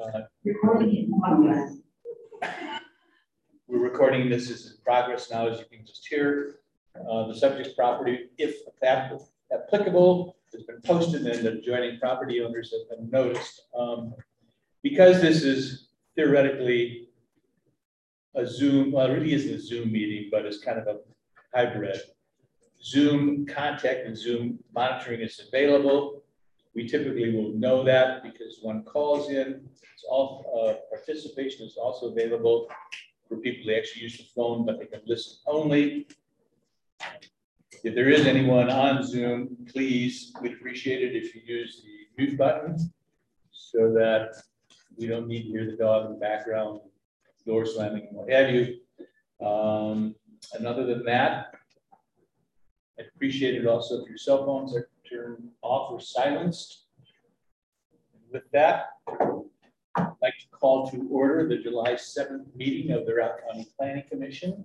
Uh. We're recording this is in progress now, as you can just hear. Uh, The subject property, if ap- applicable, has been posted and the adjoining property owners have been noticed. Um, Because this is theoretically a Zoom, well, it really isn't a Zoom meeting, but it's kind of a hybrid. Zoom contact and Zoom monitoring is available. We typically will know that because one calls in, it's all, uh, participation is also available for people to actually use the phone, but they can listen only. If there is anyone on Zoom, please, we'd appreciate it if you use the mute button so that we don't need to hear the dog in the background, door slamming, and what have you. Um, and other than that, I'd appreciate it also if your cell phones are turned off or silenced. With that, I'd like to call to order the July seventh meeting of the Routt County Planning Commission.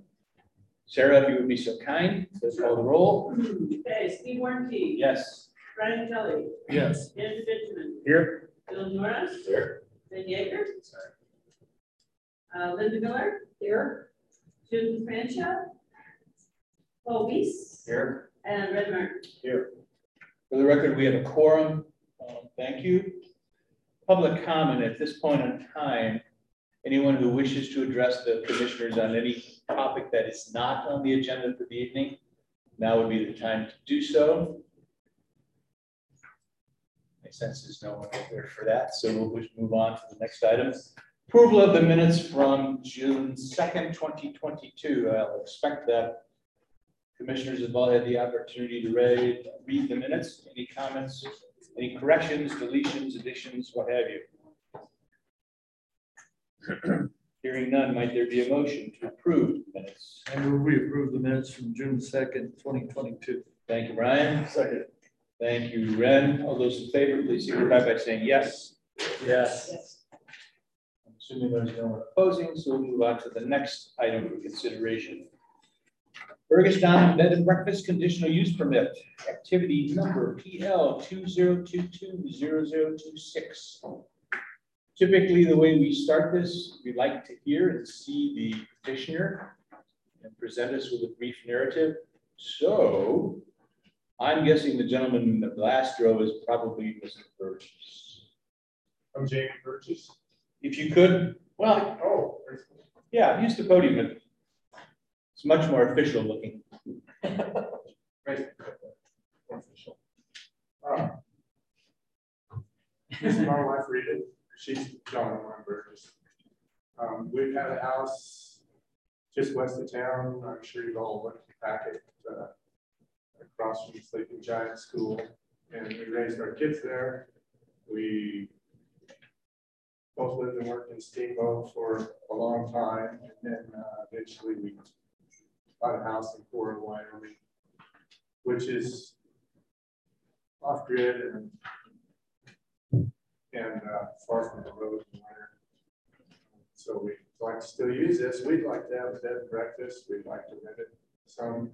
Sarah, if you would be so kind, let's call the roll. Okay, Steve Warnke. Yes. Brian Kelly. Yes. Andrew Benjamin. Here. Bill Norris. Here. Ben Yeager. Uh, Linda Miller. Here. Susan Franchot. Paul Weiss. Here. And Red Martin. Here. For the record, we have a quorum. Um, Thank you. Public comment at this point in time, anyone who wishes to address the commissioners on any topic that is not on the agenda for the evening, now would be the time to do so. My sense is no one there for that, so we'll just move on to the next item. Approval of the minutes from June second, twenty twenty-two. I'll expect that Commissioners have all had the opportunity to read, read the minutes. Any comments, any corrections, deletions, additions, what have you? Hearing none, might there be a motion to approve the minutes? I move we approve the minutes from June second, twenty twenty-two. Thank you, Brian. Second. Thank you, Ren. All those in favor, please signify by saying yes. Yes. I'm Assuming there's no one opposing, so we'll move on to the next item for consideration. Burgess Down Bed and Breakfast Conditional Use Permit, activity number PL two zero two two zero zero two six. Typically, the way we start this, we like to hear and see the petitioner and present us with a brief narrative. So I'm guessing the gentleman in the last row is probably Mr. Burgess. I'm Jamie Burgess. If you could, well, Oh. yeah, use the podium. It's much more official looking. Right. Official. Uh, This is my wife Rita, she's I'm Um, we've had a house just west of town, I'm sure you've all looked at uh, across from Sleeping Giant School, and we raised our kids there. We both lived and worked in Steamboat for a long time, and then uh, eventually we bought a house in Fort Wyoming, which is off grid and and uh, far from the road. So we like to still use this. We'd like to have a bed and breakfast. We'd like to rent it some.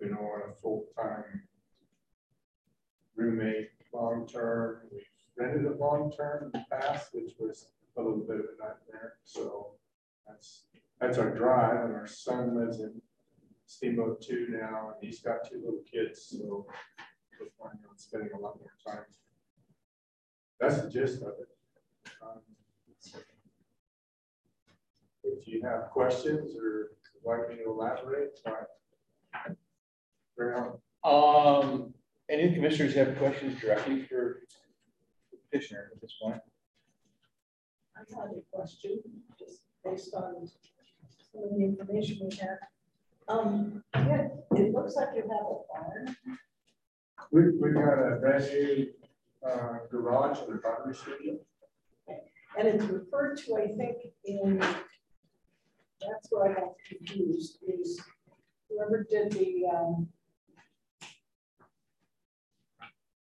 We don't want a full-time roommate long-term. We've rented it long-term in the past, which was a little bit of a nightmare. So that's, that's our drive and our son lives in Steamboat two now, and he's got two little kids, so we're planning on spending a lot more time. That's the gist of it. Um, If you have questions or would like me to elaborate, fine. Very on. Um, any of the commissioners have questions directly for the petitioner at this point? I have a question, just based on some of the information we have. Um, yeah, it looks like you have a barn. We, we've got a brand new uh, garage with a battery studio. And it's referred to, I think, in, that's where I got confused, is whoever did the, um,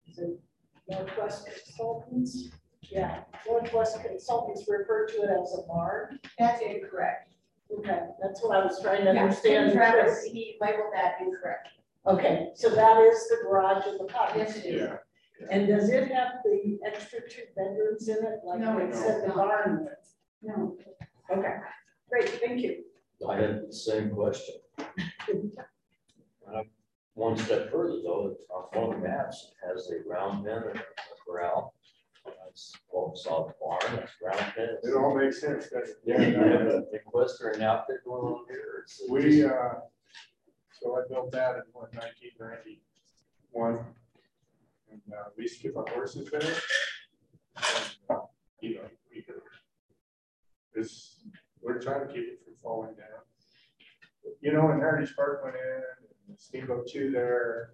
is it Northwest Consultants? Yeah, Northwest Consultants referred to it as a barn. That's incorrect. Okay, that's what I was trying to Yeah, understand. Travis, he labeled that incorrect. Okay, so that is the garage in the cottage. Yes, it is. Yeah. And does it have the extra two bedrooms in it, like No, it it said the does barn would? No. Okay, great, thank you. I had the same question. Uh, One step further though, it's on one of the maps, it has a round pen and a corral. That's well, saw the barn, that's round pen. It all makes sense, doesn't it? Yeah, you have an outfit going on here. We, uh, so I built that in what, nineteen ninety-one. And, uh, we used to keep our horses there. And, uh, You know, we could. This, we're trying to keep it from falling down. You know, when Heritage Park went in, and Steamboat Two there.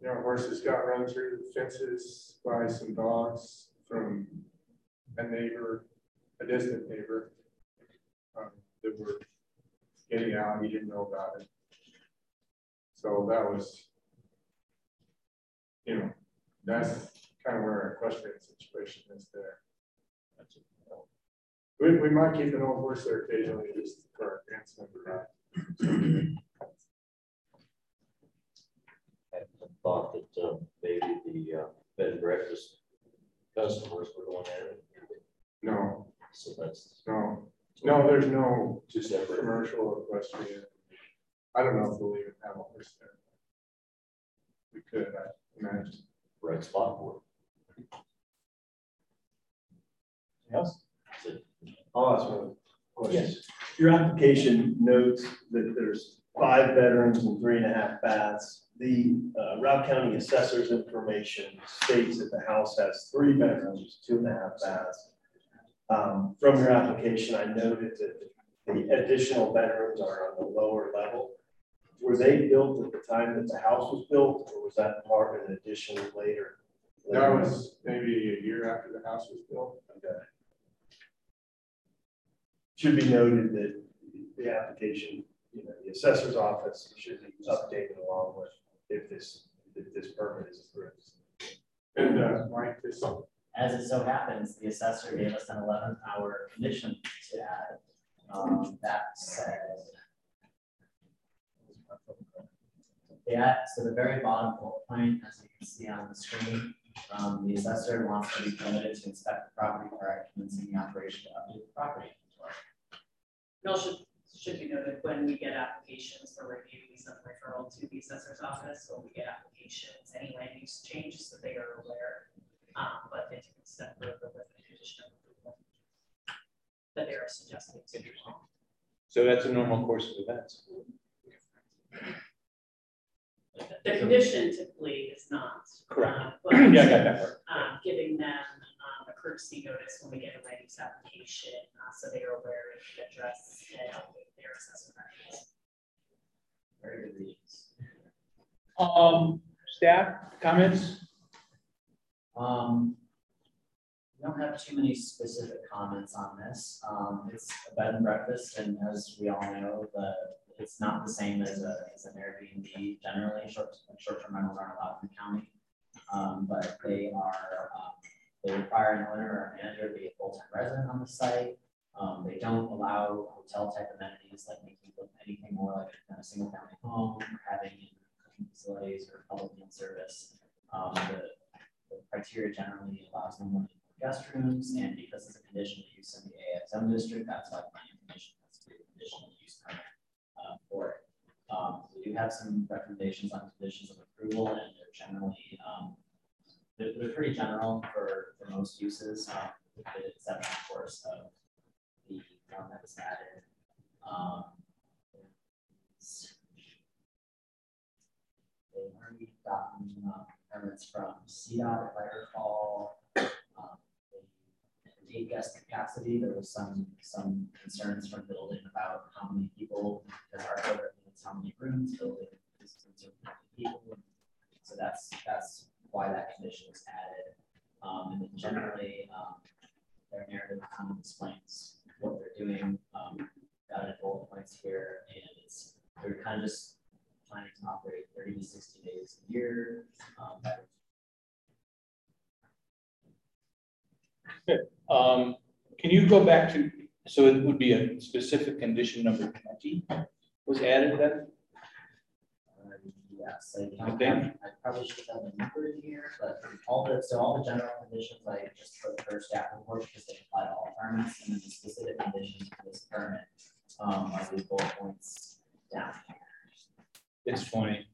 You know, horses got run through the fences by some dogs from a neighbor, a distant neighbor. um, That were getting out, he didn't know about it. So that was. You know, that's kind of where our equestrian situation is there. We, we might keep an old horse there occasionally, just for our grandson to ride. I Thought that uh, maybe the uh, bed and breakfast customers were going there. No, So that's no, no, there's no two separate. commercial or equestrian. I don't know if we'll even have a horse there. We could, I imagine. right spot for it. Yes. it. I'll ask one question. Your application notes that there's five bedrooms and three and a half baths. The uh, Routt County Assessor's information states that the house has three bedrooms, two and a half baths. Um, From your application, I noted that the additional bedrooms are on the lower level. Were they built at the time that the house was built, or was that part of an addition later? That was maybe a year after the house was built. Okay. Should be noted that the application, you know, the assessor's office should be updated along with if this, if this permit is approved. And, uh, Mike, this, As it so happens, the assessor gave us an eleventh hour condition to add. Um, that said. Yeah, so the very bottom bullet point, as you can see on the screen, um, the assessor wants to be permitted to inspect the property prior to commencing the operation to update the property. inventory. It should, should be noted when we get applications for review, we send referral to the assessor's office, so we get applications, any land use changes so they are aware. Um, but they take a step further with the condition of approval. That they are suggesting. to. So that's a normal course of events. The condition typically is not. Correct. uh, But. Yeah, I got that part. um, giving them, um, a courtesy notice when we get a land use application, uh, so they are aware of the address and their assessment. Very. Um, staff comments? Um, we don't have too many specific comments on this. Um, it's a bed and breakfast, and as we all know, the, it's not the same as a, as an Airbnb. Generally, short, short-term rentals aren't allowed in the county. Um, but they are, um, they require an owner or manager to be a full-time resident on the site. Um, they don't allow hotel-type amenities like making anything more like a single-family home, or having cooking facilities or public meal service. Um, the the criteria generally allows no more than guest rooms, and because it's a conditional use in the AXM district, that's why planning commission has to do a conditional use permit uh, for it. Um, we do have some recommendations on conditions of approval, and they're generally, um, they're, they're pretty general for, for most uses, um, with the exception, of course, of the one that was added. Um, They've already gotten, uh, permits from CDOT, if I recall. um, the guest capacity, there was some, some concerns from building about how many people, there are, how many rooms, building is people. So that's, that's why that condition was added. Um, and then generally, um, their narrative kind of explains what they're doing, um, got it bullet points here, and it's, they're kind of just planning to operate thirty to sixty days a year. um, Um, can you go back to, so it would be a specific condition number twenty was added then? Yes, I don't Okay. have, I probably should have the number in here, but all the, so all the general conditions, I just put for staff report because they apply to all permits, and then the specific conditions for this permit. Um, are the bullet points down here. It's twenty.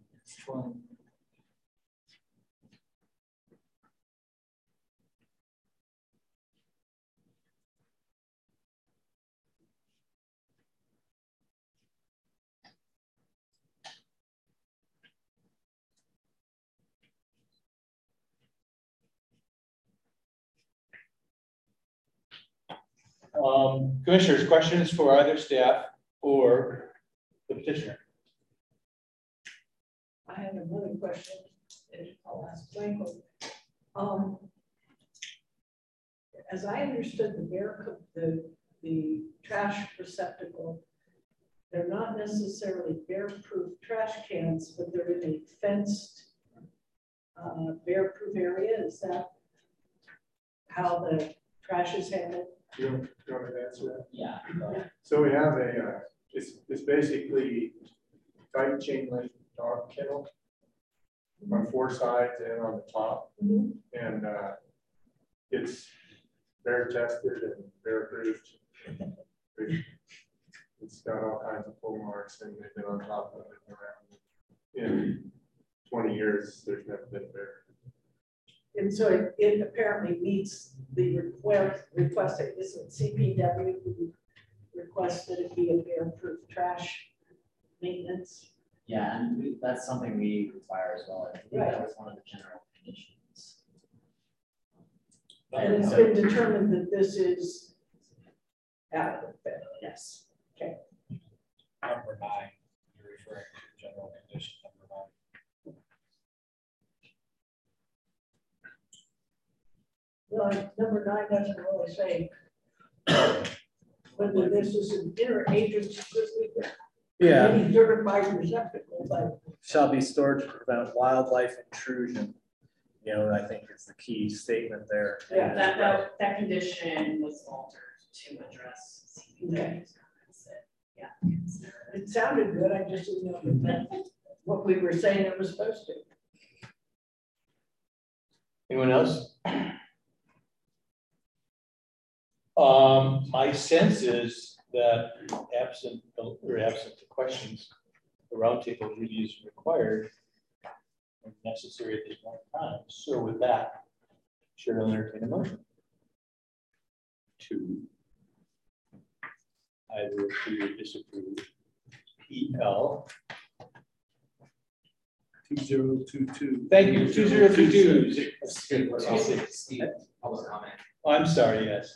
Um, commissioners, questions for either staff or the petitioner? I have another question, I'll ask Michael. Um, As I understood the bear, the, the trash receptacle, they're not necessarily bear-proof trash cans, but they're in a fenced uh, bear-proof area, is that how the trash is handled? You want, want to answer that? Yeah. So we have a, uh, it's, it's basically tight chain link dog kennel on four sides and on the top. Mhm. And uh, it's bear tested and bear proofed. It's got all kinds of pull marks and they've been on top of it around. In twenty years, there's never been a bear. And so it, it apparently meets the request, requested, is it CPW who requested it be a bear-proof trash maintenance? Yeah, and we- that's something we require as well. I think that was one of the general conditions. And it's been determined that this is adequate. then? Yes. Number nine, you're referring to general condition number nine. Well, number nine doesn't really say whether this is an interagency Yeah, any certified receptacle, but shall be stored to prevent wildlife intrusion. You know, I think is the key statement there. Yeah. That, that, that condition was altered to address. Okay. Comments. Yeah. it sounded good, I just didn't know if it meant what we were saying it was supposed to. Anyone else? Um, my sense is that absent, or absent the questions, the roundtable really is required and necessary at this point in time. So with that, Chair will entertain a motion to either approve or disapprove EL. Two zero two two. Thank you, two zero two two. Public comment. Oh, I'm sorry, yes.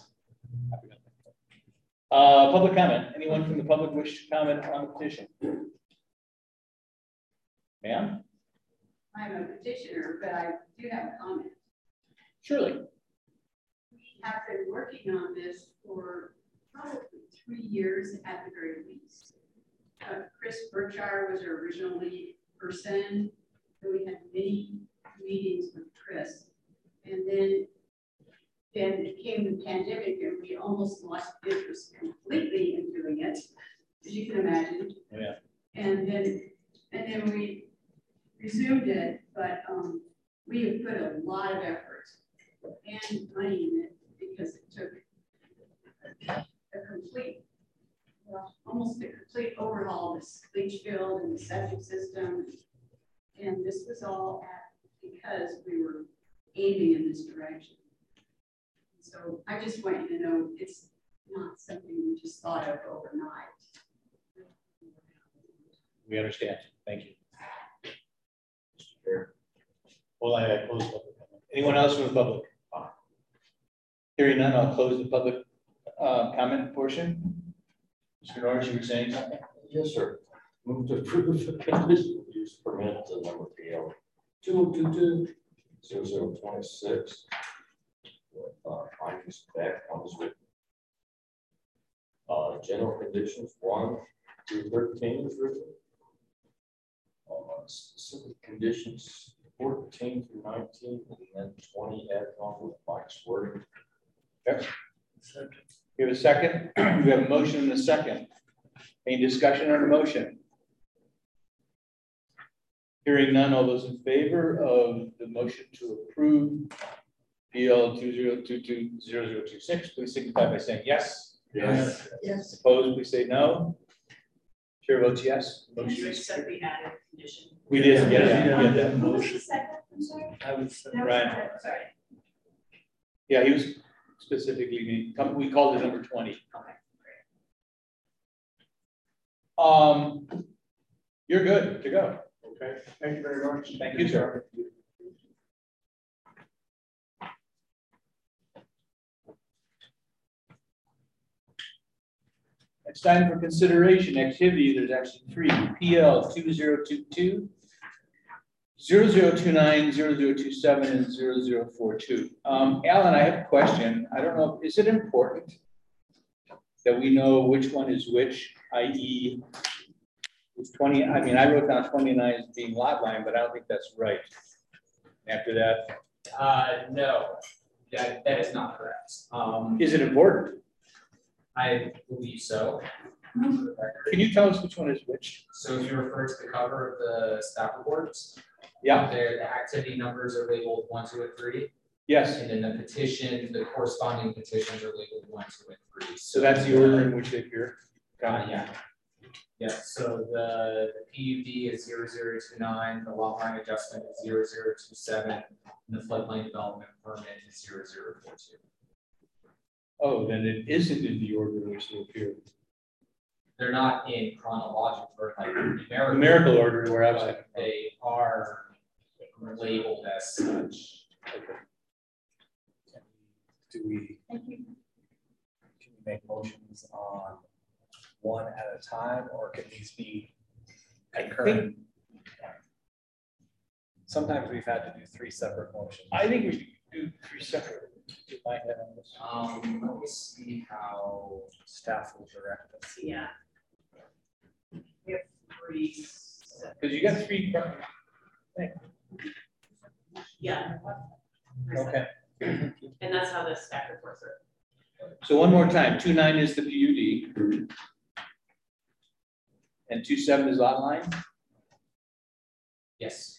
Uh, public comment, anyone from the public wish to comment on the petition? Ma'am, I'm a petitioner, but I do have a comment. surely, We Have been working on this for probably three years at the very least. Uh, Chris Berkshire was our original lead person, So we had many meetings with Chris. And then, then it came the pandemic and we almost lost interest completely in doing it, as you can imagine. Yeah. And then, and then we resumed it, but, um, we have put a lot of effort and money in it because it took a complete, well, almost a complete overhaul of the leach field and the septic system. And this was all at, because we were aiming in this direction. So I just want you to know, it's not something we just thought of overnight. we understand, thank you. Well, I I close public comment. Anyone else from the public? Hearing none, I'll close the public uh, comment portion. Mr. Norris, you were saying something? Yes, sir. Move to approve the conditional use permit to number PL two oh two two zero zero twenty-six. With, uh, findings back comes with. Uh, general conditions, one through thirteen is written. Uh, specific conditions, fourteen through nineteen, and then twenty added on with Mike's wording. We have a second, we have a motion and a second. Any discussion on the motion? Hearing none, all those in favor of the motion to approve PL two zero two two zero zero two six, please signify by saying yes. Yes. Yes. Opposed, please say no. Chair votes yes. Motion you is accept the added condition? We did, yeah, yeah, yeah, that Who was motion. the second? I'm sorry. I was, That was Brian. the- Sorry. Yeah, he was specifically, we called it number twenty. Okay, Um, you're good to go. Okay, thank you very much. Thank you, sir. It's time for consideration activity. There's actually three, PL two zero two two, zero zero two nine, zero zero two seven, and zero zero four two. Um, Alan, I have a question. I don't know, is it important that we know which one is which, i.e. twenty, I mean, I wrote down twenty-nine as being lot line, but I don't think that's right. After that, Uh, no, that, that is not correct. Um, is it important? I believe so. for the record. Can you tell us which one is which? So if you refer to the cover of the staff reports, Yeah, the activity numbers are labeled one, two, and three. yes. And then the petition, the corresponding petitions are labeled one, two, and three. So that's the order in which they appear. Got Uh, yeah. Yeah, so the the PUD is zero zero two nine, the lot line adjustment is zero zero two seven, and the floodplain development permit is zero zero four two. Oh, then it isn't in the order in which they appear. They're not in chronological or like numerical. Numerical order where I was but at. they are labeled as such. do we, can we make motions on one at a time, or can these be concurrent? Sometimes we've had to do three separate motions. I think we should do three separate. If I had. Um, let me see how, Staff will direct us. Yeah. We have three. Because you got three. Yeah. Okay. And that's how the staff reports are. So one more time, two nine is the PUD. And two seven is lot line? yes.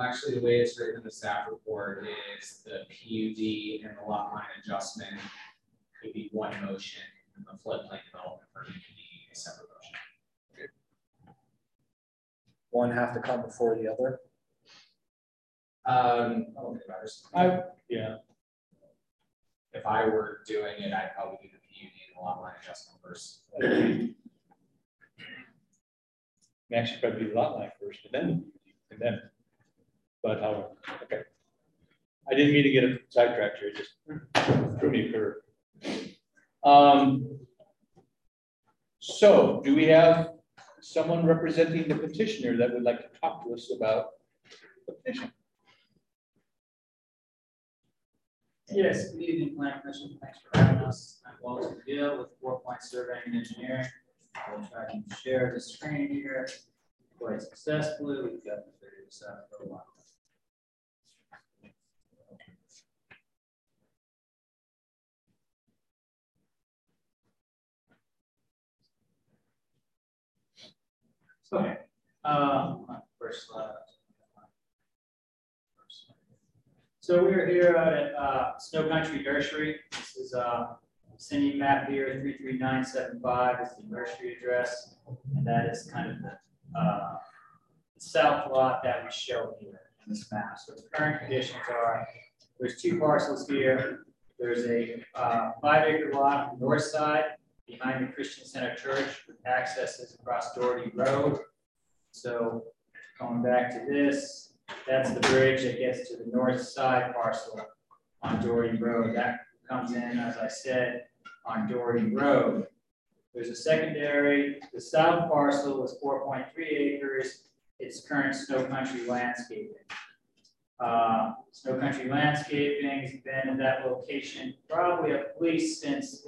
Well, actually, the way it's written in the staff report is the PUD and the lot line adjustment could be one motion, and the floodplain development permit could be a separate motion. One have to come before the other. Um, I don't think it matters. I, yeah, If I were doing it, I'd probably do the PUD and the lot line adjustment first. actually probably do the lot line first and then, and then. But however, okay. I didn't mean to get it sidetracked here, it just threw me a curve. Um. So do we have someone representing the petitioner that would like to talk to us about the petition? Yes, good evening, Plan Commission. Thanks for having us. I'm Walter Gill with Four Point Surveying and Engineering. I will try to share the screen here quite successfully. We've got the video set for a while. Okay, um, first slide. So we are here at uh, Snow Country Nursery. This is uh, Cindy map here, three three nine seven five is the nursery address. And that is kind of the uh, south lot that we show here in this map. So the current conditions are, there's two parcels here. There's a uh, five acre lot on the north side behind the Christian Center Church with accesses across Doherty Road. So going back to this, that's the bridge that gets to the north side parcel on Doherty Road. That comes in, as I said, on Doherty Road. There's a secondary, the south parcel is four point three acres. It's current snow country landscaping. Uh, snow country landscaping has been in that location probably at least since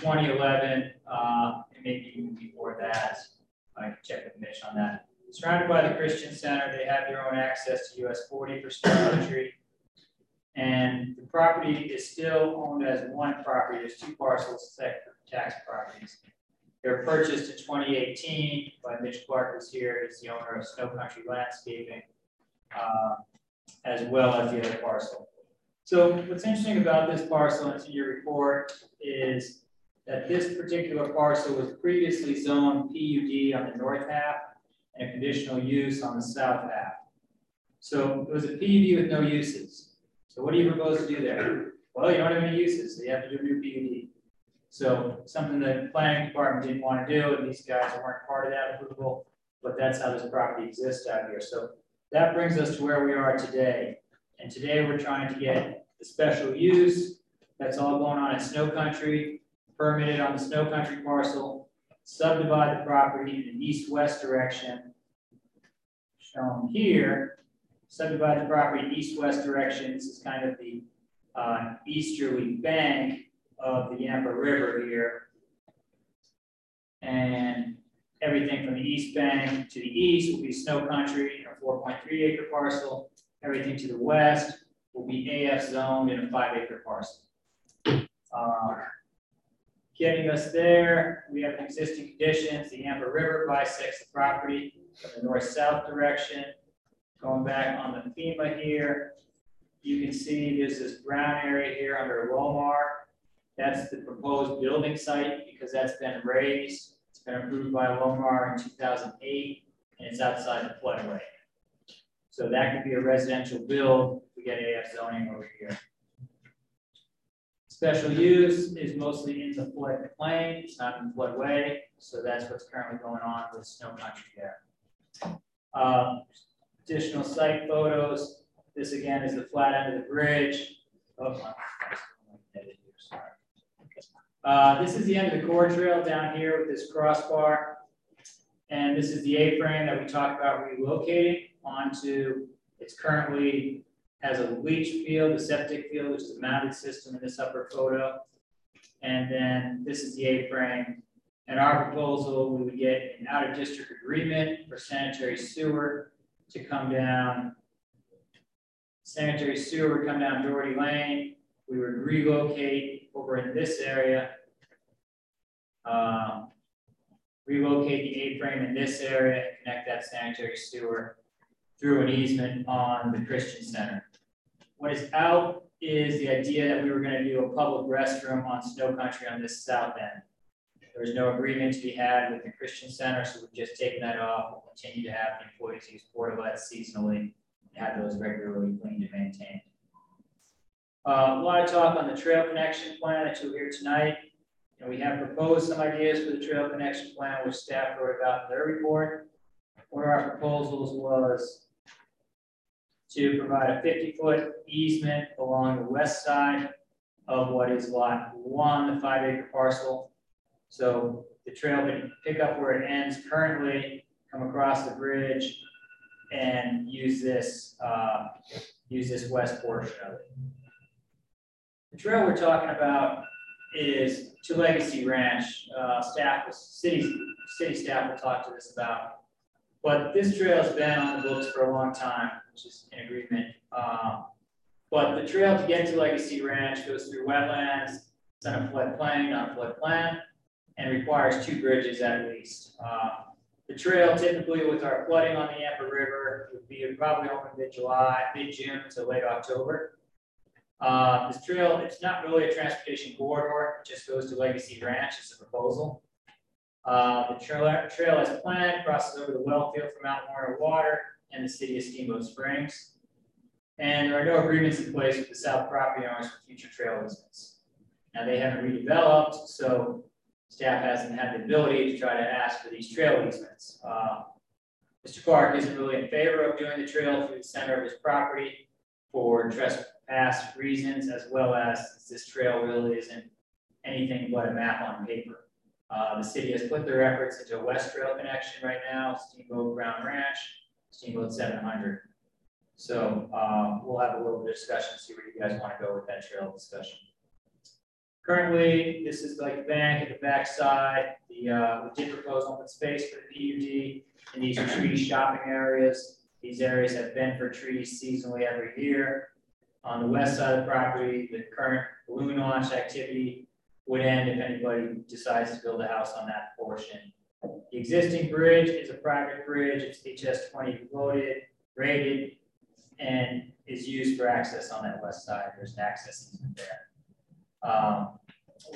twenty eleven, uh, and maybe even before that. I can check with Mitch on that. Surrounded by the Christian Center, they have their own access to US forty for snow country. And the property is still owned as one property, there's two parcels, tax properties. They were purchased in twenty eighteen by Mitch Clark was here, he's the owner of Snow Country Landscaping, uh, as well as the other parcel. So what's interesting about this parcel, in your report, is that this particular parcel was previously zoned PUD on the north half and a conditional use on the south half. So it was a PUD with no uses. So what do you propose to do there? Well, you don't have any uses, so you have to do a new PUD. So something that the planning department didn't want to do, and these guys weren't part of that approval, but that's how this property exists out here. So that brings us to where we are today. And today we're trying to get the special use that's all going on in Snow Country, permitted on the Snow Country parcel, subdivide the property in an east-west direction. Shown here, subdivide the property in east-west direction. This is kind of the uh, easterly bank of the Yampa River here. And everything from the east bank to the east will be snow country, a four point three acre parcel. Everything to the west will be AF zoned in a five acre parcel. Uh, Getting us there, we have existing conditions, the Yampa River bisects the property from the north-south direction. Going back on the FEMA here, you can see there's this brown area here under LOMR. That's the proposed building site because that's been raised. It's been approved by LOMR in two thousand eight, and it's outside the floodway. So that could be a residential build, we get AF zoning over here. Special use is mostly in the floodplain, it's not in floodway, so that's what's currently going on with snow country there. Um, additional site photos, this again is the flat end of the bridge. Oh. Uh, this is the end of the core trail down here with this crossbar. And this is the A-frame that we talked about relocating onto, it's currently has a leach field, a septic field, which is a mounted system in this upper photo. And then this is the A-frame. And our proposal, we would get an out-of-district agreement for sanitary sewer to come down. Sanitary sewer would come down Doherty Lane. We would relocate over in this area. Um, relocate the A-frame in this area and connect that sanitary sewer through an easement on the Christian Center. What is out is the idea that we were going to do a public restroom on Snow Country on this south end. There was no agreement to be had with the Christian Center, so we've just taken that off. We'll continue to have the employees use porta portalets seasonally and have those regularly cleaned and maintained. Uh, a lot of talk on the trail connection plan that you'll hear tonight. And we have proposed some ideas for the trail connection plan, which staff wrote about in their report. One of our proposals was to provide a 50 foot easement along the west side of what is lot one, the five acre parcel. So the trail can pick up where it ends currently, come across the bridge and use this, uh, use this west portion of it. The trail we're talking about is to Legacy Ranch. Uh, staff, city, city staff will talk to us about. But this trail has been on the books for a long time, which is in agreement. Um, but the trail to get to Legacy Ranch goes through wetlands, it's on a floodplain, not a floodplain, and requires two bridges at least. Uh, the trail typically with our flooding on the Yampa River would be probably open mid-July, mid-June to late October. Uh, this trail, it's not really a transportation corridor, it just goes to Legacy Ranch, it's a proposal. Uh, the trail, trail as planned crosses over the well field from Mount Werner Water and the city of Steamboat Springs. And there are no agreements in place with the South property owners for future trail easements. Now they haven't redeveloped, so staff hasn't had the ability to try to ask for these trail easements. Uh, Mr. Clark isn't really in favor of doing the trail through the center of his property for trespass reasons, as well as this trail really isn't anything but a map on paper. Uh, the city has put their efforts into a west trail connection right now, Steamboat Brown Ranch, Steamboat 700. So uh, we'll have a little discussion, see where you guys want to go with that trail discussion. Currently, this is like the bank at the backside. The uh, we did propose open space for the PUD in these tree shopping areas. These areas have been for trees seasonally every year. On the west side of the property, the current balloon launch activity would end if anybody decides to build a house on that portion. The existing bridge is a private bridge, it's HS twenty loaded, rated, and is used for access on that west side, there's an access easement there. Um,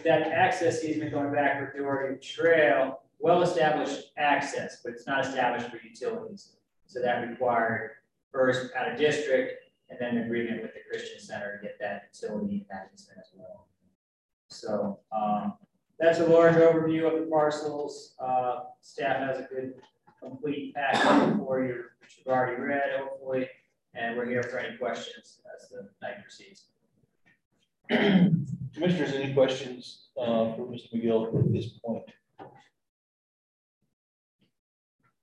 that access easement going back for Doherty Trail, well-established access, but it's not established for utilities. So that required first out of district and then agreement with the Christian Center to get that utility management as well. So um, that's a large overview of the parcels. Uh, staff has a good complete package for you, which you've already read, hopefully, and we're here for any questions as the night proceeds. Commissioners, any questions uh, for Mr. Magill at this point?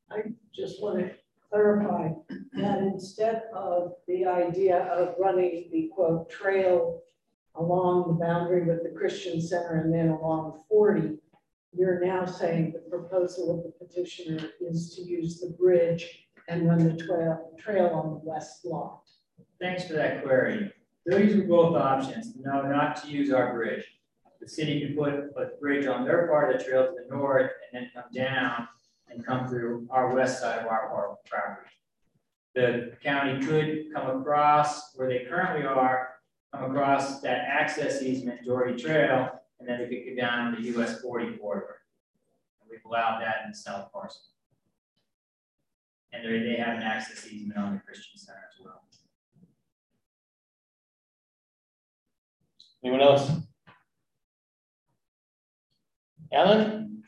I just want to clarify that instead of the idea of running the quote trail along the boundary with the Christian Center and then along 40, you're now saying the proposal of the petitioner is to use the bridge and run the trail, trail on the west lot. Thanks for that query. Those are both options. No, not to use our bridge. The city can put a bridge on their part of the trail to the north and then come down and come through our west side of our property. The county could come across where they currently are, come across that access easement, Doherty Trail, and then they could go down the US forty corridor. And We've allowed that in the south parcel. And they, they have an access easement on the Christian Center as well. Anyone else? Alan?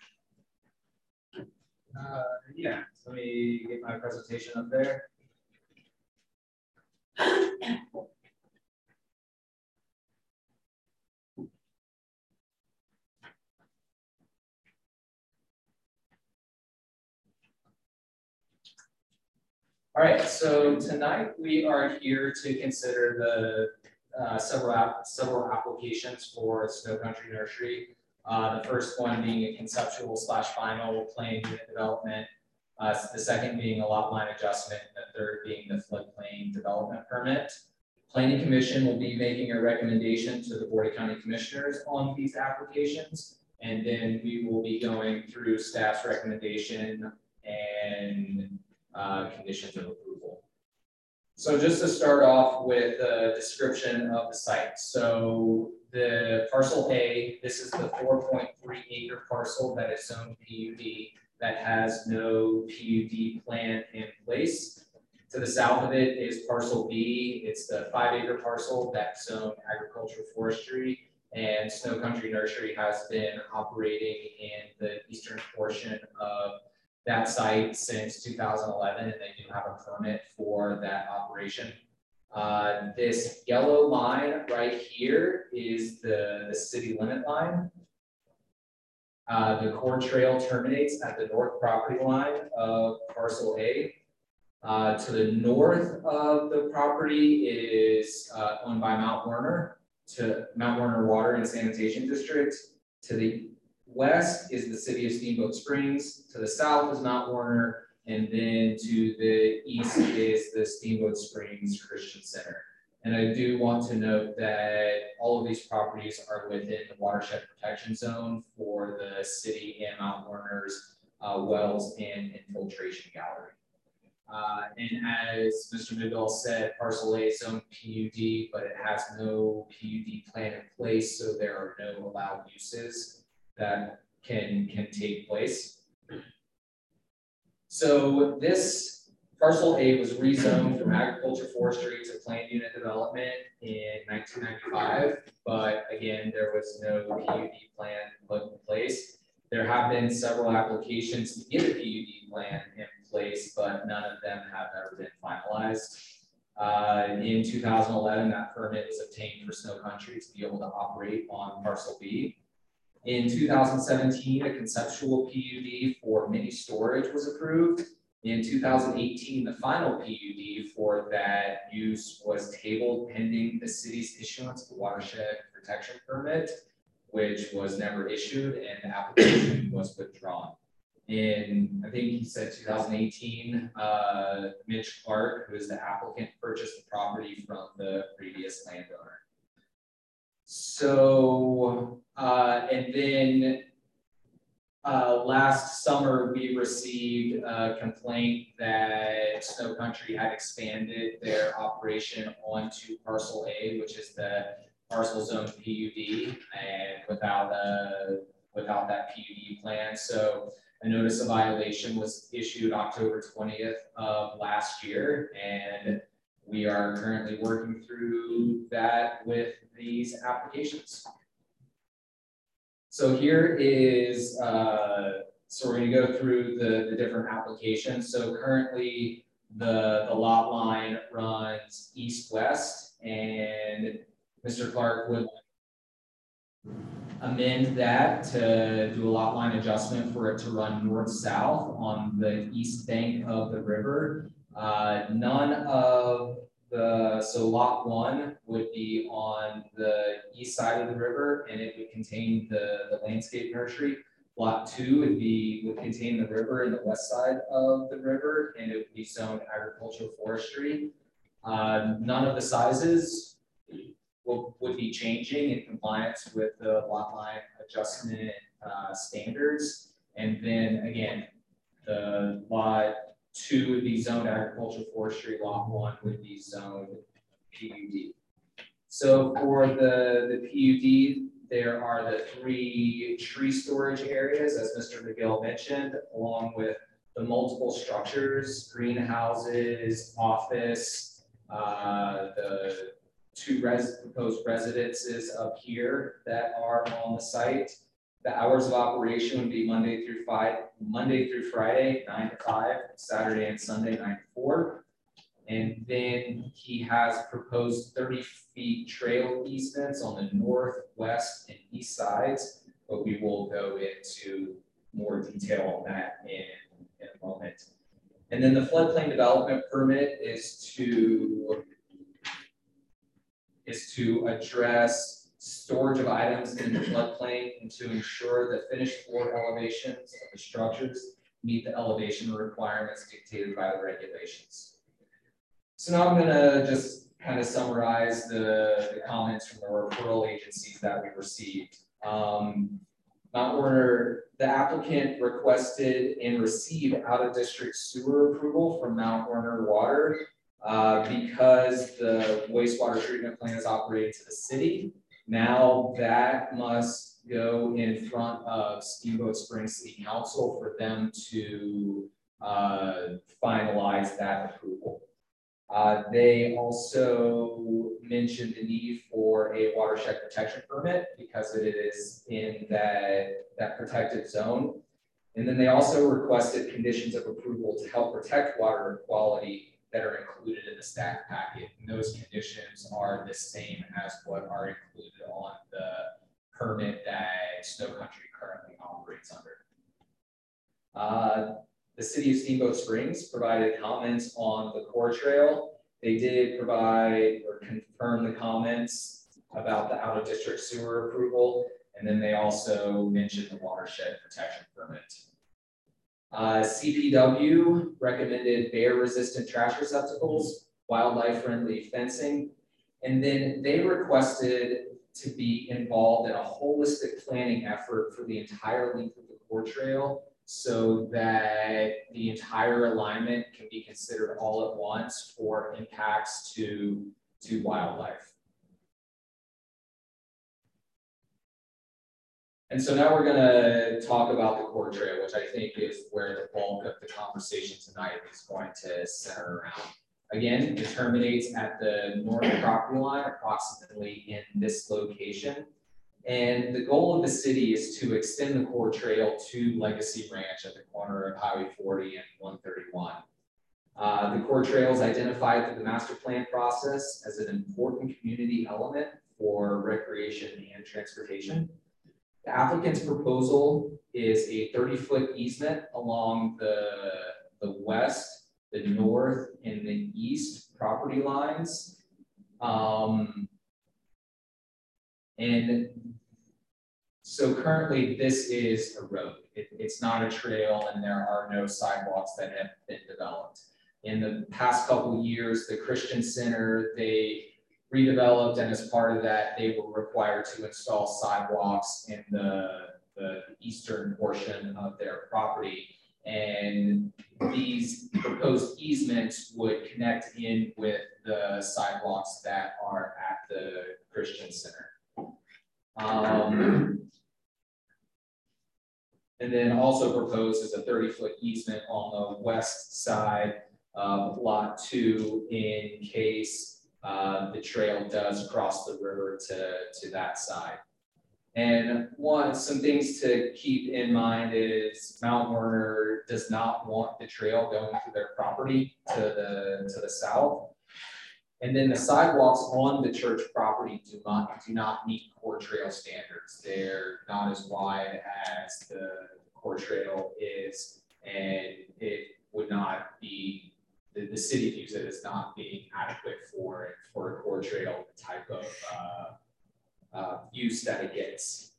Uh, yeah, let me get my presentation up there. All right, so tonight we are here to consider the uh, several app, several applications for Snow Country Nursery. Uh, the first one being a conceptual slash final plan unit development. Uh, the second being a lot line adjustment, the third being the floodplain development permit. Planning Commission will be making a recommendation to the Board of County Commissioners on these applications. And then we will be going through staff's recommendation and uh, conditions of approval. So just to start off with a description of the site. So the parcel A, this is the four point three acre parcel that is zoned PUD that has no PUD plan in place. To the south of it is parcel B. It's the five acre parcel that's zoned agricultural forestry. And Snow Country Nursery has been operating in the eastern portion of that site since 2011, and they do have a permit for that operation. Uh, this yellow line right here is the, the city limit line. Uh, the core trail terminates at the north property line of parcel A. Uh, to the north of the property is uh, owned by Mount Werner to Mount Werner Water and Sanitation District. To the west is the city of Steamboat Springs. To the south is Mount Werner. And then to the east is the Steamboat Springs Christian Center. And I do want to note that all of these properties are within the watershed protection zone for the city and Mount Werner's uh, wells and infiltration gallery. Uh, and as Mr. Magill said, parcel A is zone PUD, but it has no PUD plan in place, so there are no allowed uses that can, can take place. So this parcel A was rezoned from agriculture forestry to planned unit development in 1995, but again, there was no PUD plan put in place. There have been several applications to get a PUD plan in place, but none of them have ever been finalized. Uh, in 2011, that permit was obtained for Snow Country to be able to operate on parcel B. In 2017, a conceptual PUD for mini storage was approved. In 2018, the final PUD for that use was tabled pending the city's issuance of the watershed protection permit, which was never issued and the application was withdrawn. In, I think he said 2018, uh, Mitch Clark, who is the applicant, purchased the property from the previous landowner. So, uh, and then uh, last summer, we received a complaint that Snow Country had expanded their operation onto parcel A, which is the parcel zone PUD, and without a, without that PUD plan. So a notice of violation was issued October twentieth of last year, and we are currently working through that with these applications. So here is, uh, so we're gonna go through the, the different applications. So currently, the, the lot line runs east-west, and Mr. Clark would amend that to do a lot line adjustment for it to run north-south on the east bank of the river. Uh, none of the, so lot one would be on the east side of the river and it would contain the, the landscape nursery. Lot two would be, would contain the river and the west side of the river and it would be zoned agricultural forestry. Uh, none of the sizes will, would be changing in compliance with the lot line adjustment uh, standards. And then again, the lot two would be zoned agricultural forestry, lot one would be zoned PUD. So for the, the PUD, there are the three tree storage areas, as Mr. Magill mentioned, along with the multiple structures, greenhouses, office, uh, the two res proposed residences up here that are on the site. The hours of operation would be Monday through five, Monday through Friday, nine to five, Saturday and Sunday, nine to four. And then he has proposed 30 feet trail easements on the north, west, and east sides, but we will go into more detail on that in, in a moment. And then the floodplain development permit is to is to address storage of items in the floodplain and to ensure that finished floor elevations of the structures meet the elevation requirements dictated by the regulations. So now I'm gonna just kind of summarize the, the comments from the referral agencies that we received. Um, Mount Werner, the applicant requested and received out-of-district sewer approval from Mount Werner Water uh, because the wastewater treatment plant is operated to the city. Now that must go in front of Steamboat Springs City Council for them to uh, finalize that approval. Uh, they also mentioned the need for a watershed protection permit because it is in that, that protected zone. And then they also requested conditions of approval to help protect water quality that are included in the staff packet. And those conditions are the same as what are included on the permit that Snow Country currently operates under. Uh, the city of Steamboat Springs provided comments on the core trail. They did provide or confirm the comments about the out of district sewer approval. And then they also mentioned the watershed protection permit. Uh, CPW recommended bear resistant trash receptacles, wildlife friendly fencing, and then they requested to be involved in a holistic planning effort for the entire length of the core trail so that the entire alignment can be considered all at once for impacts to, to wildlife. And so now we're going to talk about the core trail, which I think is where the bulk of the conversation tonight is going to center around. Again, it terminates at the north property line, approximately in this location. And the goal of the city is to extend the core trail to Legacy Ranch at the corner of Highway 40 and 131. Uh, the core trail is identified through the master plan process as an important community element for recreation and transportation. The applicant's proposal is a 30 foot easement along the, the west, the north, and the east property lines. Um, and so currently this is a road. It, it's not a trail and there are no sidewalks that have been developed. In the past couple years, the Christian Center, they redeveloped, and as part of that, they were required to install sidewalks in the, the eastern portion of their property. And these proposed easements would connect in with the sidewalks that are at the Christian Center. Um, and then also proposed is a thirty-foot easement on the west side of lot two in case uh, the trail does cross the river to, to that side. And one, some things to keep in mind is Mount Werner does not want the trail going through their property to the, to the south. And then the sidewalks on the church property do not, do not meet core trail standards. They're not as wide as the core trail is, and it would not be, the, the city views it as not being adequate for, for a core trail type of, uh, uh, use that it gets.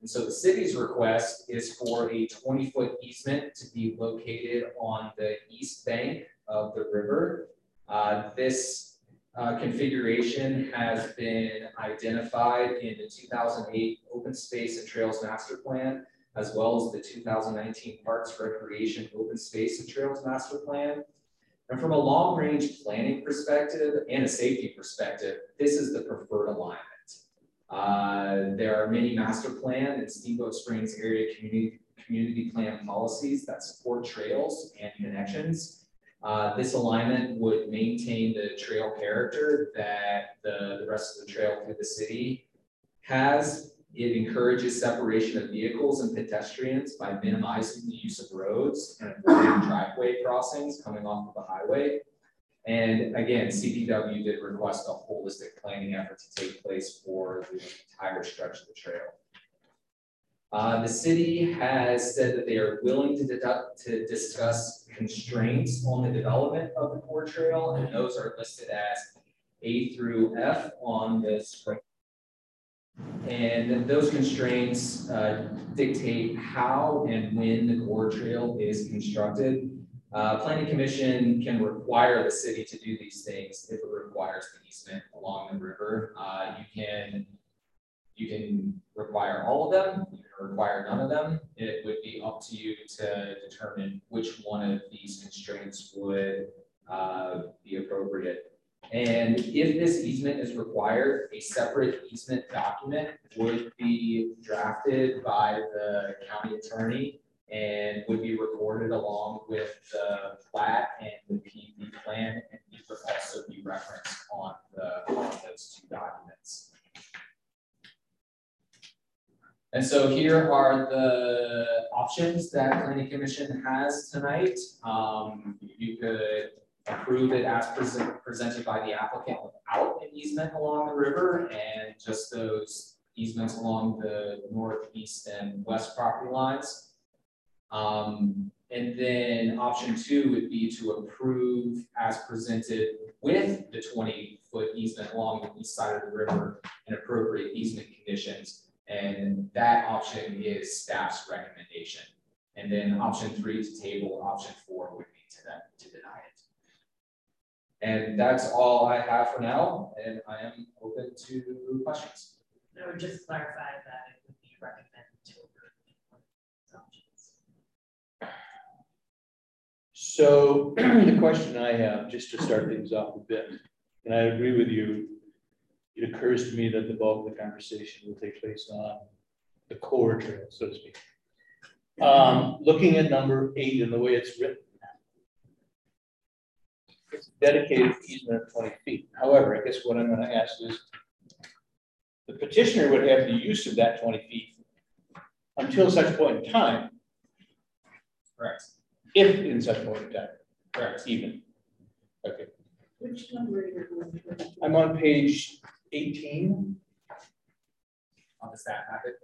And so the city's request is for a twenty foot easement to be located on the east bank of the river. Uh, this uh, configuration has been identified in the two thousand eight Open Space and Trails Master Plan, as well as the two thousand nineteen Parks Recreation Open Space and Trails Master Plan. And from a long range planning perspective and a safety perspective, this is the preferred alignment. Uh, there are many master plan and Steamboat Springs area community, community plan policies that support trails and connections. Uh, this alignment would maintain the trail character that the, the rest of the trail through the city has. It encourages separation of vehicles and pedestrians by minimizing the use of roads and avoiding driveway crossings coming off of the highway. And again, CPW did request a holistic planning effort to take place for the entire stretch of the trail. Uh, the city has said that they are willing to deduct to discuss constraints on the development of the core trail, and those are listed as A through F on the spring. And those constraints uh, dictate how and when the core trail is constructed uh, planning commission can require the city to do these things if it requires the easement along the river. Uh, you can you can require all of them, you can require none of them. It would be up to you to determine which one of these constraints would uh, be appropriate. And if this easement is required, a separate easement document would be drafted by the county attorney and would be recorded along with the plat and the PUD plan, and these would also be referenced on the on those two documents. And so here are the options that Planning Commission has tonight. Um, you could approve it as present, presented by the applicant without an easement along the river and just those easements along the northeast and west property lines. Um, and then option two would be to approve as presented with the 20 foot easement along the east side of the river and appropriate easement conditions. And that option is staff's recommendation. And then option three to table, option four would be to, that, to deny it. And that's all I have for now, and I am open to questions. I would just clarify that it would be recommended to approve. So the question I have, just to start things off a bit, and I agree with you, it occurs to me that the bulk of the conversation will take place on the core trail, so to speak. Um, looking at number eight and the way it's written, it's dedicated easement of twenty feet. However, I guess what I'm gonna ask is, the petitioner would have the use of that twenty feet until such point in time, Correct. if in such point in time, Correct. even. Okay, Which number are you going to? I'm on page eighteen. On the staff packet.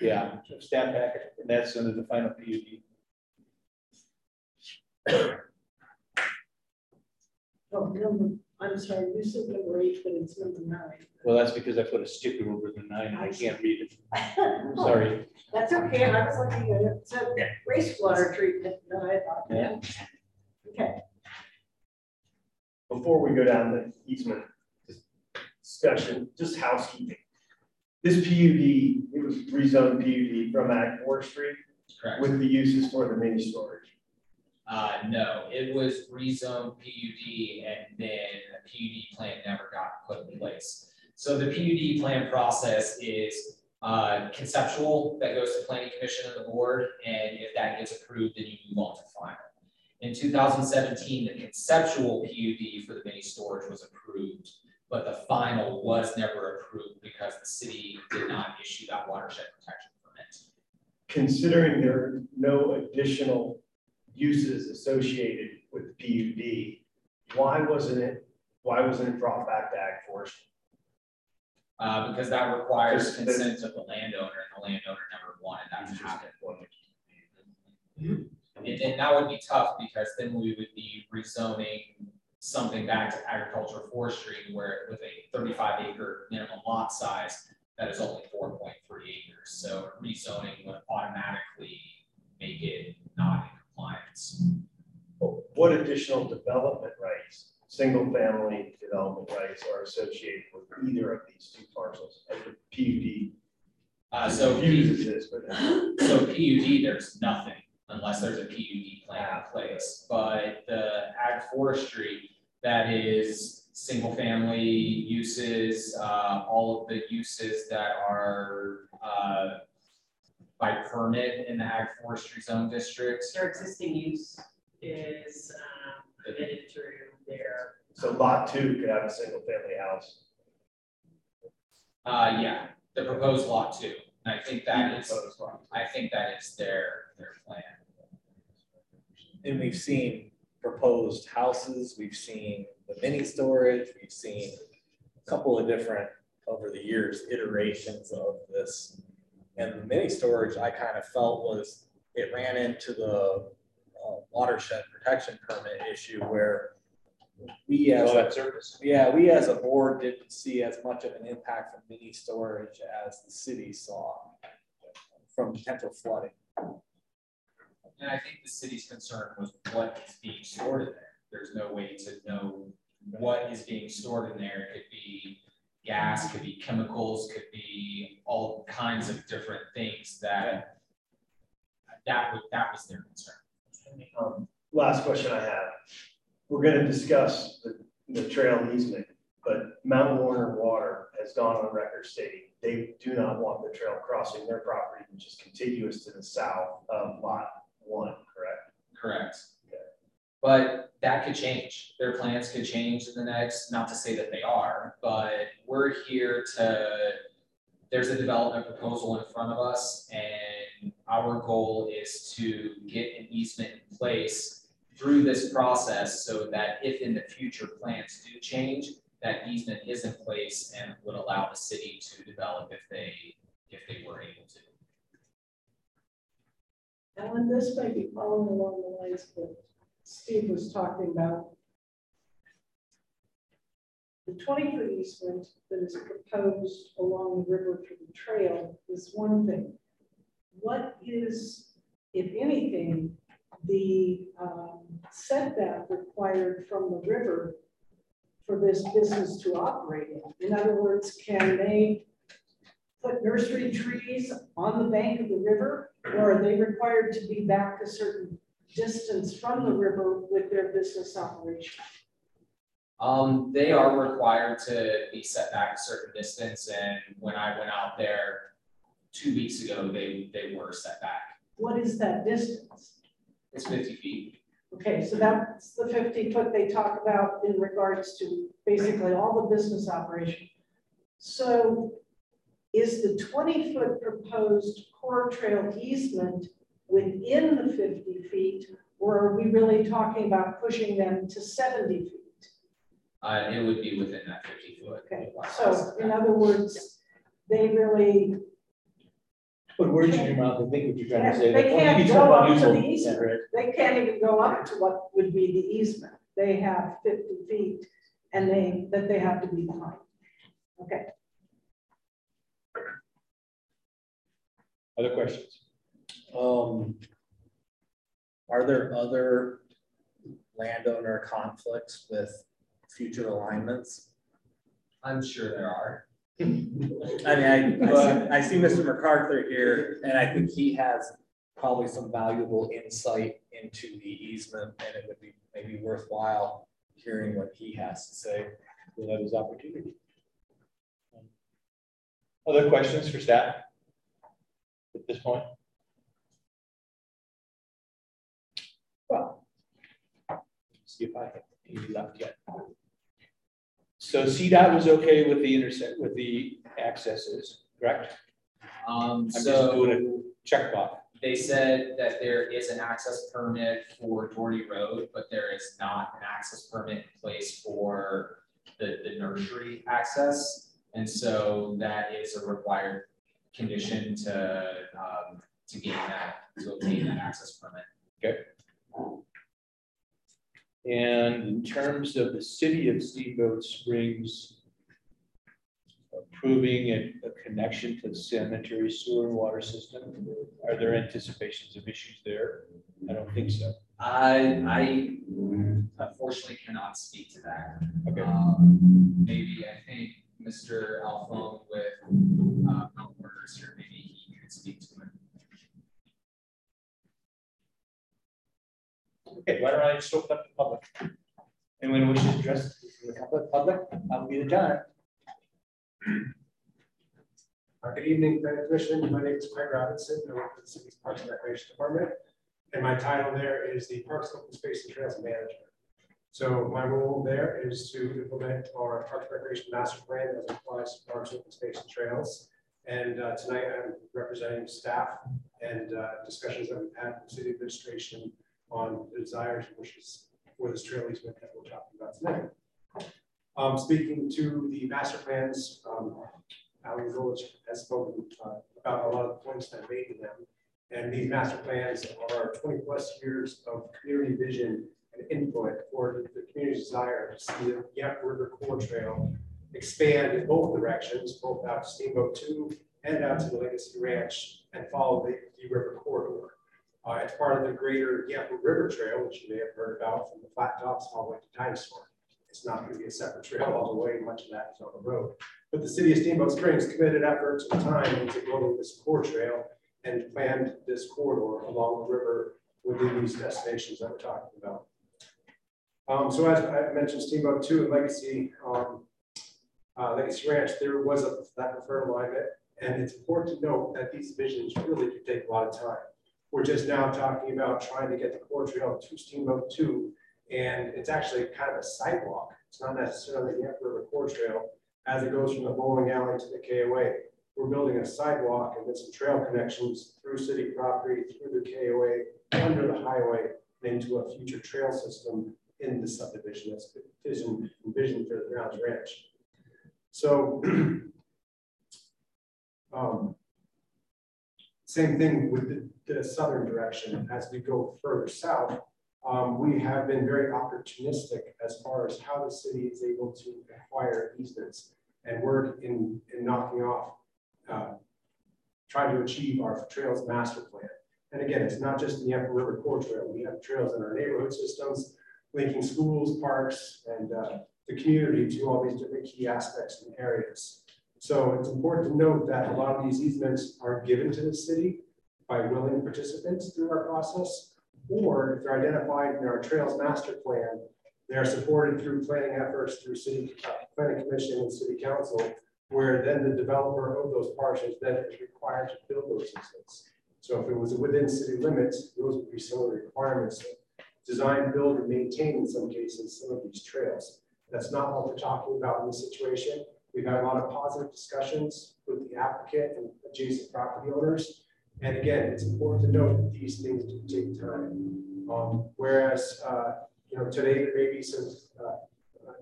Yeah, so staff packet, and that's under the final PUD. Oh, number, I'm sorry, you said number eight, but it's number nine. Well, that's because I put a sticker over the nine, and I can't read it. Sorry. That's okay, I was looking at it, it said wastewater treatment, and I thought, yeah. Okay, Before we go down the easement discussion, just housekeeping. This PUD, it was rezoned PUD from Ag Forestry Correct. with the uses for the mini storage. Uh, no, it was rezoned PUD and then a PUD plan never got put in place. So the PUD plan process is uh, conceptual that goes to planning commission and the board, and if that gets approved, then you move on to final. In two thousand seventeen, the conceptual PUD for the mini storage was approved, but the final was never approved because the city did not issue that watershed protection permit. Considering there are no additional uses associated with the PUD, why wasn't it, why wasn't it brought back to Ag Forestry? Uh, because that requires consent of the landowner, and the landowner never wanted that to happen. And then that would be tough, because then we would be rezoning something back to agricultural forestry, where with a thirty-five acre minimum lot size, that is only four point three acres, so rezoning would automatically make it not compliance. What additional development rights, single-family development rights are associated with either of these two parcels? The PUD Uh, so. uses this, but So PUD, there's nothing unless there's a PUD plan in place, but the ag forestry, that is single family uses, uh, all of the uses that are, uh, by permit in the ag forestry zone districts. Their existing use is, um, permitted through their, so lot two could have a single-family house. Uh, yeah, the proposed lot two, and I think that is, Proposed lot. I think that is their, their plan. And we've seen proposed houses, we've seen the mini storage, we've seen a couple of different, over the years, iterations of this. And the mini storage, I kind of felt was, it ran into the uh, watershed protection permit issue where we as, All that yeah, we as a board didn't see as much of an impact from mini storage as the city saw from potential flooding. And I think the city's concern was what is being stored in there. There's no way to know what is being stored in there. It could be gas, could be chemicals, could be all kinds of different things that that would, that was their concern. Um, Last question I have. We're gonna discuss the, the trail easement, but Mount Werner Water has gone on record stating they do not want the trail crossing their property, which is contiguous to the south of lot one, correct? Correct. But that could change. Their plans could change in the next, not to say that they are, but we're here to, there's a development proposal in front of us and our goal is to get an easement in place through this process so that if in the future plans do change, that easement is in place and would allow the city to develop if they, if they were able to. Alan, this might be following along the lines that Steve was talking about. The twenty foot easement that is proposed along the river for the trail is one thing. What is, if anything, the um, setback required from the river for this business to operate in? In other words, can they put nursery trees on the bank of the river? Or are they required to be back a certain distance from the river with their business operation? Um, they are required to be set back a certain distance, and when I went out there two weeks ago, they, they were set back. What is that distance? It's fifty feet. Okay, so that's the fifty foot they talk about in regards to basically all the business operation. So is the twenty foot proposed core trail easement within the fifty feet? Or are we really talking about pushing them to seventy feet? Uh, it would be within that fifty foot. Okay, so in other words, they really, Put words in your mouth, I think what you're trying to say. They that- can't go up to the easement. Right. they can't even go up to what would be the easement. They have fifty feet and they, that they have to be behind. Okay, Other questions? Um, are there other landowner conflicts with future alignments? I'm sure there are. I mean, I, I see- I see Mr. MacArthur here, and I think he has probably some valuable insight into the easement, and it would be maybe worthwhile hearing what he has to say. We'll have his opportunity. Other questions for staff? At this point? Well. See if I have any left yet. So CDOT was okay with the intersect, with the accesses, correct? Um, I'm just so. doing Check box. They said that there is an access permit for Doherty Road, but there is not an access permit in place for the, the nursery access. And so that is a required condition to, um, to gain that, to obtain that access permit. And in terms of the city of Steamboat Springs approving a, a connection to the sanitary sewer and water system, are there anticipations of issues there? I don't think so. I, I unfortunately cannot speak to that. Okay. Um, maybe, I think Mr. Alphone with, uh, Mount maybe he could speak to Okay, why don't I just open up the public? Anyone wishes to address the public, public, will be the time. Uh, Good evening, Planning Commission. My name is Craig Robinson. I work for the city's Parks and Recreation Department. And my title there is the Parks, Open Space and Trails Manager. So my role there is to implement our Parks and Recreation Master Plan as it applies to parks, open space and trails. And uh, tonight I'm representing staff and uh, discussions that we've had with city administration on the desires and wishes for this trail easement that we're talking about tonight. Um, speaking to the master plans, um, Alan Village has spoken uh, about a lot of the points that I made in them. And these master plans are twenty plus years of community vision and input for the community's desire to see the Yampa River Core Trail expand in both directions, both out to Steamboat Two and out to the Legacy Ranch and follow the, the river corridor. Uh, it's part of the greater Yampa River Trail, which you may have heard about from the Flat Tops all the way to Dinosaur. It's not going to be a separate trail all the way, much of that is on the road. But the city of Steamboat Springs committed efforts and time into building this core trail and planned this corridor along the river within these destinations that we're talking about. Um, so as I mentioned, Steamboat Two and Legacy, um, uh, Legacy Ranch, there was a, that preferred alignment. And it's important to note that these visions really do take a lot of time. We're just now talking about trying to get the core trail to Steamboat Two. And it's actually kind of a sidewalk. It's not necessarily the Yampa River Core Trail as it goes from the bowling alley to the KOA. We're building a sidewalk and then some trail connections through city property, through the KOA, under the highway, and into a future trail system in the subdivision that's vision, envisioned for the Browns Ranch. So, um, same thing with the, the southern direction. As we go further south, um, we have been very opportunistic as far as how the city is able to acquire easements and work in, in knocking off, uh, trying to achieve our trails master plan. And again, it's not just the Yampa River Core Trail. We have trails in our neighborhood systems, linking schools, parks, and uh, the community to all these different key aspects and areas. So it's important to note that a lot of these easements are given to the city by willing participants through our process, or if they're identified in our Trails Master Plan, they are supported through planning efforts through City uh, Planning Commission and City Council, where then the developer of those parcels then is required to build those systems. So if it was within city limits, those would be some of the requirements. Design, build, and maintain in some cases some of these trails. That's not what we're talking about in this situation. We've had a lot of positive discussions with the applicant and adjacent property owners. And again, it's important to note that these things do take time. Um, whereas, uh, you know, today there may be some, uh,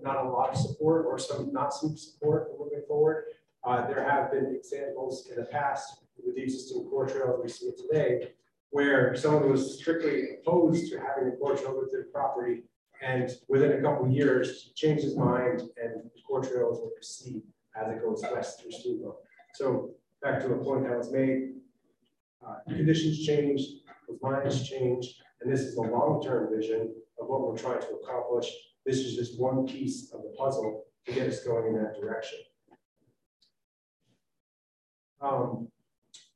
not a lot of support or some, not some support moving forward. Uh, there have been examples in the past with the existing core trail we see today, where someone was strictly opposed to having a core trail within property and within a couple years changed his mind and the core trails will proceed as it goes west through Steamboat. So back to a point that was made, uh, conditions change, minds change, and this is a long-term vision of what we're trying to accomplish. This is just one piece of the puzzle to get us going in that direction. Um,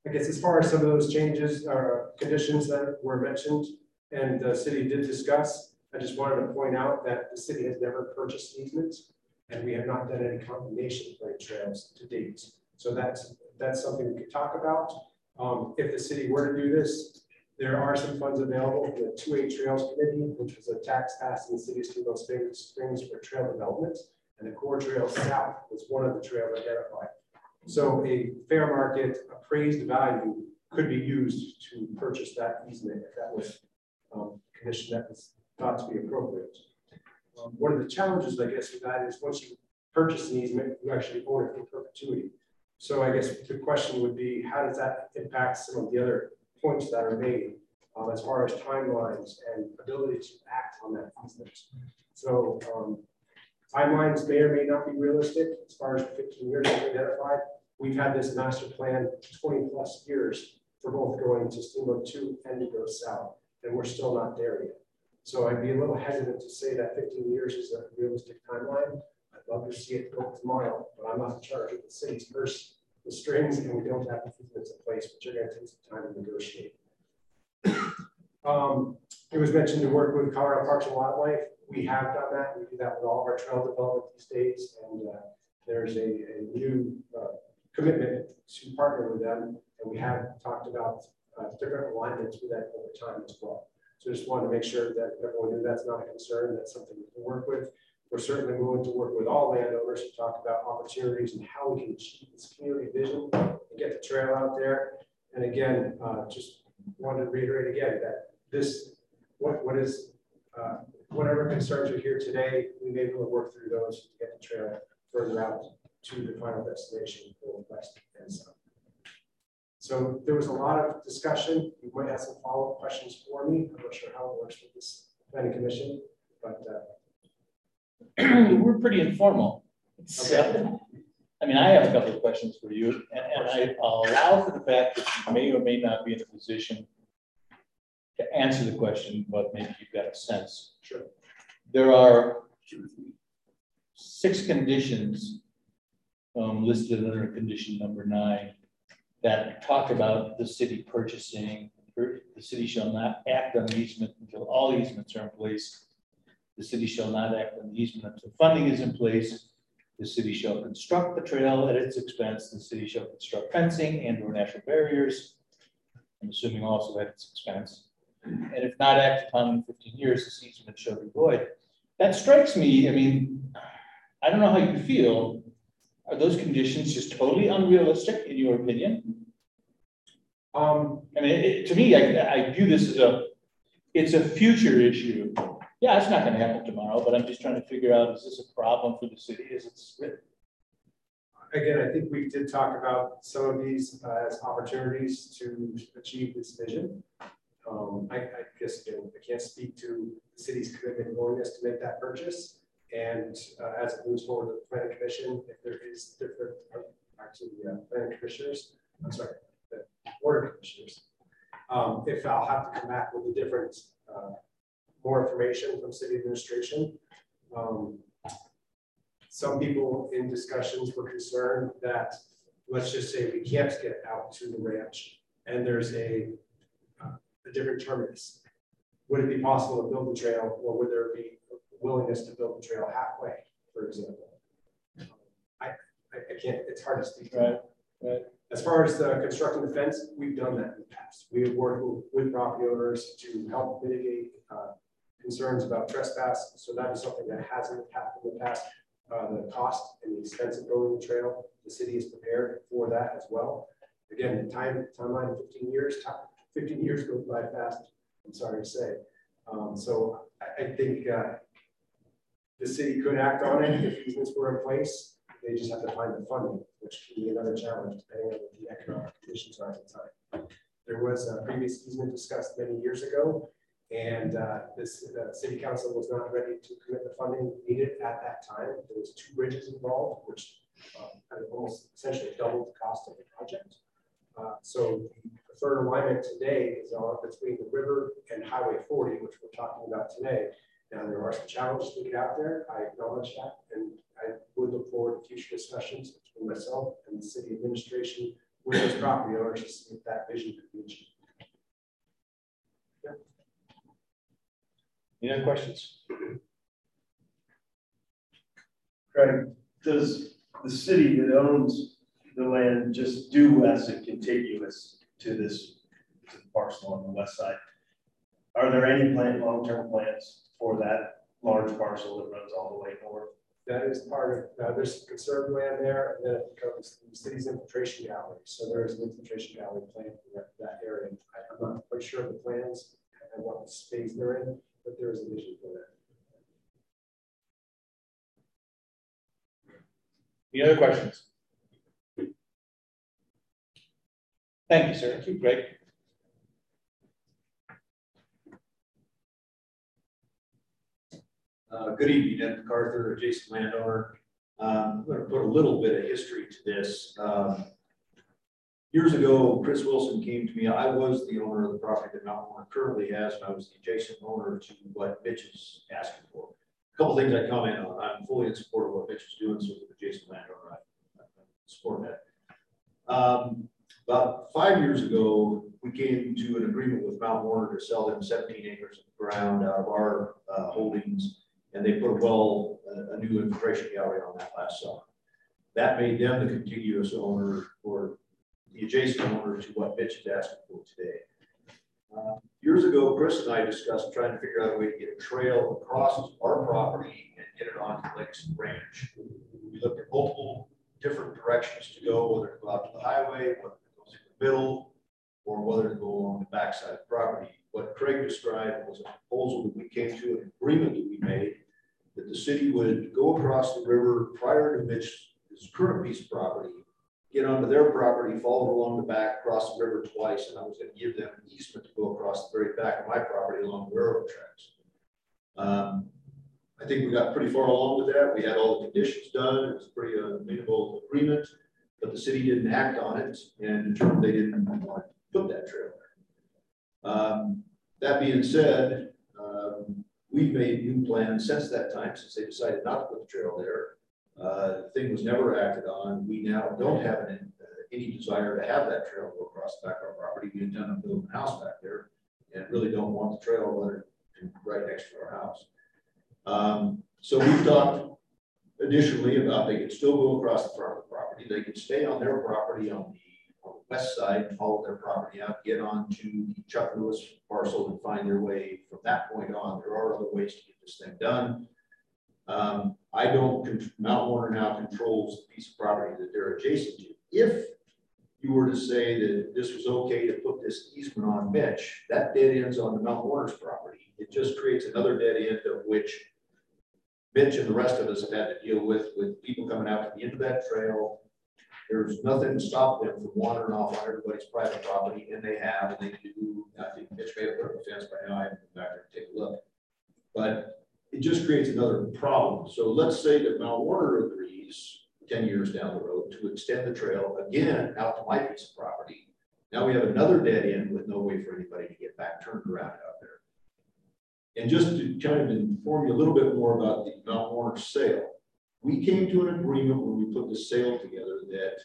I guess as far as some of those changes or conditions that were mentioned and the city did discuss, I just wanted to point out that the city has never purchased easements and we have not done any combination of trails to date. So that's, that's something we could talk about. Um, if the city were to do this, there are some funds available for the 2A trails committee, which was a tax passed in the city of Steamboat Springs for trail development. And the core trail south was one of the trails identified. So a fair market appraised value could be used to purchase that easement if that was um, condition that was thought to be appropriate. Um, one of the challenges, I guess, with that is once you purchase an easement, you actually own it in perpetuity. So I guess the question would be, how does that impact some of the other points that are made um, as far as timelines and ability to act on that easement? So um, timelines may or may not be realistic as far as 15 years identified. We've had this master plan 20 plus years for both going to Steamboat 2 and to go south, and we're still not there yet. So I'd be a little hesitant to say that 15 years is a realistic timeline. I'd love to see it go tomorrow, but I'm not in charge of the city's purse, the strings, and we don't have the improvements in place, but you're going to take some time to negotiate. um, it was mentioned to work with Colorado Parks and Wildlife. We have done that. We do that with all of our trail development these days, and uh, there's a, a new uh, commitment to partner with them, and we have talked about uh, different alignments with that over time as well. So just wanted to make sure that everyone knew that's not a concern, that's something we can work with. We're certainly willing to work with all landowners to talk about opportunities and how we can achieve this community vision and get the trail out there. And again, uh, just wanted to reiterate again that this, what, what is, uh, whatever concerns are here today, we may be able to work through those to get the trail further out to the final destination for west and south. So there was a lot of discussion. You might have some follow-up questions for me. I'm not sure how it works with this planning commission, but uh... we're pretty informal. Okay. I mean, I have a couple of questions for you, and, and I allow for the fact that you may or may not be in a position to answer the question, but maybe you've got a sense. Sure. There are six conditions um, listed under condition number nine that talk about the city purchasing, the city shall not act on the easement until all easements are in place. The city shall not act on the easement until funding is in place. The city shall construct the trail at its expense. The city shall construct fencing and or natural barriers. I'm assuming also at its expense. And if not acted upon in 15 years, the easement shall be void. That strikes me, I mean, I don't know how you feel, are those conditions just totally unrealistic in your opinion? Um, I mean, it, to me, I, I view this as a, it's a future issue. Yeah, it's not going to happen tomorrow, but I'm just trying to figure out, is this a problem for the city it's written? Again, I think we did talk about some of these uh, as opportunities to achieve this vision. Um, I, I, guess again, I can't speak to the city's commitment and willingness to make that purchase. And uh, as it moves forward with the planning commission, if there is different, actually, uh, planning commissioners, I'm sorry, the board of commissioners, um, if I'll have to come back with a different, uh, more information from city administration. Um, some people in discussions were concerned that, let's just say we can't get out to the ranch and there's a, uh, a different terminus. Would it be possible to build the trail or would there be willingness to build the trail halfway, for example. I, I, I can't, it's hard to speak. Right, right. As far as uh, constructing the fence, we've done that in the past. We have worked with property owners to help mitigate uh, concerns about trespass. So that is something that hasn't happened in the past. Uh, the cost and the expense of building the trail, the city is prepared for that as well. Again, the time timeline 15 years, 15 years goes by fast. I'm sorry to say. Um, so I, I think uh, the city could act on it if easements were in place. They just have to find the funding, which can be another challenge depending on what the economic conditions are at the time. There was a previous easement discussed many years ago, and uh, this the city council was not ready to commit the funding needed at that time. There was two bridges involved, which um, kind of almost essentially doubled the cost of the project. Uh, so the preferred alignment today is on between the river and Highway 40, which we're talking about today. Now, there are some challenges to get out there. I acknowledge that, and I would look forward to future discussions between myself and the city administration with those property owners to see if that vision could be achieved. Any other questions? Craig, does the city that owns the land just due west and contiguous to this to the parcel on the west side? Are there any plan, long-term plans for that large parcel that runs all the way north? That is part of, uh, there's conserved land there, and then it becomes the city's infiltration gallery. So there is an infiltration gallery plan for that, that area. I- I'm not quite sure of the plans and what space they're in, but there is a vision for that. Any other questions? Thank you, sir. Thank you, Greg. Uh, good evening, Ed MacArthur, adjacent landowner. Um, I'm going to put a little bit of history to this. Um, years ago, Chris Wilson came to me. I was the owner of the property that Mount Werner currently has, and I was the adjacent owner to what Mitch is asking for. A couple things I comment on. I'm fully in support of what Mitch is doing, so the adjacent landowner, I, I support that. Um, about five years ago, we came to an agreement with Mount Werner to sell them 17 acres of ground out of our uh, holdings and they put a well, a, a new infiltration gallery on that last summer. That made them the contiguous owner or adjacent owner to what Mitch is asking for today. Uh, years ago, Chris and I discussed trying to figure out a way to get a trail across our property and get it onto Lakes Ranch. We looked at multiple different directions to go, whether to go out to the highway, whether it goes in the middle, or whether to go along the backside of the property. What Craig described was a proposal that we came to, an agreement that we made that the city would go across the river prior to Mitch's current piece of property, get onto their property, follow along the back, cross the river twice, and I was going to give them an easement to go across the very back of my property along the railroad tracks. Um, I think we got pretty far along with that. We had all the conditions done. It was a pretty amenable agreement, but the city didn't act on it and determined they didn't want to put that trail there. Um, that being said, um, we've made new plans since that time, since they decided not to put the trail there. Uh, thing was never acted on. We now don't have an, uh, any desire to have that trail go across the back of our property. We intend on building a house back there and really don't want the trail right next to our house. Um, so we've talked additionally about they could still go across the front of the property. They could stay on their property on the, on the west side, follow their property out, get onto the Chuck Lewis parcel and find their way from that point on. There are other ways to get this thing done. Um, I don't, Mount Werner now controls the piece of property that they're adjacent to. If you were to say that this was okay to put this easement on Mitch, that dead ends on the Mount Werner's property. It just creates another dead end of which Mitch and the rest of us have had to deal with, with people coming out to the end of that trail. There's nothing to stop them from wandering off on everybody's private property, and they have, and they do. I think Mitch may have put up a fence by now. I haven't been back there to take a look. But it just creates another problem. So let's say that Mount Werner agrees 10 years down the road to extend the trail again out to my piece of property. Now we have another dead end with no way for anybody to get back turned around out there. And just to kind of inform you a little bit more about the Mount Werner sale, we came to an agreement when we put the sale together that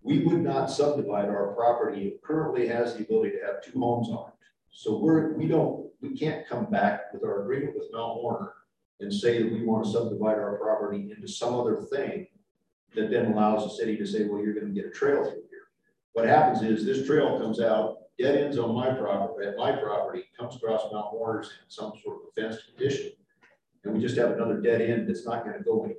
we would not subdivide our property. It currently has the ability to have two homes on it. So we're, we don't, we can't come back with our agreement with Mount Werner and say that we want to subdivide our property into some other thing that then allows the city to say, well, you're going to get a trail through here. What happens is this trail comes out, dead ends on my property, at my property, comes across Mount Werner's in some sort of fenced condition. And we just have another dead end that's not going to go anywhere.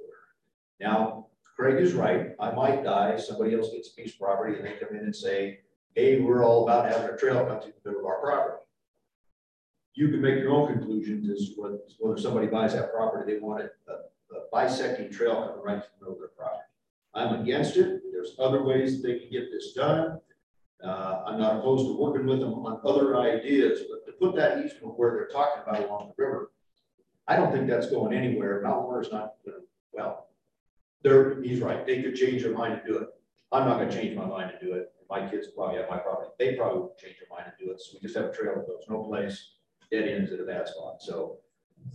Now, Craig is right. I might die. Somebody else gets a piece of property and they come in and say, hey, we're all about having a trail come through the middle of our property. You can make your own conclusions as to whether somebody buys that property, they want it, a, a bisecting trail coming right through the middle of their property. I'm against it. There's other ways that they can get this done. Uh, I'm not opposed to working with them on other ideas, but to put that easement where they're talking about along the river, I don't think that's going anywhere. Mount Werner's not, well, they're, he's right. They could change their mind and do it. I'm not going to change my mind and do it. My kids probably have my property. They probably change their mind and do it. So we just have a trail that goes no place, dead ends at a bad spot. So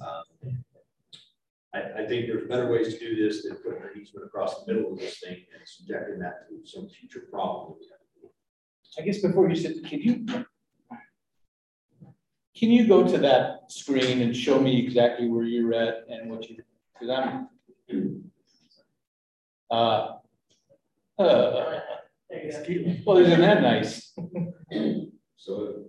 um, I, I think there's better ways to do this than putting an easement across the middle of this thing and subjecting that to some future problem. I guess before you sit, can you? Can you go to that screen and show me exactly where you're at and what you, because I'm. Uh. Uh, well, isn't that nice? So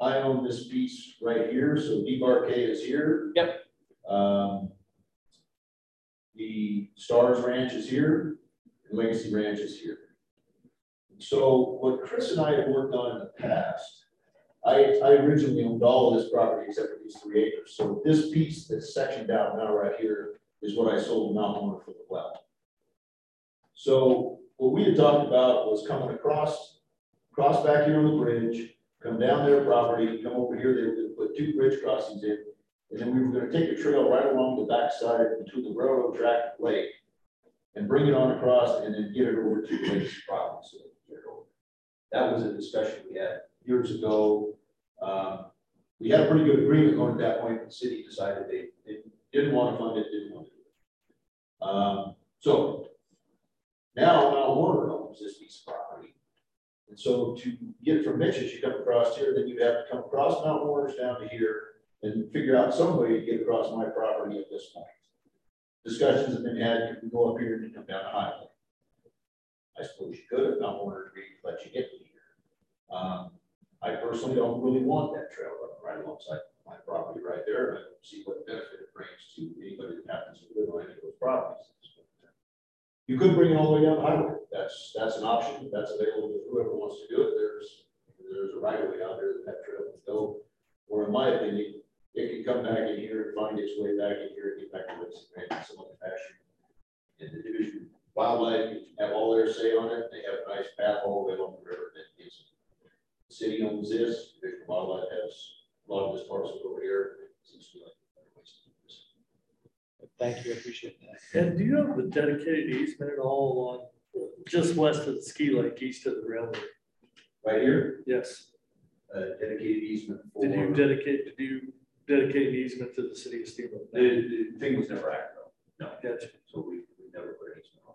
I own this piece right here, so Debarque is here. Yep. Um, The Stars Ranch is here, and Legacy Ranch is here. So what Chris and I have worked on in the past, I, I originally owned all of this property except for these three acres. So this piece that's sectioned out now right here is what I sold Mount Werner for the well. So what we had talked about was coming across, cross back here on the bridge, come down their property, come over here, they were gonna put two bridge crossings in. And then we were gonna take a trail right along the backside between the railroad track and lake. And bring it on across and then get it over to the lake's property. so. That was a discussion we had years ago. Um, we had a pretty good agreement going at that point, the city decided they, they didn't want to fund it, didn't want to do it. Um, so now Mount Werner owns this piece of property. So to get from Mitch's, you come across here, then you have to come across Mount Werner's down to here and figure out some way to get across my property at this point. Discussions have been had, you can go up here and come down the highway. I suppose you could, if Mount Werner agreed to let you get to here. Um, I personally don't really want that trail running right alongside my property right there. I don't see what benefit it brings to anybody that happens to live on any of those properties. You could bring it all the way down the highway. That's, that's an option. That's available to whoever wants to do it. There's, there's a right of way out there that trail can go. Or in my opinion, it can come back in here and find its way back in here and get back to its, in some other fashion. And the division wildlife have all their say on it. They have a nice path all the way along the river that gives the city owns this, Division Wildlife has a lot of this parcel over here. Be like a better place to do this. Thank you, I appreciate that. And do you have the dedicated easement at all along, just west of the ski lake, east of the railway? Right here, Yes. uh, dedicated easement for. Did you dedicate, did you dedicate easement to the city of Steamboat? The, the thing was never acted on. No. Gotcha. So we, we never put an easement on.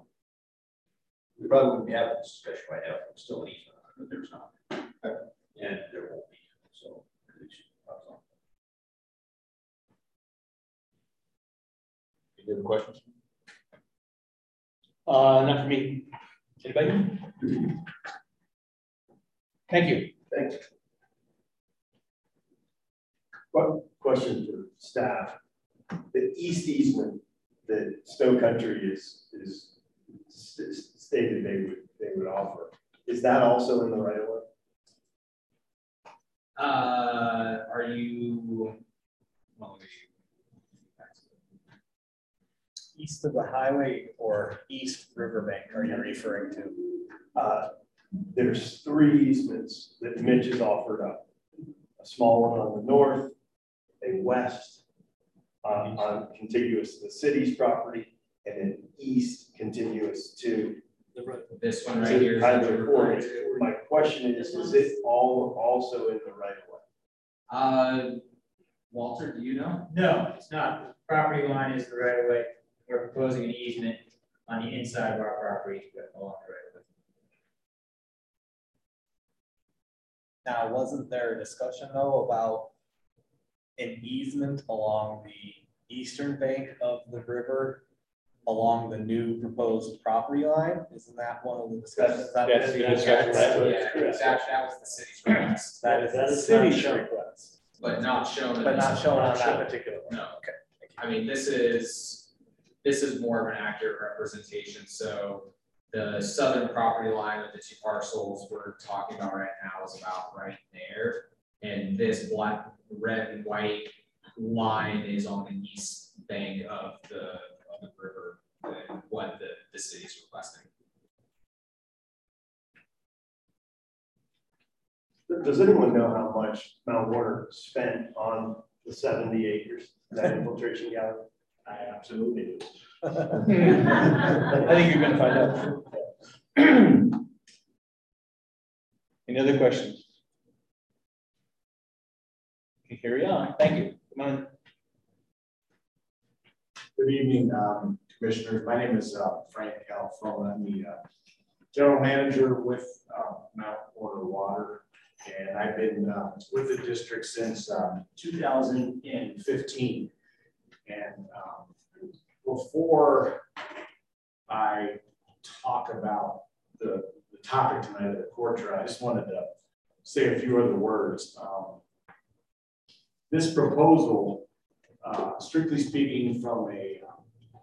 We probably wouldn't be having this discussion right now, if it's still an easement, but there's not. And there won't be, Any other questions? Uh, not for me. Anybody? Thank you. Thanks. What question for staff? The east easement that Snow Country is, is stated they would, they would offer, is that also in the right of way? Uh, are you? well, let me- East of the highway or east riverbank are you referring to? Uh, There's three easements that Mitch has offered up. A small one on the north, a west on, on contiguous to the city's property, and an east contiguous to This one to right here. is what Highway you're referring corridor. My question is, is it all also in the right of way? Uh, Walter, do you know? No, it's not. The Property line is the right of way. We're proposing an easement on the inside of our property along the right of way. Now, wasn't there a discussion though about an easement along the eastern bank of the river along the new proposed property line? Isn't that one of the discussions? that was That's the discussion, right? Yeah, that, that was the city's request, That is That the city's request, but not shown. but not shown on that particular one. No. Okay. I mean, this is, this is more of an accurate representation, so the southern property line of the two parcels we're talking about right now is about right there. And this black, red and white line is on the east bank of the, of the river, what the, the is requesting. Does anyone know how much Mount Werner spent on the seventy acres, that infiltration gallery? I absolutely do. I think you're gonna find out. Any other questions? Okay, Carry on, thank you, come on. Good evening, um, commissioners. My name is uh, Frank Alfone. I'm the uh, general manager with uh, Mount Werner Water. And I've been uh, with the district since um, 2015. And um, before I talk about the, the topic tonight of the core trail, I just wanted to say a few other words. Um, this proposal, uh, strictly speaking from a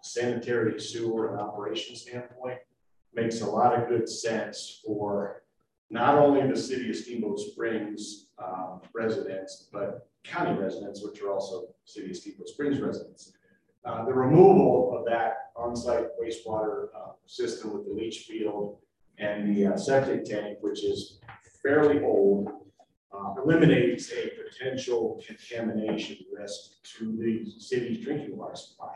sanitary sewer and operation standpoint, makes a lot of good sense for not only the city of Steamboat Springs um, residents, but county residents, which are also city of Steamboat Springs residents. Uh, the removal of that on-site wastewater uh, system with the leach field and the uh, septic tank, which is fairly old, uh, eliminates a potential contamination risk to the city's drinking water supply.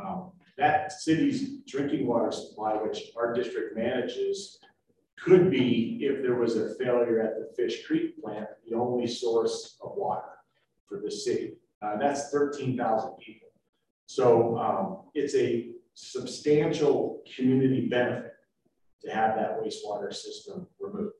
Um, that city's drinking water supply, which our district manages, could be, if there was a failure at the Fish Creek plant, the only source of water for the city. Uh, that's 13,000 people. So um, it's a substantial community benefit to have that wastewater system removed.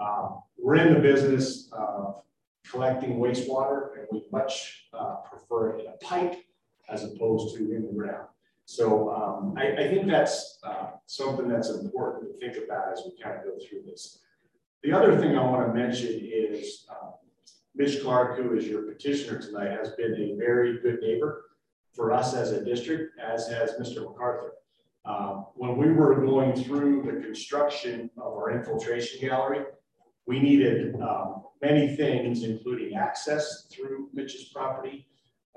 Um, we're in the business of collecting wastewater and we much uh, prefer it in a pipe as opposed to in the ground. So um, I, I, think that's uh, something that's important to think about as we kind of go through this. The other thing I want to mention is uh, Mitch Clark, who is your petitioner tonight, has been a very good neighbor for us as a district, as has Mr. MacArthur. Uh, when we were going through the construction of our infiltration gallery, we needed um, many things, including access through Mitch's property,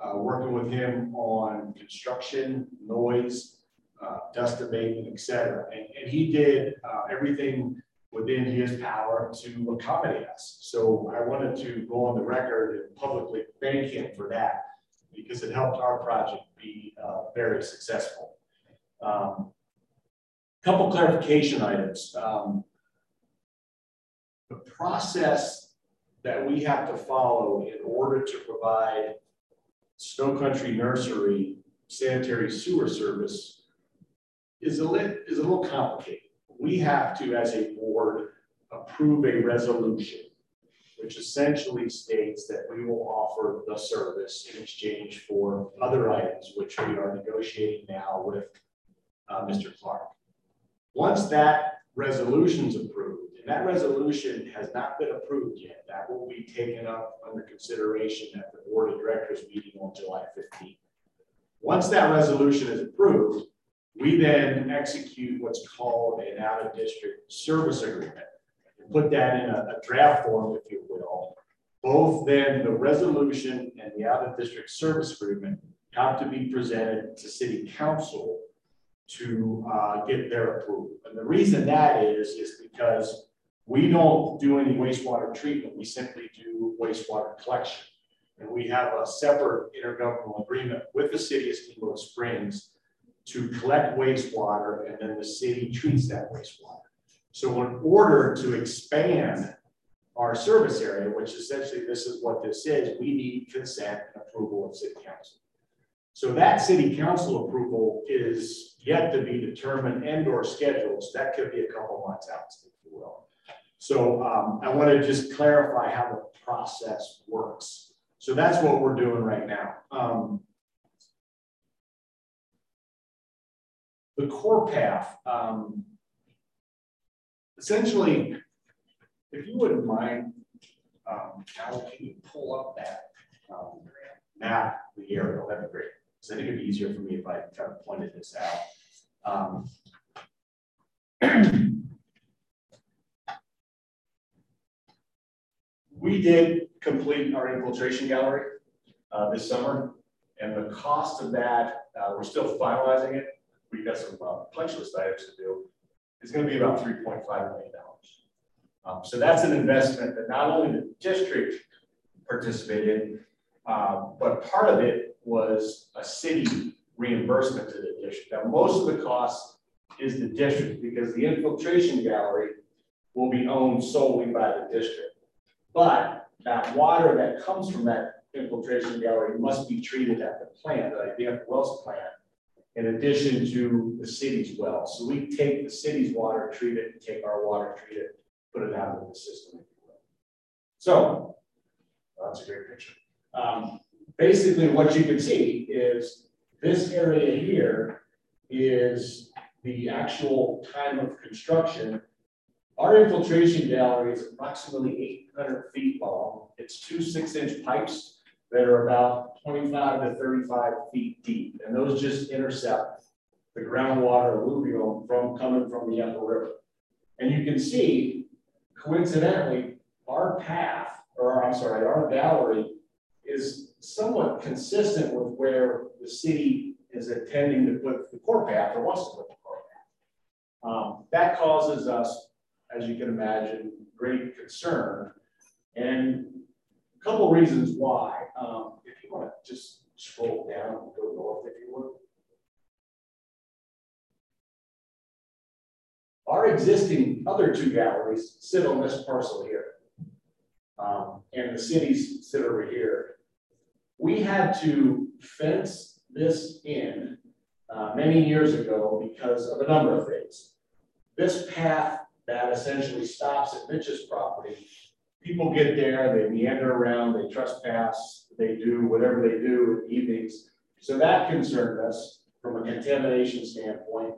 uh, working with him on construction, noise, uh, dust abatement, et cetera. And, and he did uh, everything within his power to accommodate us. So I wanted to go on the record and publicly thank him for that because it helped our project be uh, very successful. Um, couple clarification items. Um, the process that we have to follow in order to provide Snow Country Nursery sanitary sewer service is a, lit, is a little complicated. We have to, as a board, approve a resolution which essentially states that we will offer the service in exchange for other items, which we are negotiating now with uh, Mr. Clark. Once that resolution is approved, and that resolution has not been approved yet, that will be taken up under consideration at the board of directors meeting on July 15th. Once that resolution is approved, we then execute what's called an out of district service agreement. And put that in a, a draft form, if you will. Both then the resolution and the out of district service agreement have to be presented to city council to uh, get their approval. And the reason that is, is because we don't do any wastewater treatment. We simply do wastewater collection. And we have a separate intergovernmental agreement with the city of Steamboat Springs to collect wastewater and then the city treats that wastewater. So in order to expand our service area, which essentially this is what this is, we need consent and approval of city council. So that city council approval is yet to be determined and or scheduled. So that could be a couple months out, if you will. So um, I want to just clarify how the process works. So that's what we're doing right now. Um, the core path, um, essentially, if you wouldn't mind, um, Al, can you pull up that um, map, the aerial, that'd be great. So I think it'd be easier for me if I kind of pointed this out. Um, we did complete our infiltration gallery uh, this summer, and the cost of that, uh, we're still finalizing it. We've got some uh, punch list items to do. It's going to be about $3.5 million. Um, so that's an investment that not only the district participated uh, but part of it was a city reimbursement to the district. Now, most of the cost is the district because the infiltration gallery will be owned solely by the district. But that water that comes from that infiltration gallery must be treated at the plant, the IBF Wells plant, in addition to the city's well. So we take the city's water, treat it, take our water, treat it, put it out into the system. So, that's a great picture. Um, basically, what you can see is this area here is the actual time of construction. Our infiltration gallery is approximately eight hundred feet long. It's two six-inch pipes that are about twenty-five to thirty-five feet deep, and those just intercept the groundwater alluvial from coming from the upper river. And you can see, coincidentally, our path, or I'm sorry, our gallery is somewhat consistent with where the city is intending to put the core path or wants to put the core path. Um, that causes us, as you can imagine, great concern. And a couple reasons why. Um, if you want to just scroll down and go north, if you would. Our existing other two galleries sit on this parcel here. Um, and the cities sit over here. We had to fence this in uh, many years ago because of a number of things. This path that essentially stops at Mitch's property, people get there, they meander around, they trespass, they do whatever they do in the evenings. So that concerned us from a contamination standpoint.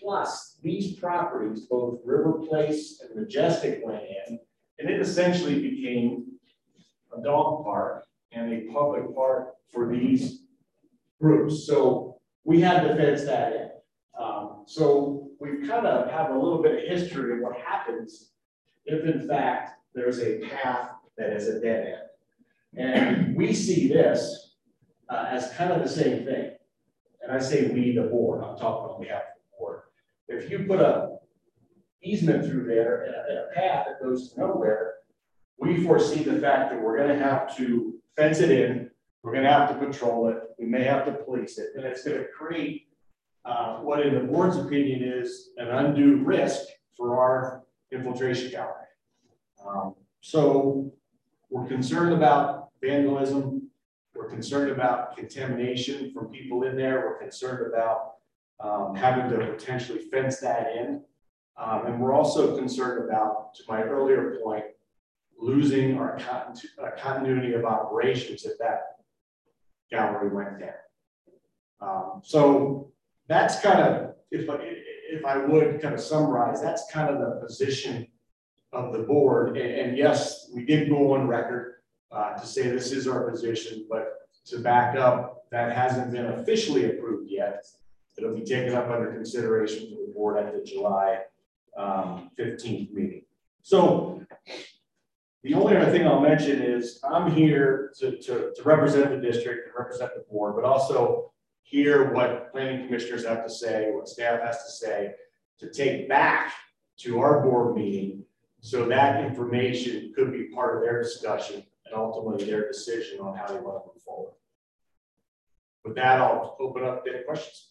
Plus, these properties, both River Place and Majestic went in, and it essentially became a dog park and a public park for these groups. So we had to fence that in. Um, so we kind of have a little bit of history of what happens if in fact there's a path that is a dead end. And we see this uh, as kind of the same thing. And I say we, the board, I'm talking on behalf of the board. If you put a easement through there and a, and a path that goes to nowhere, we foresee the fact that we're gonna have to fence it in, we're gonna have to patrol it, we may have to police it, and it's gonna create uh, what in the board's opinion is an undue risk for our infiltration gallery. Um, so we're concerned about vandalism, we're concerned about contamination from people in there, we're concerned about um, having to potentially fence that in. Um, and we're also concerned about, to my earlier point, losing our continu uh, continuity of operations if that gallery went down. Um, so that's kind of, if if I would kind of summarize, that's kind of the position of the board. And, and yes, we did go on record uh, to say this is our position, but to back up, that hasn't been officially approved yet. It'll be taken up under consideration for the board at the July um, 15th meeting. So the only other thing I'll mention is I'm here to, to, to represent the district and represent the board, but also hear what planning commissioners have to say, what staff has to say, to take back to our board meeting so that information could be part of their discussion and ultimately their decision on how they want to move forward. With that, I'll open up any questions.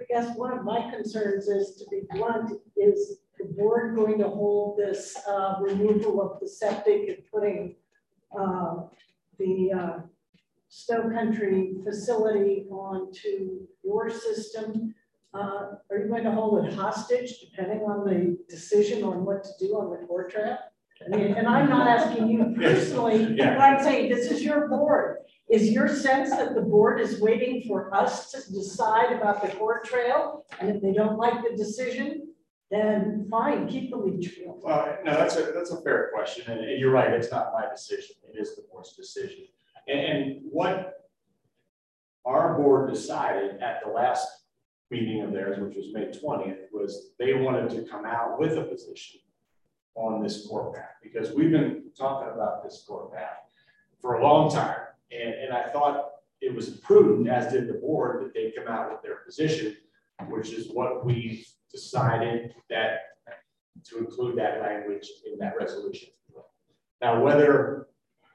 I guess one of my concerns is, to be blunt, is the board going to hold this uh, removal of the septic and putting uh, the uh, Snow Country facility onto your system? Uh, are you going to hold it hostage depending on the decision on what to do on the core trail? I mean, and I'm not asking you personally, Yeah. but I'm saying this is your board. Is your sense that the board is waiting for us to decide about the core trail? And if they don't like the decision, then fine, keep the field. Well, no, that's a, that's a fair question, and, and you're right, it's not my decision, it is the board's decision. And, and what our board decided at the last meeting of theirs, which was May twentieth, was they wanted to come out with a position on this core path, because we've been talking about this core path for a long time. And, and I thought it was prudent, as did the board, that they come out with their position, which is what we decided that to include that language in that resolution. Now, whether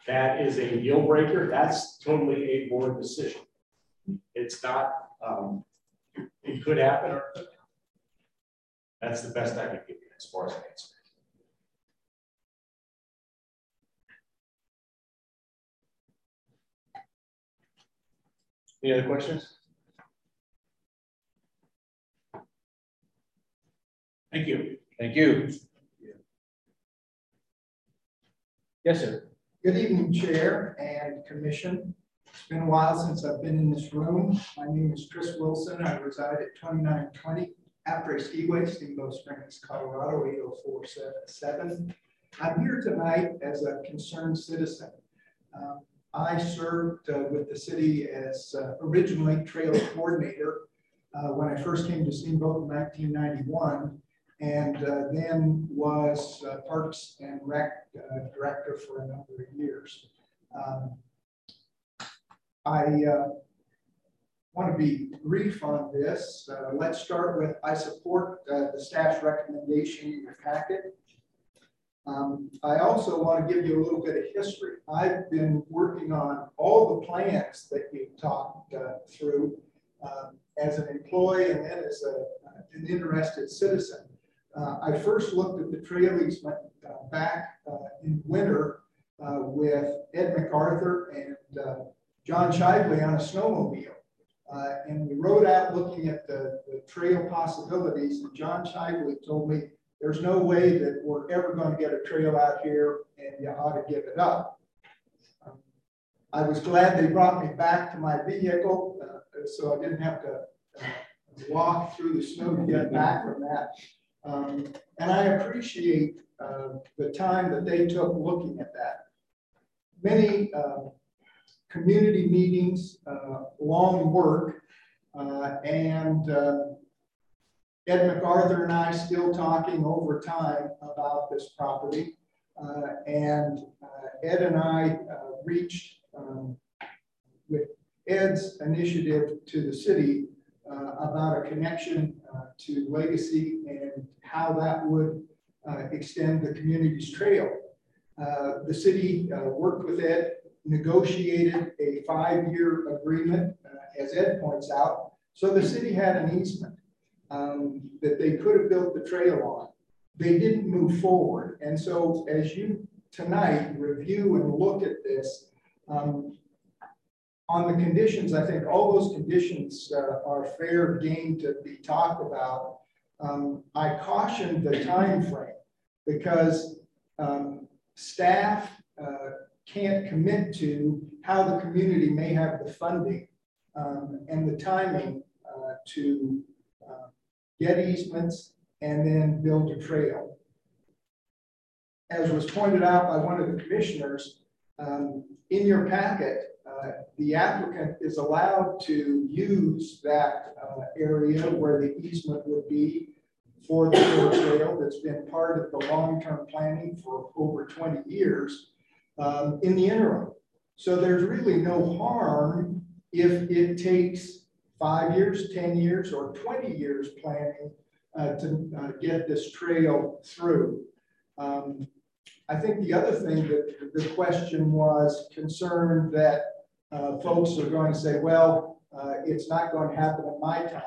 that is a deal breaker, that's totally a board decision. It's not, um, could happen or could That's the best I can give you as far as an answer. Any other questions? Thank you. Thank you. Yes, sir. Good evening, Chair and Commission. It's been a while since I've been in this room. My name is Chris Wilson. I reside at 2920 Apres Skiway, Steamboat Springs, Colorado, 80477. I'm here tonight as a concerned citizen. Um, I served uh, with the city as uh, originally trail coordinator uh, when I first came to Steamboat in 1991 and uh, then was uh, Parks and Rec uh, Director for a number of years. Um, I uh, want to be brief on this. Uh, let's start with, I support uh, the staff's recommendation in your packet. Um, I also want to give you a little bit of history. I've been working on all the plans that you've talked through um, as an employee and then as a, an interested citizen. Uh, I first looked at the trail easement uh, back uh, in winter uh, with Ed MacArthur and uh, John Shively on a snowmobile. Uh, and we rode out looking at the, the trail possibilities. And John Shively told me, there's no way that we're ever going to get a trail out here and you ought to give it up. Um, I was glad they brought me back to my vehicle so I didn't have to walk through the snow to get back from that. Um, and I appreciate uh, the time that they took looking at that. Many uh, community meetings, uh, long work, uh, and uh, Ed MacArthur and I still talking over time about this property. And Ed and I reached um, with Ed's initiative to the city uh, about a connection uh, to legacy and how that would uh, extend the community's trail. the city worked with Ed, negotiated a five-year agreement, as Ed points out. So the city had an easement um, that they could have built the trail on. They didn't move forward. And so as you tonight review and look at this, um, on the conditions, I think all those conditions uh, are fair game to be talked about. Um, I caution the time frame because um, staff uh, can't commit to how the community may have the funding um, and the timing uh, to uh, get easements and then build a trail. As was pointed out by one of the commissioners, um, in your packet, uh, the applicant is allowed to use that uh, area where the easement would be for the trail that's been part of the long-term planning for over 20 years um, in the interim. So there's really no harm if it takes five years, 10 years, or 20 years planning uh, to uh, get this trail through. Um, I think the other thing that the question was concerned that uh, folks are going to say, well, uh, it's not going to happen in my time.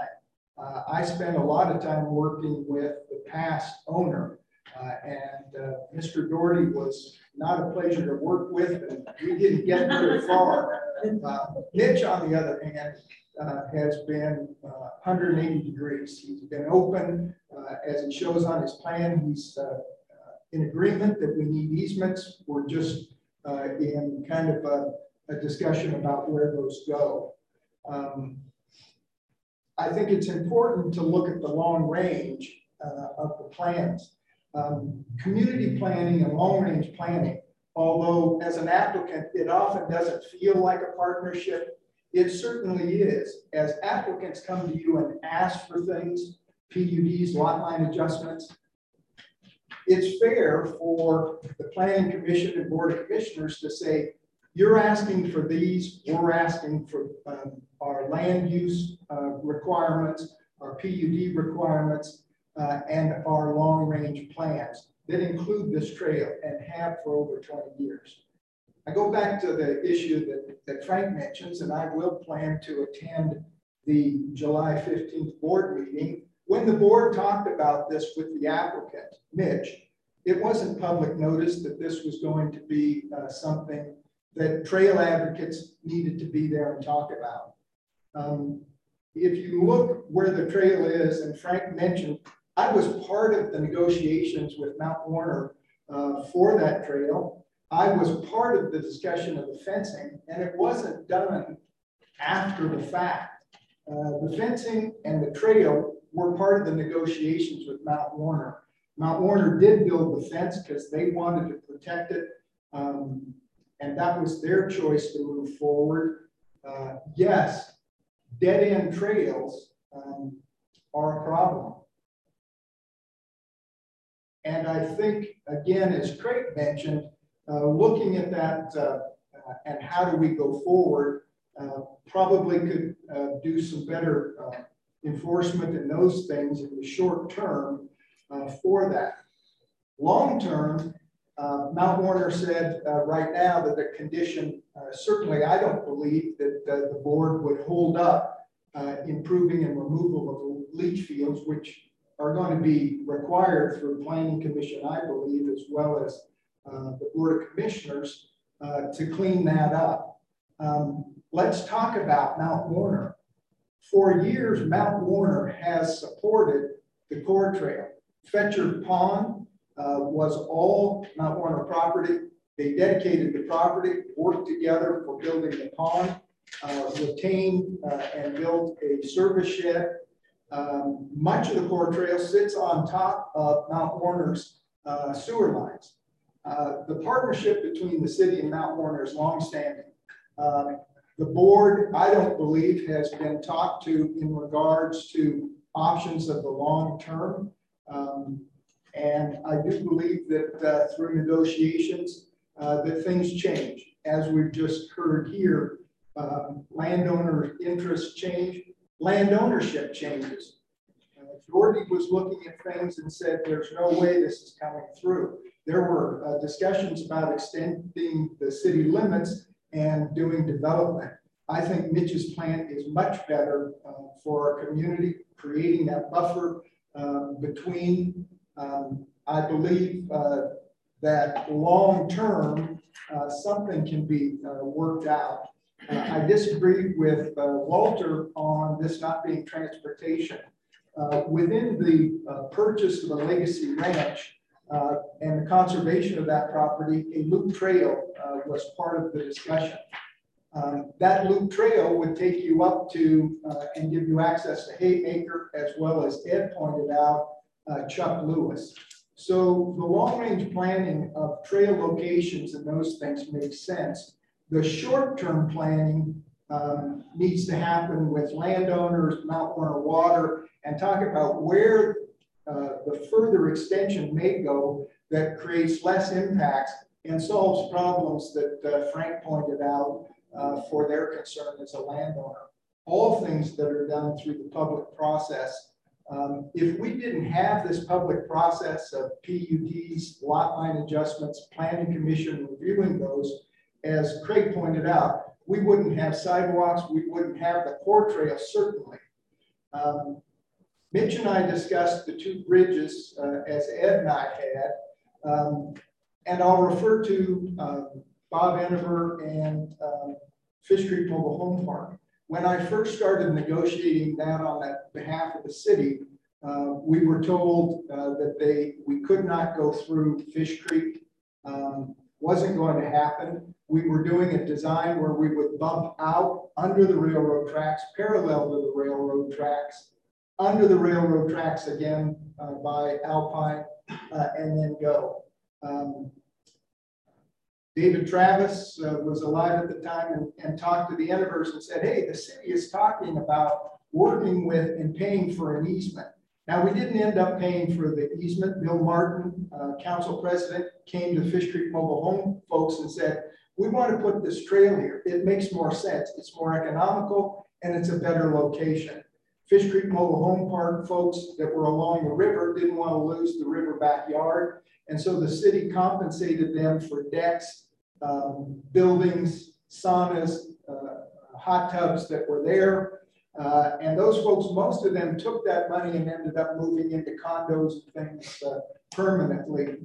Uh, I spent a lot of time working with the past owner, uh, and uh, Mr. Doherty was not a pleasure to work with, and we didn't get very far. Uh, Mitch, on the other hand, has been 180 degrees. He's been open, as it shows on his plan. He's in agreement that we need easements. We're just in kind of a a discussion about where those go. Um, I think it's important to look at the long range uh, of the plans. Um, community planning and long range planning, although as an applicant, it often doesn't feel like a partnership, it certainly is. As applicants come to you and ask for things, PUDs, lot line adjustments, it's fair for the planning commission and board of commissioners to say, you're asking for these, we're asking for um, our land use uh, requirements, our PUD requirements, uh, and our long range plans that include this trail and have for over 20 years. I go back to the issue that, that Frank mentions, and I will plan to attend the July 15th board meeting. When the board talked about this with the applicant, Mitch, it wasn't public notice that this was going to be uh, something that trail advocates needed to be there and talk about. Um, if you look where the trail is, and Frank mentioned, I was part of the negotiations with Mount Werner uh, for that trail. I was part of the discussion of the fencing, and it wasn't done after the fact. Uh, the fencing and the trail were part of the negotiations with Mount Werner. Mount Werner did build the fence because they wanted to protect it. Um, and that was their choice to move forward. Uh, yes, dead end trails um, are a problem. And I think, again, as Craig mentioned, uh, looking at that uh, uh and how do we go forward, uh, probably could uh, do some better enforcement in those things in the short term for that. Long term, Mount Werner said right now that the condition, certainly I don't believe that the board would hold up improving and removal of leach fields, which are going to be required through planning commission, I believe, as well as uh, the board of commissioners uh, to clean that up. Um, let's talk about Mount Werner. For years, Mount Werner has supported the core trail. Fetcher Pond uh, was all Mount Werner property. They dedicated the property, worked together for building the pond, uh, retained uh, and built a service shed. Um, much of the core trail sits on top of Mount Werner's uh, sewer lines. Uh, the partnership between the city and Mount Werner is longstanding. Um, the board, I don't believe, has been talked to in regards to options of the long term. Um, and I do believe that uh, through negotiations, uh, that things change. As we've just heard here, um, landowner interests change, land ownership changes. Uh, was looking at things and said, there's no way this is coming through. There were uh, discussions about extending the city limits and doing development. I think Mitch's plan is much better uh, for our community, creating that buffer uh, between um, I believe uh, that long term, uh, something can be uh, worked out. Uh, I disagree with uh, Walter on this not being transportation. Uh, within the purchase of the Legacy Ranch and the conservation of that property, a loop trail was part of the discussion. Um, that loop trail would take you up to and give you access to Haymaker, as well as Ed pointed out, uh, Chuck Lewis. So the long range planning of trail locations and those things makes sense. The short term planning um, needs to happen with landowners, Mount Werner Water, and talk about where uh, the further extension may go that creates less impacts and solves problems that uh, Frank pointed out uh, for their concern as a landowner. All things that are done through the public process um, if we didn't have this public process of PUDs, lot line adjustments, planning commission reviewing those, as Craig pointed out, we wouldn't have sidewalks, we wouldn't have the core trail, certainly. Um, Mitch and I discussed the two bridges uh, as Ed and I had, um, and I'll refer to um, Bob Enever and um, Fish Creek Mobile Home Park. When I first started negotiating that on that behalf of the city, uh, we were told uh, that they we could not go through Fish Creek. Um, wasn't going to happen. We were doing a design where we would bump out under the railroad tracks, parallel to the railroad tracks, under the railroad tracks again uh, by Alpine, uh, and then go. Um, David Travis uh, was alive at the time and, and talked to the Enevers and said, hey, the city is talking about working with and paying for an easement. Now, we didn't end up paying for the easement. Bill Martin, uh, council president, came to Fish Creek Mobile Home folks and said, we want to put this trail here. It makes more sense. It's more economical and it's a better location. Fish Creek Mobile Home Park folks that were along the river didn't want to lose the river backyard. And so the city compensated them for decks um, buildings, saunas, uh, hot tubs that were there. Uh, and those folks, most of them took that money and ended up moving into condos and things uh, permanently.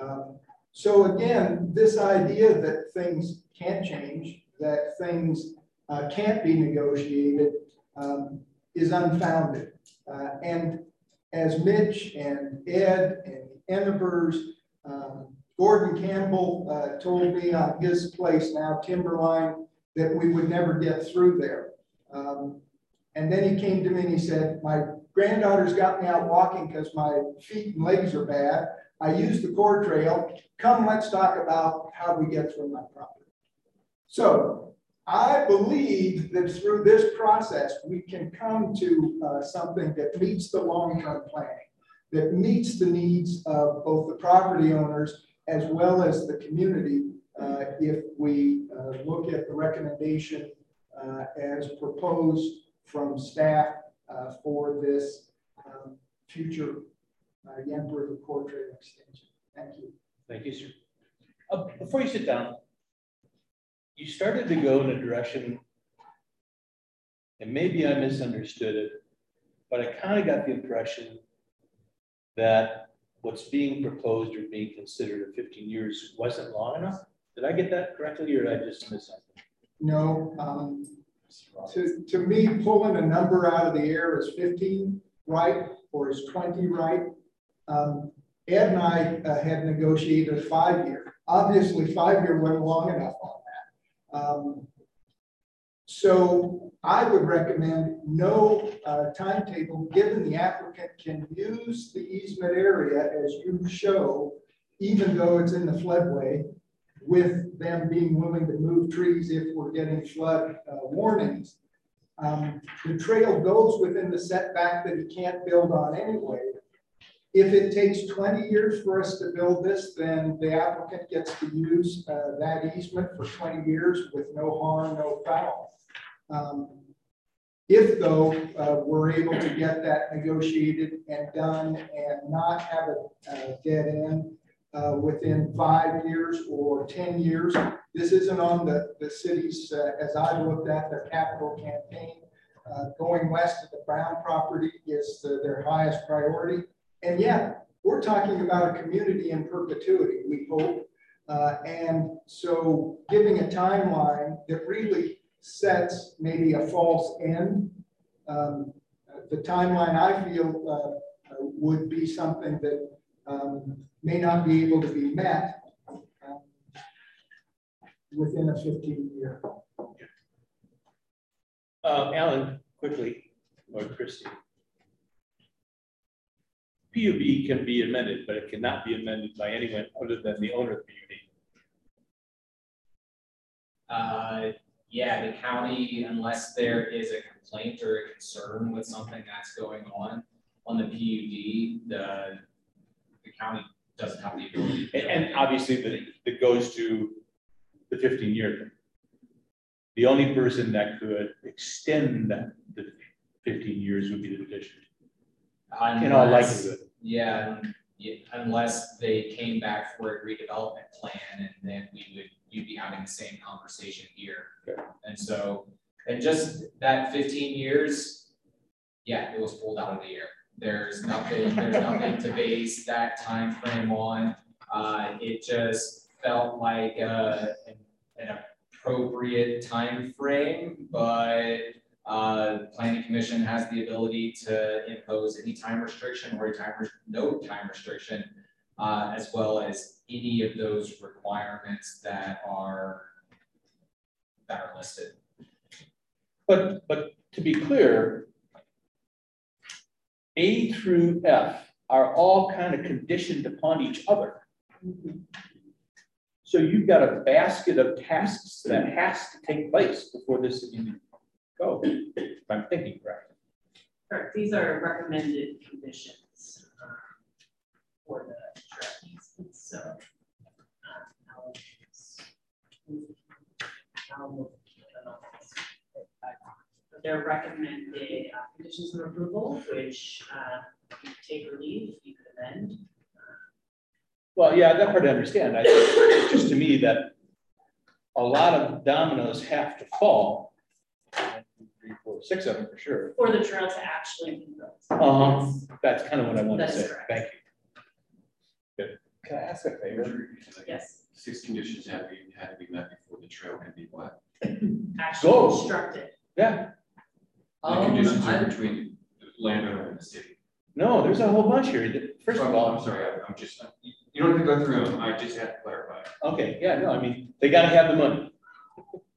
Um, so again, this idea that things can't change, that things uh, can't be negotiated um, is unfounded. Uh, and as Mitch and Ed and Enevers, um, Gordon Campbell uh, told me on his place now, Timberline, that we would never get through there. Um, and then he came to me and he said, my granddaughter's got me out walking because my feet and legs are bad. I use the core trail. Come, let's talk about how we get through my property. So I believe that through this process, we can come to uh, something that meets the long-term planning, that meets the needs of both the property owners as well as the community uh, if we uh, look at the recommendation uh, as proposed from staff uh, for this um, future uh, River Core Trail extension. Thank you. Thank you, sir. Uh, before you sit down, you started to go in a direction, and maybe I misunderstood it, but I kind of got the impression that what's being proposed or being considered at 15 years wasn't long enough. Did I get that correctly, or did I just miss something? No, um, to, to me, pulling a number out of the air is 15 right or is 20 right. Um, Ed and I uh, had negotiated a five year. Obviously, five year went long enough on that. Um, so I would recommend no uh, timetable, given the applicant can use the easement area as you show, even though it's in the floodway, with them being willing to move trees if we're getting flood uh, warnings. Um, the trail goes within the setback that he can't build on anyway. If it takes 20 years for us to build this, then the applicant gets to use uh, that easement for 20 years with no harm, no foul. Um, if though uh, we're able to get that negotiated and done and not have a, a dead end, uh, within five years or 10 years. This isn't on the, the city's, uh, as I looked at their capital campaign. Uh, going west of the Brown property is the, their highest priority. And yet, we're talking about a community in perpetuity, we hope. Uh, and so giving a timeline that really sets maybe a false end. Um, the timeline I feel uh, would be something that um, may not be able to be met um, within a 15 year. Uh, Alan, quickly, or Christie. PUD can be amended, but it cannot be amended by anyone other than the owner of the PUD. Uh, yeah, the county, unless there is a complaint or a concern with something that's going on on the PUD, the the county doesn't have the ability. And, and obviously that, that goes to the fifteen year thing. The only person that could extend that, the fifteen years would be the petitioner. In all Unless- likelihood. Yeah, yeah, unless they came back for a redevelopment plan and then we would, you'd be having the same conversation here. Okay. And so, and just that fifteen years, yeah, it was pulled out of the air. There's nothing, there's nothing to base that time frame on. Uh, it just felt like, uh, an, an appropriate time frame, but uh, planning commission has the ability to impose any time restriction or time, no time restriction, uh, as well as any of those requirements that are, that are listed. But, but to be clear, A through F are all kind of conditioned upon each other. So you've got a basket of tasks that has to take place before this can go, if I'm thinking correctly. Correct, these are recommended conditions um, for the easements, so. uh, I'll, I'll, look at them all. But They're recommended uh, conditions of approval, which uh, you take or leave, you could amend. Well, yeah, that part I understand. I, it's just to me that a lot of dominoes have to fall. One, two, Three, four, six of them for sure. For the trail to actually be built. Uh-huh, that's kind of what I want to say. correct. Thank you. Good. Can I ask a favor? Yes. Six conditions have to be, had to be met before the trail can be what? actually Go. construct it. Yeah, The Um, conditions I- are between the landowner and the city. no, there's a whole bunch here. First of all, I'm sorry, I- I'm just, you don't have to go through them, I just have to clarify. okay, yeah, no, I mean, they gotta have the money.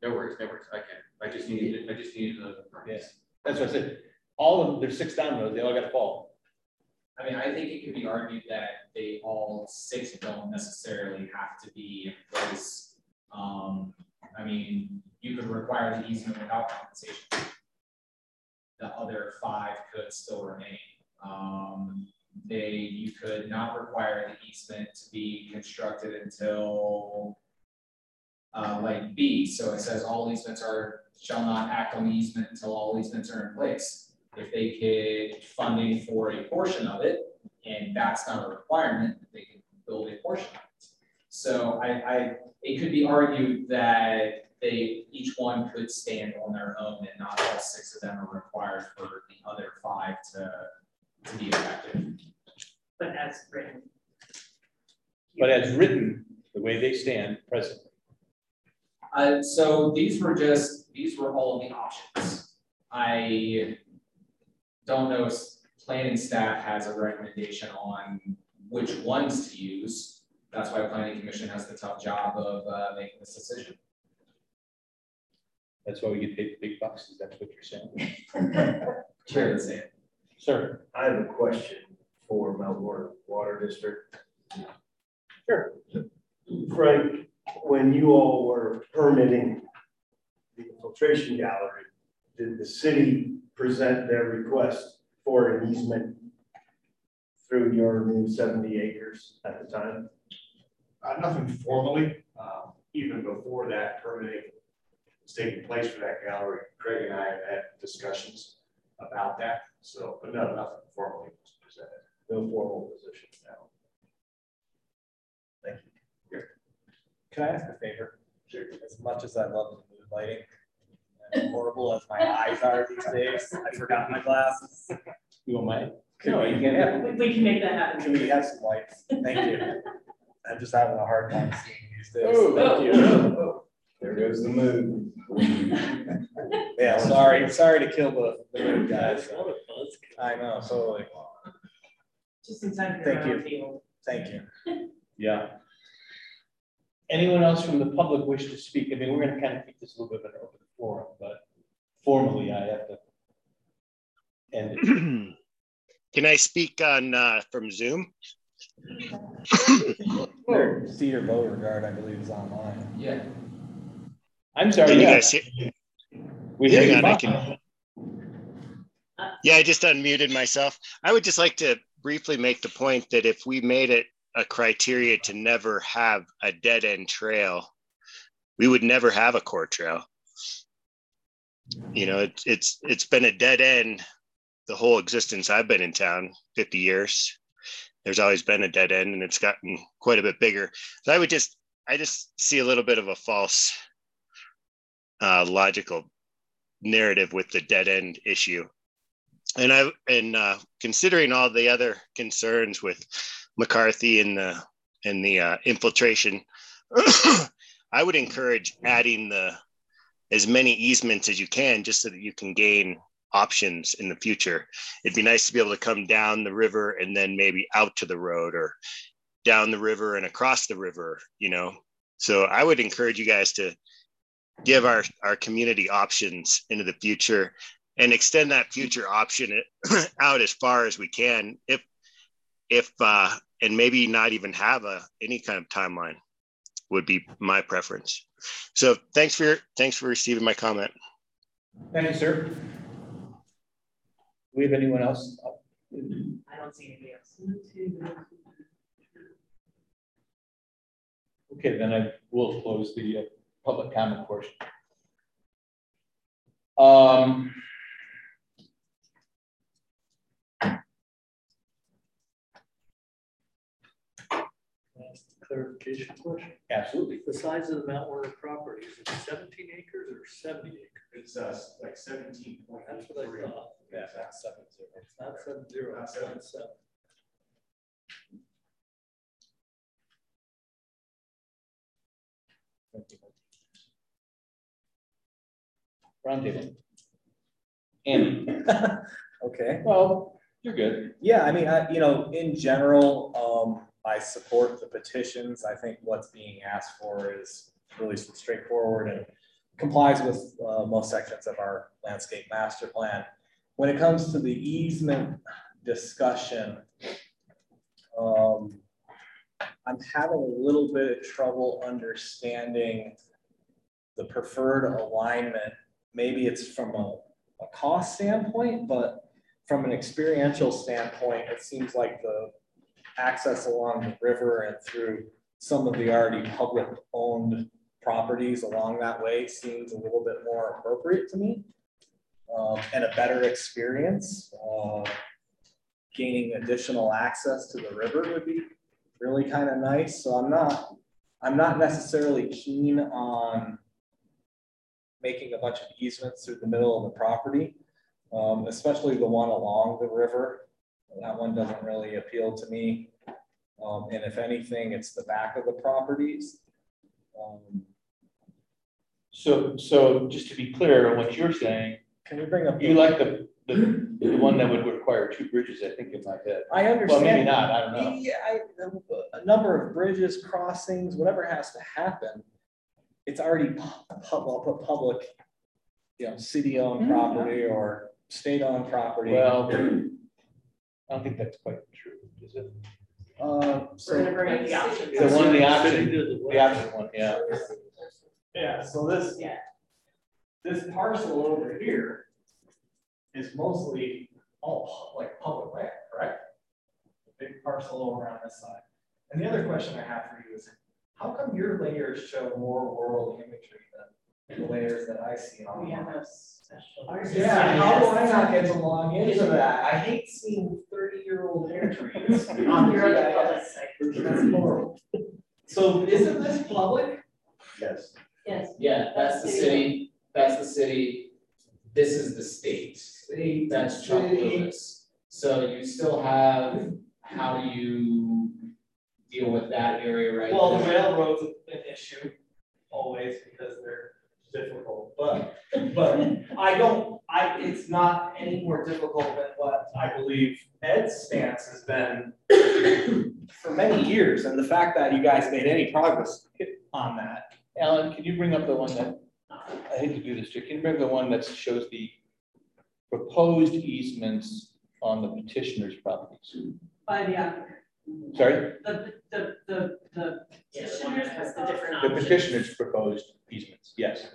No worries, no worries, I can, I just needed, I just needed the. Yes, that's what I said. All of them, there's six dominoes, they all gotta fall. I mean, I think it could be argued that they all six don't necessarily have to be in place. Um, I mean, you could require the easement without compensation. The other five could still remain. Um, they, you could not require the easement to be constructed until uh, like B, so it says all easements are, shall not act on the easement until all easements are in place. If they get funding for a portion of it, and that's not a requirement, they can build a portion of it. So I, I, it could be argued that they, each one could stand on their own and not all six of them are required for the other five to, to be effective. But as written. But as written, the way they stand presently. Uh, so these were just, these were all of the options. I don't know if planning staff has a recommendation on which ones to use. That's why planning commission has the tough job of, uh, making this decision. That's why we get paid the big bucks, is that what you're saying? Chair would say. Sir, I have a question for Mount Werner Water District. Sure. Frank, when you all were permitting the filtration gallery, did the city present their request for an easement through your new seventy acres at the time? Uh, nothing formally, um, even before that permitting was taking place for that gallery, Craig and I have had discussions about that, so, but no, nothing formally was presented. No formal position Can I ask a favor? As much as I love the mood lighting, as horrible as my eyes are these days, I forgot my glasses. you want mine? No, we- you can't have We, we can make that happen. Can we have some lights? Thank you. I'm just having a hard time seeing these days. Oh, thank you. Oh. There goes the mood. Yeah, sorry, sorry to kill the, the mood, guys. I know, totally. Just in time for Thank you. own table. Thank you. Yeah. Anyone else from the public wish to speak? I mean, we're gonna kind of keep this a little bit of an open forum, but formally I have to end it. Can I speak on, uh, from Zoom? Cedar Beauregard, I believe, is online. Yeah. I'm sorry. Can you guys hear? We hear Hang you on, I can. Yeah, I just unmuted myself. I would just like to briefly make the point that if we made it a criteria to never have a dead end trail, we would never have a core trail. You know, it's it's it's been a dead end the whole existence I've been in town, 50 years. There's always been a dead end and it's gotten quite a bit bigger. So I would just I just see a little bit of a false uh, logical narrative with the dead end issue. And I and uh, considering all the other concerns with McCarthy and the and the uh, infiltration, I would encourage adding the as many easements as you can, just so that you can gain options in the future. It'd be nice to be able to come down the river and then maybe out to the road or down the river and across the river, you know. So I would encourage you guys to give our our community options into the future and extend that future option out as far as we can if if uh and maybe not even have a any kind of timeline would be my preference so thanks for your thanks for receiving my comment Thank you, sir. Do we have anyone else? I don't see anybody else. Okay, then I will close the uh, public comment portion. Um. Clarification question. Absolutely. The size of the Mount Werner property, is it seventeen acres or seventy acres? It's, uh, like seventeen point. That's what I thought. Yeah, that's seven zero. It's not seven zero, it's seven seven. roundtable. Andy, Okay. well, you're good. Yeah, I mean, I, you know, in general, um, I support the petitions. I think what's being asked for is really straightforward and complies with, uh, most sections of our landscape master plan. When it comes to the easement discussion, um, I'm having a little bit of trouble understanding the preferred alignment. Maybe it's from a, a cost standpoint, but from an experiential standpoint, it seems like the access along the river and through some of the already public owned properties along that way seems a little bit more appropriate to me. Um, and a better experience, uh, gaining additional access to the river would be really kind of nice. So I'm not, I'm not necessarily keen on making a bunch of easements through the middle of the property, um, especially the one along the river. That one doesn't really appeal to me. Um, and if anything, it's the back of the properties. Um, So, so just to be clear on what you're saying, Can we bring up? you like the, the, the one that would require two bridges, I think, in my head. I understand. Well, maybe not, I don't know. Yeah, I, a number of bridges, crossings, whatever has to happen. It's already public, public, you know, city-owned property or state-owned property. Well, I don't think that's quite true, is it? Uh, We're gonna so, bring up the option. The one, the option, the the option one, yeah. yeah, so this, Yeah. this parcel over here is mostly all like public land, correct? A Big parcel over on this side. And the other question I have for you is, how come your layers show more rural imagery than the layers that I see on? We have a special. Yeah, how do I not get to log into that? I hate seeing thirty-year-old hair trees. On your other public. That's horrible. So isn't this public? Yes. Yes. Yeah, that's the city, that's the city, this is the state, State, that's Chuck city. Lewis. So you still have, how do you deal with that area right Well, the there? railroad's an issue always because they're difficult, but, but I don't, I, it's not any more difficult than what I believe Ed's stance has been for many years, and the fact that you guys made any progress on that. Alan, can you bring up the one that, I hate to do this, Jake, can you bring the one that shows the proposed easements on the petitioner's properties? By the applicant. Sorry, The, the, the, the Yeah, the one that has the different the options. petitioner's proposed easements, yes.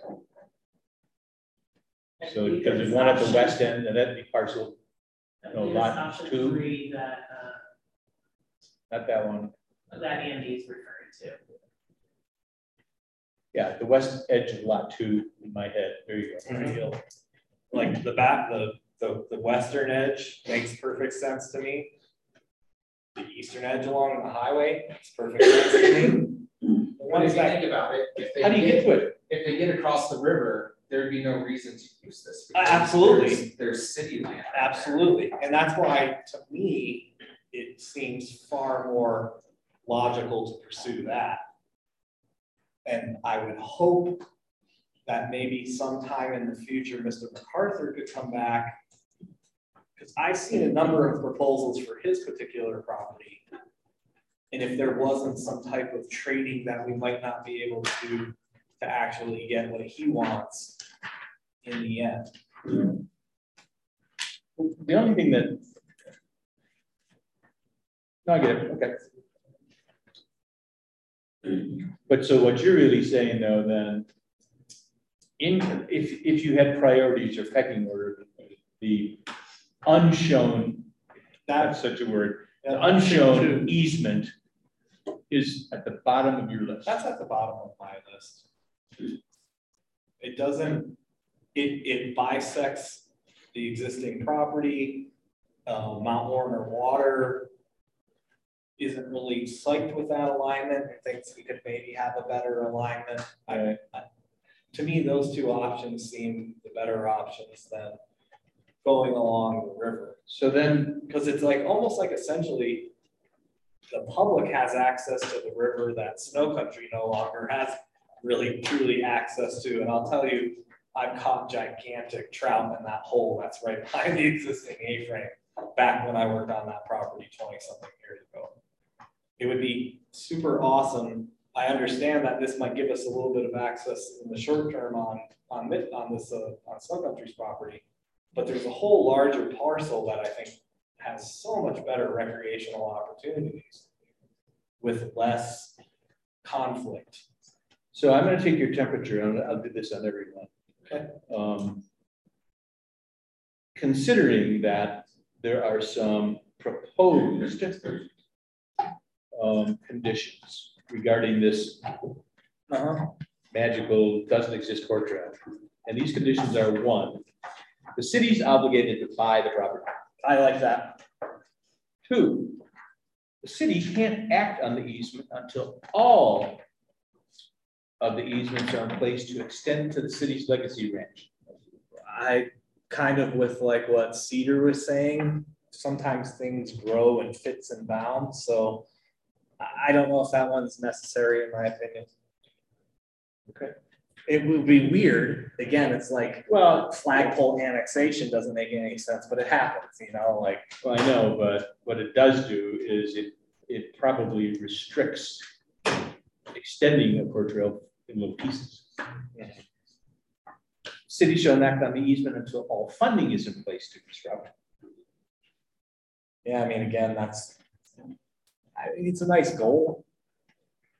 I So, because there's one at the west end, and that'd be parcel, I no, believe it's lot option two. Three that, not that one. uh, that Andy is referring to. Yeah, the west edge of lot two in my head, there you go. There you go. Like the back, the, the, the western edge makes perfect sense to me. The eastern edge along the highway. It's perfect sense to me. The But one if you that, think about it, if they How do you get to it? If they get across the river, there'd be no reason to use this. Uh, because Absolutely. there's- There's city land. out there. absolutely, and that's why, to me, it seems far more logical to pursue that. And I would hope that maybe sometime in the future, Mr. MacArthur could come back. Because I've seen a number of proposals for his particular property. And if there wasn't some type of trading that we might not be able to, do to actually get what he wants in the end. The only thing that. No, I get it, okay. But so what you're really saying though, then. In, if, if you had priorities or pecking order, the unshown, that's such a word, the unshown easement. Is at the bottom of your list. That's at the bottom of my list. It doesn't, it, it bisects the existing property. Uh, Mount Werner Water isn't really psyched with that alignment, and thinks we could maybe have a better alignment. I, I- to me, those two options seem the better options than going along the river. So then, Because it's like, almost like essentially, the public has access to the river that Snow Country no longer has really truly access to. And I'll tell you, I've caught gigantic trout in that hole that's right behind the existing A-frame back when I worked on that property twenty something years ago. It would be super awesome. I understand that this might give us a little bit of access in the short term on, on on this, uh, on Sun Country's property. But there's a whole larger parcel that I think has so much better recreational opportunities with less conflict. So I'm gonna take your temperature, and I'll do this on everyone. Okay. Um, Considering that there are some proposed um, conditions regarding this Uh-huh. magical, doesn't exist core trail, And these conditions are one, the city's obligated to buy the property. I like that. Two, the city can't act on the easement until all of the easements are in place to extend to the city's legacy ranch. I kind of with like what Cedar was saying, sometimes things grow in fits and bounds, so I I don't know if that one's necessary in my opinion. Okay. It would be weird, again, it's like, Well, flagpole annexation doesn't make any sense, but it happens, you know, like, Well, I know, but what it does do is it, it probably restricts extending a core trail in little pieces. City shall act on the easement until all funding is in place to construct. yeah, I mean, again, that's. I, it's a nice goal.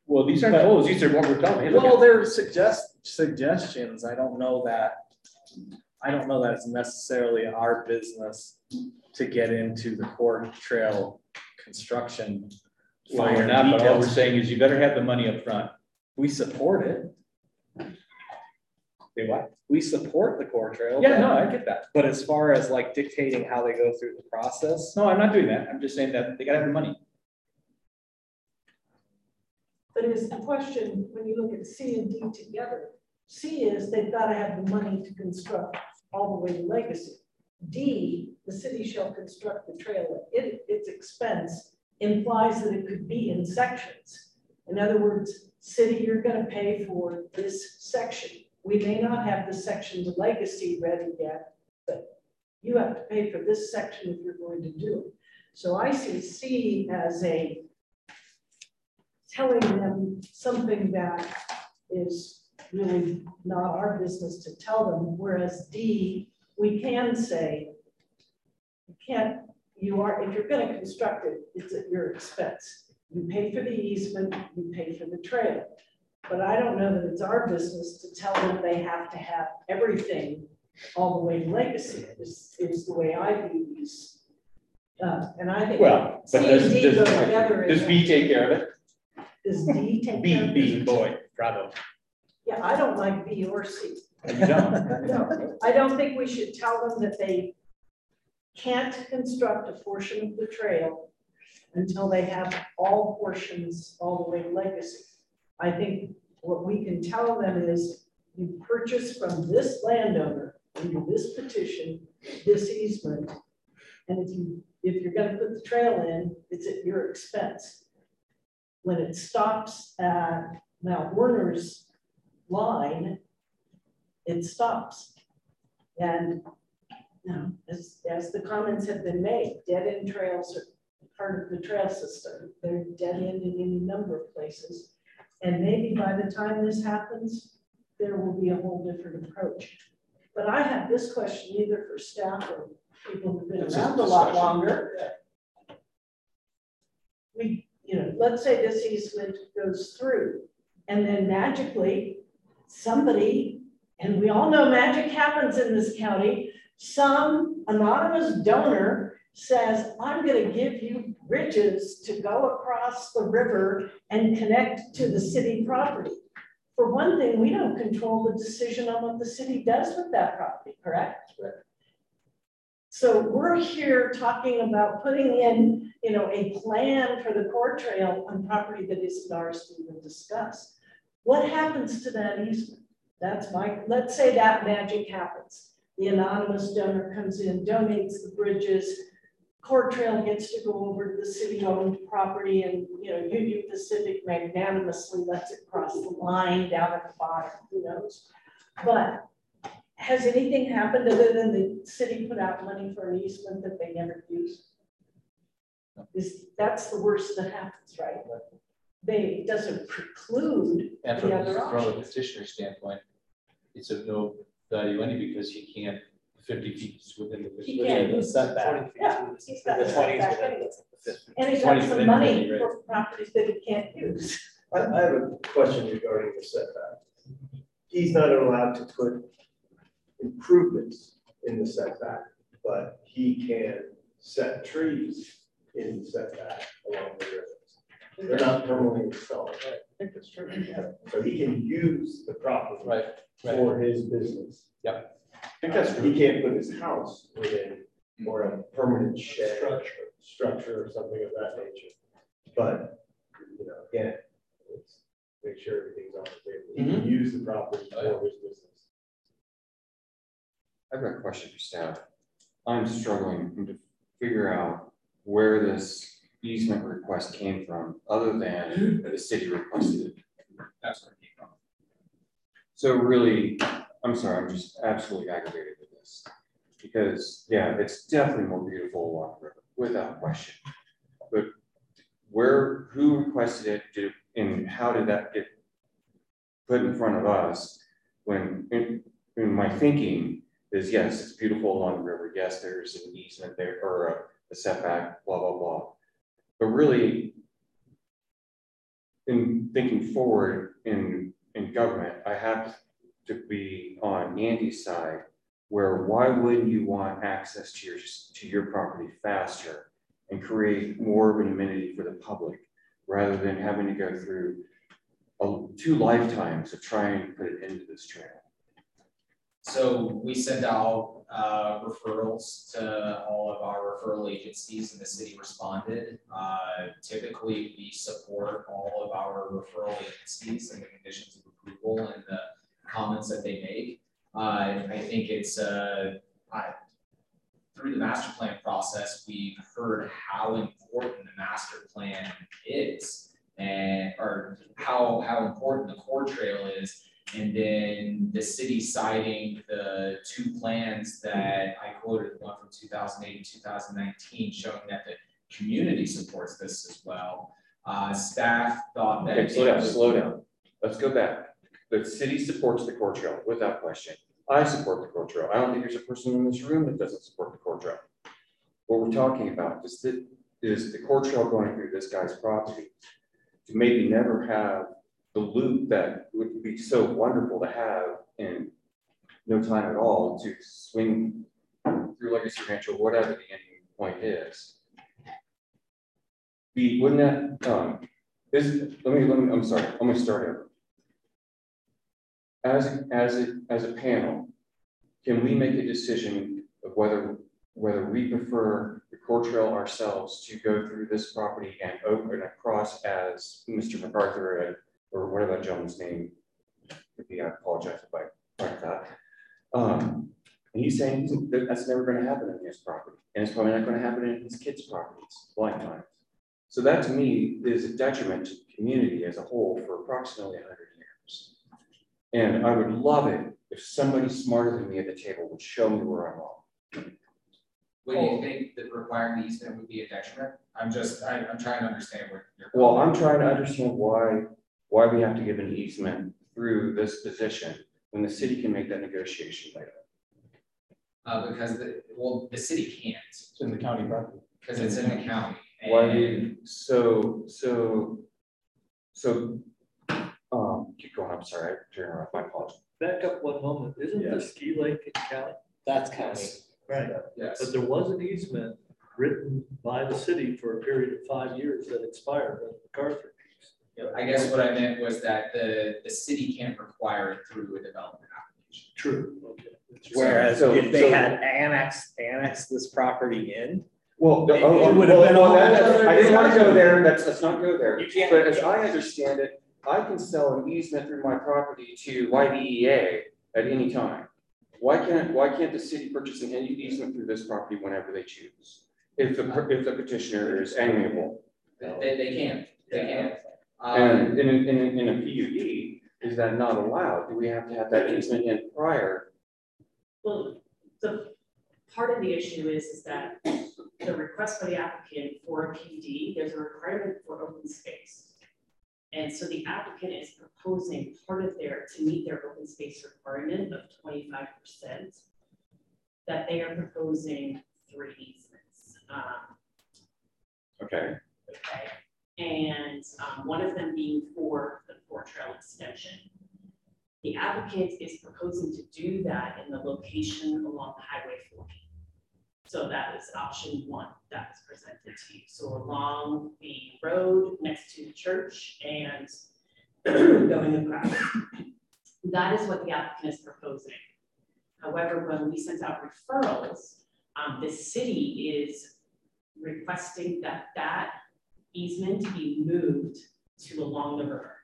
Well, these aren't goals, these are what we're telling. Look Well, at- they're suggest, suggestions, I don't know that, I don't know that it's necessarily our business to get into the core trail construction. Well, we're finer not, but all we're details. saying is you better have the money up front. We support it, Say what? we support the core trail. Yeah, but- no, I get that. But as far as like dictating how they go through the process, No, I'm not doing that. I'm just saying that they gotta have the money. But is the question, when you look at C and D together, C is they've got to have the money to construct all the way to Legacy. D, the city shall construct the trail at it- its expense implies that it could be in sections. In other words, city, you're gonna pay for this section. We may not have the section to Legacy ready yet, but you have to pay for this section if you're going to do it. So I see C as a telling them something that is really not our business to tell them, whereas D, we can say, you can't, you are, if you're gonna construct it, it's at your expense. You pay for the easement, you pay for the trail. But I don't know that it's our business to tell them they have to have everything all the way to legacy, is, is the way I view these. Uh, and I think. Well, but does, and D go does, does. B take care of it? Does D take care B, of B, boy, bravo. Yeah, I don't like B or C. You don't. No, I don't think we should tell them that they can't construct a portion of the trail until they have all portions all the way to legacy. I think what we can tell them is you purchase from this landowner under this petition, this easement. And if you, if you're gonna put the trail in, it's at your expense. When it stops at Mount Werner's line, it stops. And, you know, as, as the comments have been made, dead end trails are part of the trail system. They're dead end in any number of places. And maybe by the time this happens, there will be a whole different approach. But I have this question either for staff or people who've been It's around a lot longer. We, you know, let's say this easement goes through and then magically somebody, and we all know magic happens in this county, some anonymous donor says, I'm gonna give you bridges to go across the river and connect to the city property. For one thing, we don't control the decision on what the city does with that property, correct? So we're here talking about putting in, you know, a plan for the core trail on property that isn't ours to even discuss. What happens to that easement? That's my, let's say that magic happens. The anonymous donor comes in, donates the bridges. Core Trail gets to go over to the city-owned property and, you know, Union Pacific magnanimously lets it cross the line down at the bottom, who knows? But Has anything happened other than the city put out money for an easement that they never used? Is, that's the worst that happens, right? They, it doesn't preclude And from, the other from a options. petitioner standpoint, it's of no value any because he can't, fifty feet within the. He can't use setback. Yeah, he's got The the 20 's setback within And he's 20 got 's some money right. for properties that he can't use. I, I have a question regarding the setback. He's not allowed to put improvements in the setback, but he can set trees in the setback along the rivers. They're not permanently installed. Right. I think that's true. Yeah. So he can use the property Right, right. for his business. Yep. I think that's, he can't put his house within or a permanent shed. Structure. Structure or something of that nature. But, you know, again, let's make sure everything's on the table. He can mm-hmm. use the property for oh, his business. I've got a question for staff. I'm struggling to figure out where this easement request came from, other than the city requested it. That's where it came from. So really, I'm sorry, I'm just absolutely aggravated with this. Because, yeah, it's definitely more beautiful along the river, without question. But where, who requested it, did, and how did that get put in front of us? When, in, in my thinking is, yes, it's beautiful along the river, yes, there's an easement there, or a- a setback, blah, blah, blah. But really, in thinking forward in, in government, I have to be on Andy's side, where why wouldn't you want access to your, to your property faster and create more of an amenity for the public, rather than having to go through a- two lifetimes of trying to put it into this trail? So we send out uh, referrals to all of our referral agencies and the city responded. Uh, Typically, we support all of our referral agencies and the conditions of approval and the comments that they make. Uh, I think it's, uh, I- through the master plan process, we've heard how important the master plan is and, or how, how important the core trail is. And then the city citing the two plans that I quoted, one from two thousand eight and two thousand nineteen, showing that the community supports this as well. Uh, staff thought that. Okay, slow down, would- slow down. Let's go back. The city supports the core trail without question. I support the core trail. I don't think there's a person in this room that doesn't support the core trail. What we're talking about is the, is the core trail going through this guy's property to maybe never have the loop that would be so wonderful to have in no time at all to swing through Legacy Ranch or whatever the ending point is. Be, wouldn't that, um, is, let me, let me, I'm sorry, I'm gonna start over. As, as, a as a panel, can we make a decision of whether, whether we prefer the core trail ourselves to go through this property and open across as Mr. MacArthur, or whatever gentleman's name would be, I apologize if I like that. Um, and he's saying that that's never gonna happen in his property, and it's probably not gonna happen in his kids' properties, lifetimes. So that to me is a detriment to the community as a whole for approximately hundred years. And I would love it if somebody smarter than me at the table would show me where I'm wrong. What do you think that requiring the easement would be a detriment? I'm just, I, I'm trying to understand what you're. Well, I'm trying to understand why, why we have to give an easement through this position when the city can make that negotiation later. Uh, because the, well, the city can't, It's in the county property. because it's in the county. Why do you, so, so, so, um, keep going, I'm sorry, I turned off my apologies. Back up one moment, isn't Yeah. the ski lake in county? That's county. Right. Yes. But there was an easement written by the city for a period of five years that expired, the MacArthur piece. You know, I guess what I meant was that the, the city can't require it through a development application. True, okay. Whereas So- if they so- had annexed, annexed this property in, Well, It- oh, it oh, would have well, been well, whole that- that's- I didn't want to go discussion. there, that's, let's not go there. You can't- But as I understand it, I can sell an easement through my property to YVEA at any time. Why can't, why can't the city purchase an easement through this property whenever they choose? If the, if the petitioner is amiable. They, they can't, they can't. And Um, in, a- in, in a PUD, is that not allowed? Do we have to have that easement in prior Well, the part of the issue is, is that the request by the applicant for a PUD, there's a requirement for open space. And so the applicant is proposing part of their, to meet their open space requirement of twenty-five percent, that they are proposing three easements. Um, Okay, okay, and um, one of them being for the Core Trail extension. The applicant is proposing to do that in the location along the Highway forty. So that is option one that was presented to you. So along the road next to the church and going across. That is what the applicant is proposing. However, when we sent out referrals, um, the city is requesting that that easement to be moved to along the river.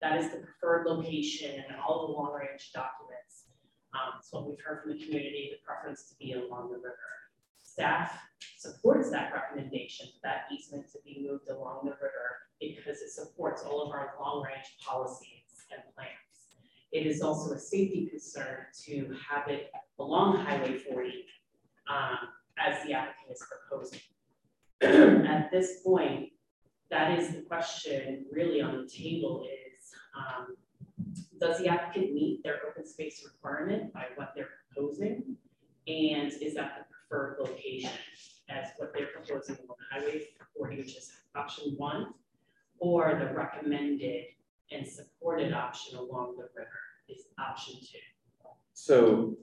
That is the preferred location in all the long range documents. Um, so what we've heard from the community, the preference to be along the river. Staff supports that recommendation, for that easement to be moved along the river because it supports all of our long range policies and plans. It is also a safety concern to have it along Highway 40 um, as the applicant is proposing. At this point, that is the question really on the table is, um, does the applicant meet their open space requirement by what they're proposing? And is that the preferred location as what they're proposing on Highway 40, which is option one? Or the recommended and supported option along the river is option two? so.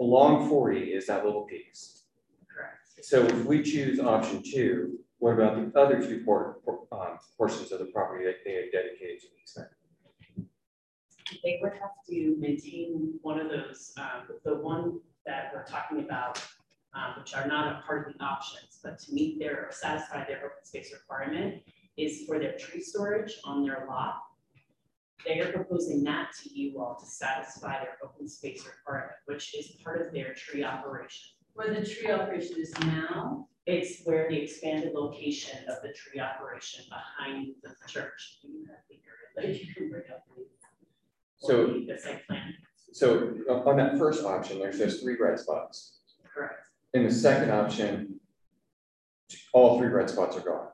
Along forty is that little piece. So if we choose option two, what about the other two um, portions of the property that they had dedicated to easement? They would have to maintain one of those, um, the one that we're talking about, um, which are not a part of the options, but to meet their, or satisfy their open space requirement is for their tree storage on their lot. They are proposing that to you all to satisfy their open space requirement, which is part of their tree operation. Where the tree operation is now, It's where the expanded location of the tree operation behind the church. Do you have the area that you can bring up? please? Or So- the- The site plan, So on that first option, there's those three red spots. correct. In the second option, all three red spots are gone.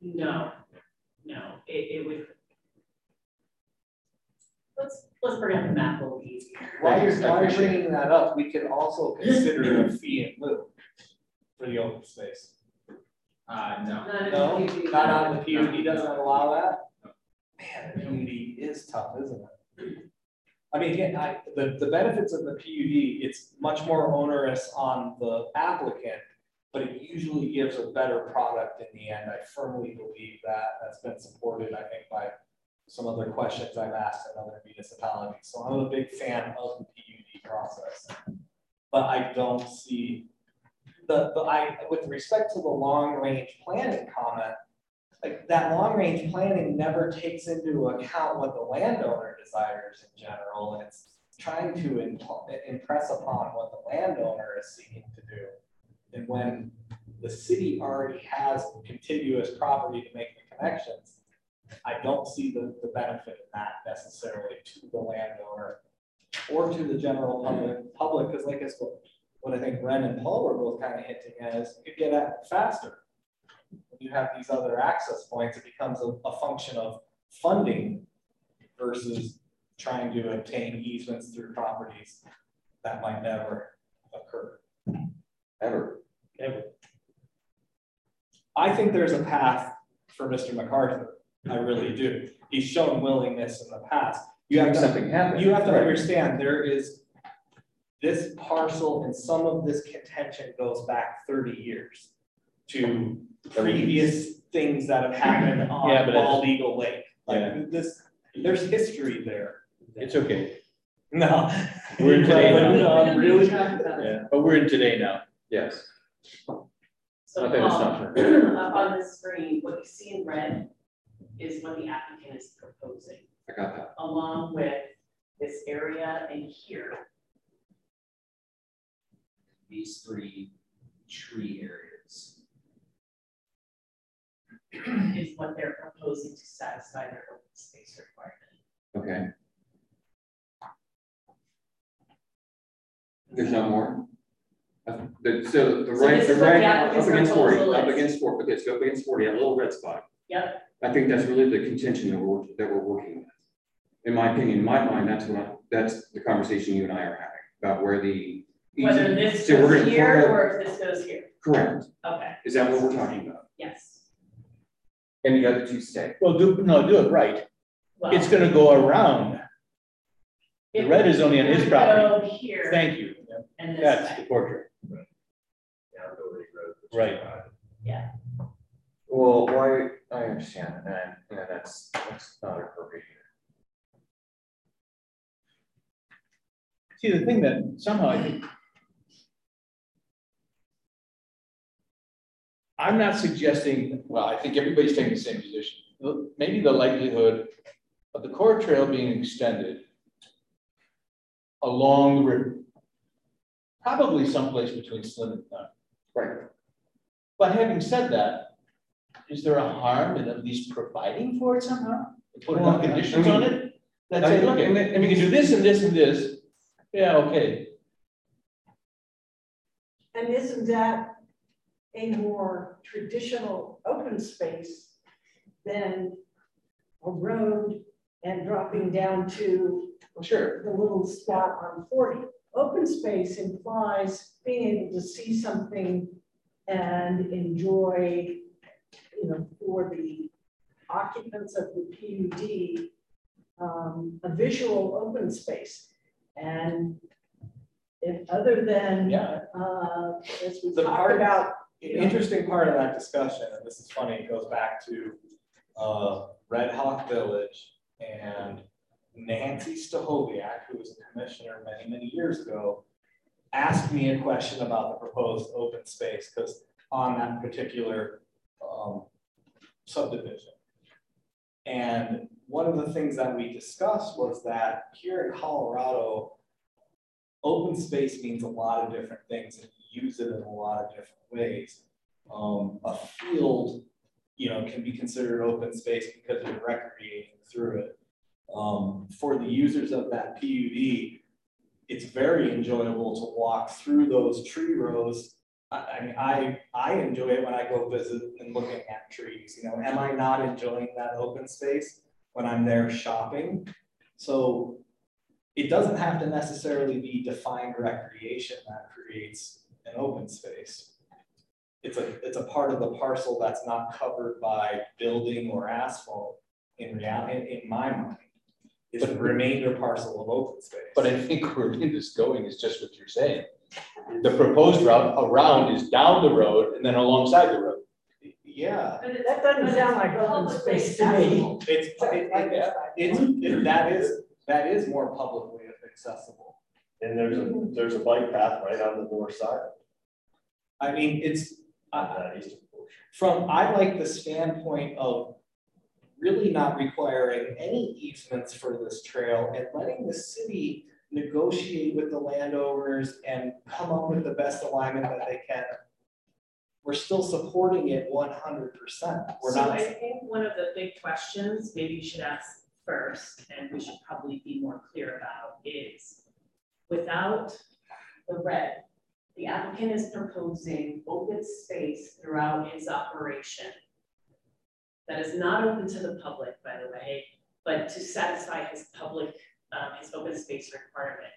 No, no, it, it would. Let's, let's bring up the map a little easier. While you're, while you're bringing that up, we could also consider a fee in lieu for the open space. Uh, no. not in No, the PUD. not on the PUD doesn't allow that? Man, the PUD is tough, isn't it? I mean, again, I, the, the benefits of the PUD, it's much more onerous on the applicant, but it usually gives a better product in the end. I firmly believe that. That's been supported, I think, by some other questions I've asked in other municipalities. So I'm a big fan of the PUD process. But I don't see the, the, I, with respect to the long-range planning comment, like that long-range planning never takes into account what the landowner desires in general. It's trying to impl- impress upon what the landowner is seeking to do. And when the city already has contiguous property to make the connections, I don't see the, the benefit in that necessarily to the landowner or to the general public, public, because like I said, what I think Ren and Paul were both kind of hinting at is you could get at faster. When you have these other access points, it becomes a, a function of funding versus trying to obtain easements through properties that might never occur. Ever. Ever. I think there's a path for Mr. MacArthur. I really do. He's shown willingness in the past. You have to, something happen. you have to Right. understand, there is this parcel and some of this contention goes back thirty years to previous things that have happened Yeah, on but Bald Eagle Lake. Yeah. Like this, there's history there. It's okay. No. We're in today now. Um, no, Really? Yeah, but we're in today now. Yes. So I think it's Paul, not up on the screen, what you see in red is what the applicant is proposing, I got that. along with this area and here. These three tree areas. is what they're proposing to satisfy their open space requirement. Okay. There's no more? Uh, the- so the So right, this the is what the right, up against forty, up against forty, okay, so up against forty, a little red spot. Yep, I think that's really the contention that we're, that we're working with. In my opinion, in my mind, that's what, I- that's the conversation you and I are having, about where the. whether this So goes here or if this goes here, Correct, okay, is that what we're talking about? yes. And the other two stay? Well, do, no, do it right. Well, It's gonna go around. The red is only on his property. Go here. Thank you. And this That's way. the portrait. Right. Yeah, Well, why, I understand, and, you know, that's, that's not appropriate. Here. See, the thing that somehow I think. I'm not suggesting, well, I think everybody's taking the same position. Maybe the likelihood of the core trail being extended along the river. Probably someplace between Slim and Thun. Right. But having said that, is there a harm in at least providing for it somehow? Putting Well, enough I- I conditions on mean- it? That say, I- look, and we can do this and this and this, yeah, okay. And isn't that a more traditional open space than a road and dropping down to Sure. the little spot on forty? Open space implies being able to see something and enjoy, you know, for the occupants of the PUD, um, a visual open space. And if other than, Yeah. uh, as we The talked part- about, The interesting part of that discussion, and this is funny, it goes back to uh, Red Hawk Village and Nancy Stahoviak, who was a commissioner many, many years ago, asked me a question about the proposed open space, because on that particular um, subdivision. And one of the things that we discussed was that here in Colorado, open space means a lot of different things and you use it in a lot of different ways. Um, a field, you know, can be considered open space because you're recreating through it. Um, for the users of that PUD, it's very enjoyable to walk through those tree rows. I, I mean, I, I enjoy it when I go visit and looking at trees, you know, am I not enjoying that open space when I'm there shopping? So it doesn't have to necessarily be defined recreation that creates an open space. It's a, it's a part of the parcel that's not covered by building or asphalt in reality, in my mind. Is the remainder parcel of open space. But I think where Linda's going is just what you're saying. The proposed route around is down the road and then alongside the road. Yeah, But that doesn't sound like open publicly space to me. it's, it, it, it's, it- that is, that is more publicly accessible. And there's a, there's a bike path right on the north side I mean, it's, of uh, that eastern portion. from, I like the standpoint of really not requiring any easements for this trail and letting the city negotiate with the landowners and come up with the best alignment that they can. We're still supporting it one hundred percent. We're So not, I think one of the big questions, maybe you should ask first, and we should probably be more clear about is, without the red, the applicant is proposing open space throughout his operation. That is not open to the public, by the way, but to satisfy his public, um, his open space requirement.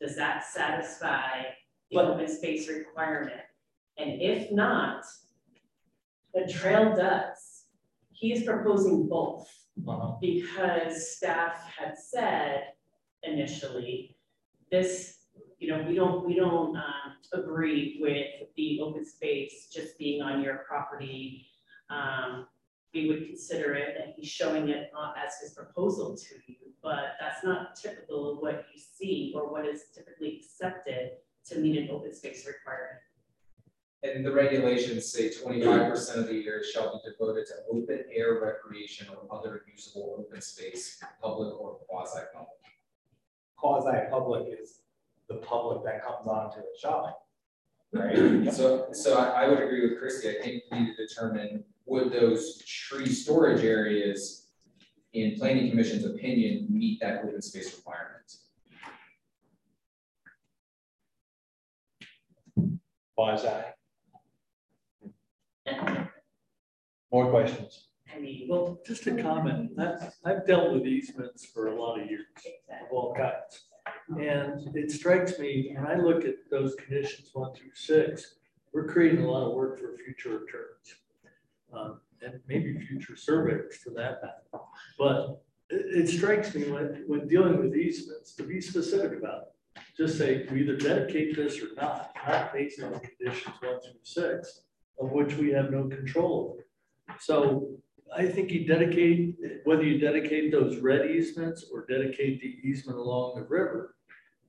Does that satisfy the But- open space requirement? And if not, the trail does. He's proposing both uh, because staff had said initially, this, you know, we don't, we don't um, agree with the open space just being on your property. Um, we would consider it, and he's showing it uh, as his proposal to you, but that's not typical of what you see or what is typically accepted to meet an open space requirement. And the regulations say twenty-five percent of the year shall be devoted to open air recreation or other usable open space, public or quasi-public. quasi-public is the public that comes onto the shopping. Right? So, so I, I would agree with Christie, I think we need to determine would those tree storage areas in planning commission's opinion, meet that open space requirement. Quasi. More questions? I mean, Well, just a comment, I've, I've dealt with easements for a lot of years, of all kinds. And it strikes me, when I look at those conditions one through six, we're creating a lot of work for future returns. Um, and maybe future surveyors for that matter. But it, it strikes me when, when dealing with easements, to be specific about it. Just say, we either dedicate this or not, not based on conditions one through six, of which we have no control over. So I think you dedicate, whether you dedicate those red easements or dedicate the easement along the river,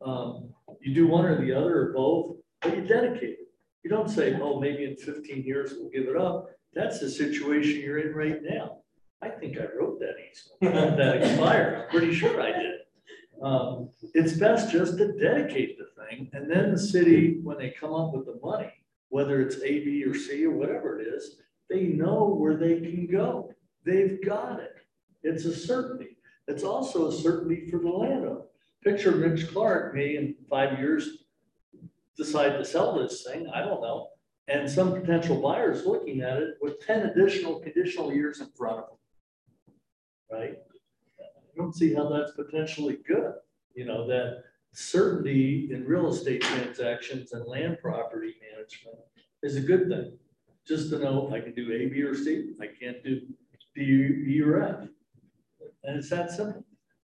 um, you do one or the other or both, but you dedicate it. You don't say, oh, maybe in fifteen years we'll give it up. That's the situation you're in right now. I think I wrote that easement, that expired. I'm pretty sure I did. Um, it's best just to dedicate the thing and then the city, when they come up with the money, whether it's A, B, or C, or whatever it is, they know where they can go. They've got it. It's a certainty. It's also a certainty for the landowner. Picture Rich Clark may in five years decide to sell this thing, I don't know. And some potential buyers looking at it with ten additional conditional years in front of them. Right? I don't see how that's potentially good, you know, that certainty in real estate transactions and land property management is a good thing. Just to know I can do A, B, or C, I can't do D, E, or F. And it's that simple.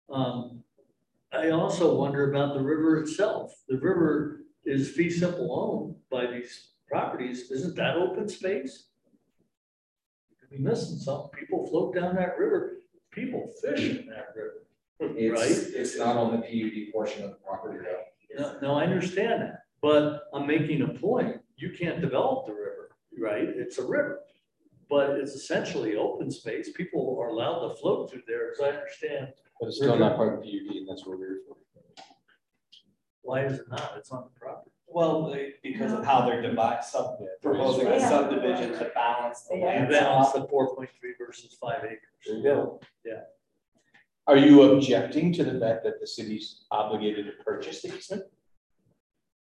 Um, I also wonder about the river itself. The river is fee simple owned by these properties. Isn't that open space? You could be missing something. People float down that river. People fish in that river. It's, Right. it's not on the PUD portion of the property though. No, no, I understand that, but I'm making a point. You can't develop the river, right? It's a river. But it's essentially open space. People are allowed to float through there, as I understand. But it's still not part of PUD and that's what we're for. Why is it not? It's on the property. Well, because of how they're divide, sub, proposing a subdivision to balance the land. balance the four point three versus five acres. There you go. Yeah. Are you objecting to the fact that the city's obligated to purchase the easement?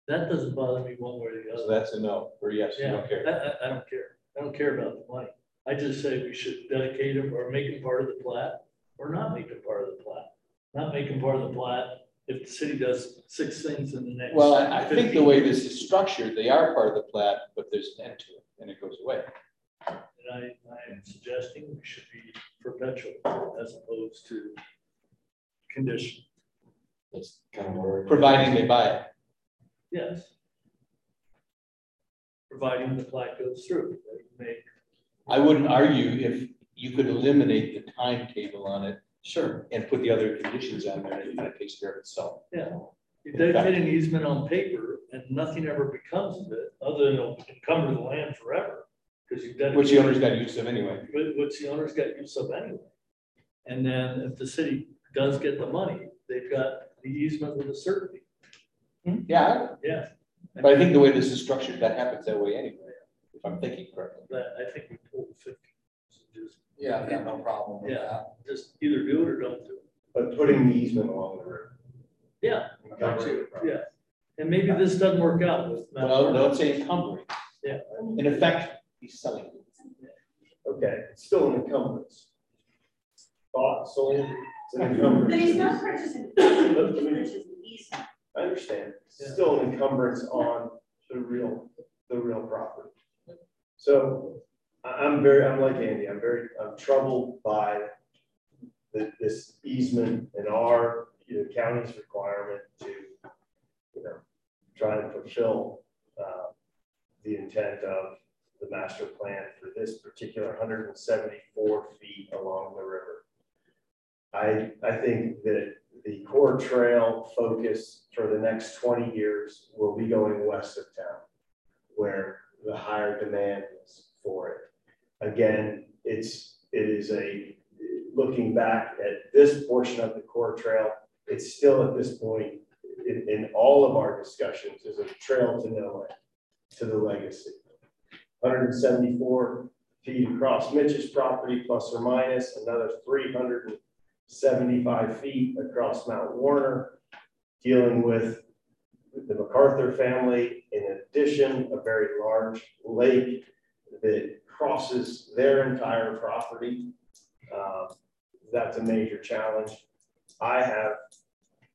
That doesn't bother me one way or the other. So that's a no, or yes, you Yeah, don't care. I, I, I don't care. I don't care about the money. I just say we should dedicate them or make them part of the plat or not make them part of the plat. Not make them part of the plat if the city does six things in the next. Well, I, I think the way years. this is structured, they are part of the plat, but there's an end to it and it goes away. And I, I am suggesting we should be perpetual as opposed to condition. That's kind of where. Providing they buy it. Yes. Providing the plat goes through, they make. I wouldn't argue if you could eliminate the timetable on it Sure. and put the other conditions on there, and it kind of takes care of itself. Yeah, you dedicate an easement on paper and nothing ever becomes of it, other than it'll encumber the land forever. Because you dedicated. Which the owner's got use of anyway. Which, the owner's got use of anyway. And then if the city does get the money, they've got the easement with a certainty, hmm? Yeah, yeah. but I think the way this is structured, that happens that way anyway, if I'm thinking correctly. I think we pulled fifty. So just- Yeah, I've got no problem with Yeah, that. just either do it or don't do it. But putting the easement along the river. Yeah, Encumber it. yeah. And maybe this doesn't work out with. Mount Well, Vernon. don't say encumbering. Yeah. In effect, he's selling it. Okay, it's still an encumbrance. Bought, sold, it's an encumbrance. But he's not purchasing, he's purchasing easement. I understand. It's Yeah. Still an encumbrance on the real, the real property. So I, I'm very, I'm like Andy, I'm very, I'm troubled by the, this easement and our, you know, county's requirement to, you know, try and fulfill, uh, the intent of the master plan for this particular hundred and seventy-four feet along the river. I, I think that the core trail focus for the next twenty years will be going west of town, where the higher demand is for it. Again, it's, it is a, looking back at this portion of the core trail, it's still at this point, in, in all of our discussions, is a trail to nowhere, to the legacy. Hundred and seventy-four feet across Mitch's property, plus or minus another three hundred and seventy-five feet across Mount Werner, dealing with the MacArthur family, in addition, a very large lake that crosses their entire property. Uh, That's a major challenge. I have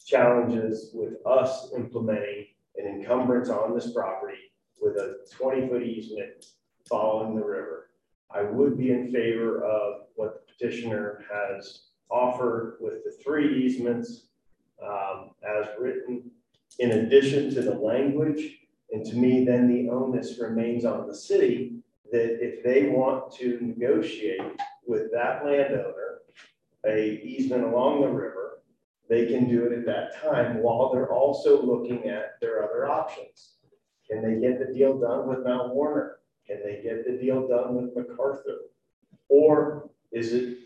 challenges with us implementing an encumbrance on this property with a twenty-foot easement following the river. I would be in favor of what the petitioner has offered with the three easements um, as written, in addition to the language. And to me, then the onus remains on the city that if they want to negotiate with that landowner, a easement along the river, they can do it at that time while they're also looking at their other options. Can they get the deal done with Mount Werner? Can they get the deal done with MacArthur? Or is it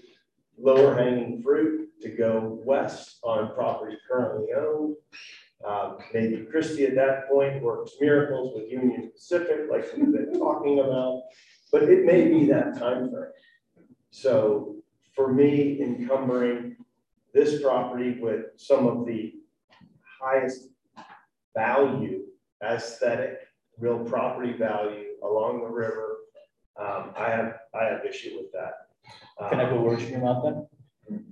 lower hanging fruit to go west on property currently owned? Um, maybe Christie at that point works miracles with Union Pacific like we've been talking about, but it may be that time frame. So for me, encumbering this property with some of the highest value, aesthetic, real property value along the river, um, I have, I have issue with that. Can I go words from your mouth then?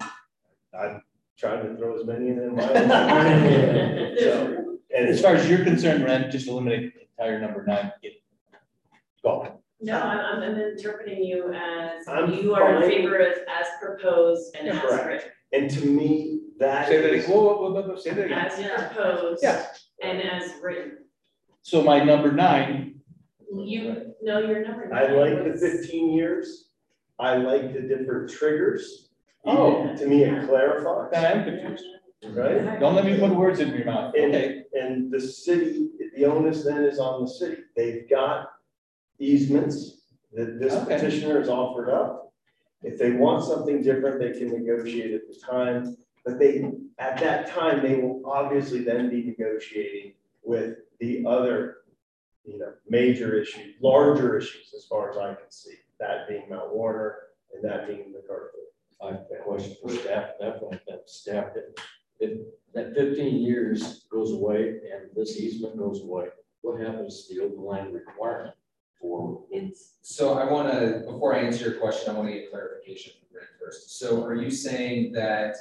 I'm trying to throw as many in my. So, And as far as you're concerned, Ren, just eliminate the entire number nine. Get- Go. No, I'm, I'm interpreting you as, I'm you are in fine. favor of as proposed and as Correct. written. And to me, that Say that is, again, whoa, whoa, whoa, whoa, say that again. As proposed Yeah. and as written. So my number nine, You, no, your number. I nine like the was- fifteen years. I like the different triggers. Oh. To me, it clarifies, I'm confused. right? Don't let me put words in your mouth. And, Okay. and the city, the onus then is on the city. They've got easements that this Okay. petitioner has offered up. If they want something different, they can negotiate at the time. But they, at that time, they will obviously then be negotiating with the other, you know, major issues, larger issues as far as I can see. That being Mount Werner and that being the MacArthur. I have a question for staff, definitely, that staff, if, if that fifteen years goes away and this easement goes away, what happens to the open land requirement for? It's, So I want to, before I answer your question, I want to get clarification from Rick first. So are you saying that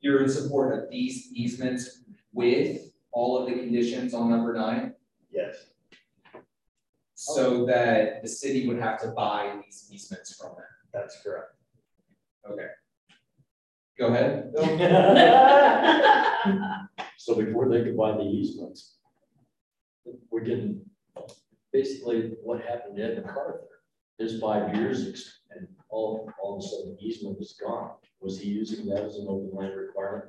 you're in support of these easements with all of the conditions on number nine? Yes. So that the city would have to buy these easements from them? That's correct. Okay. Go ahead. So before they could buy the easements, we're getting basically what happened to Ed MacArthur. His five years and all, all of a sudden the easement was gone. Was he using that as an open land requirement?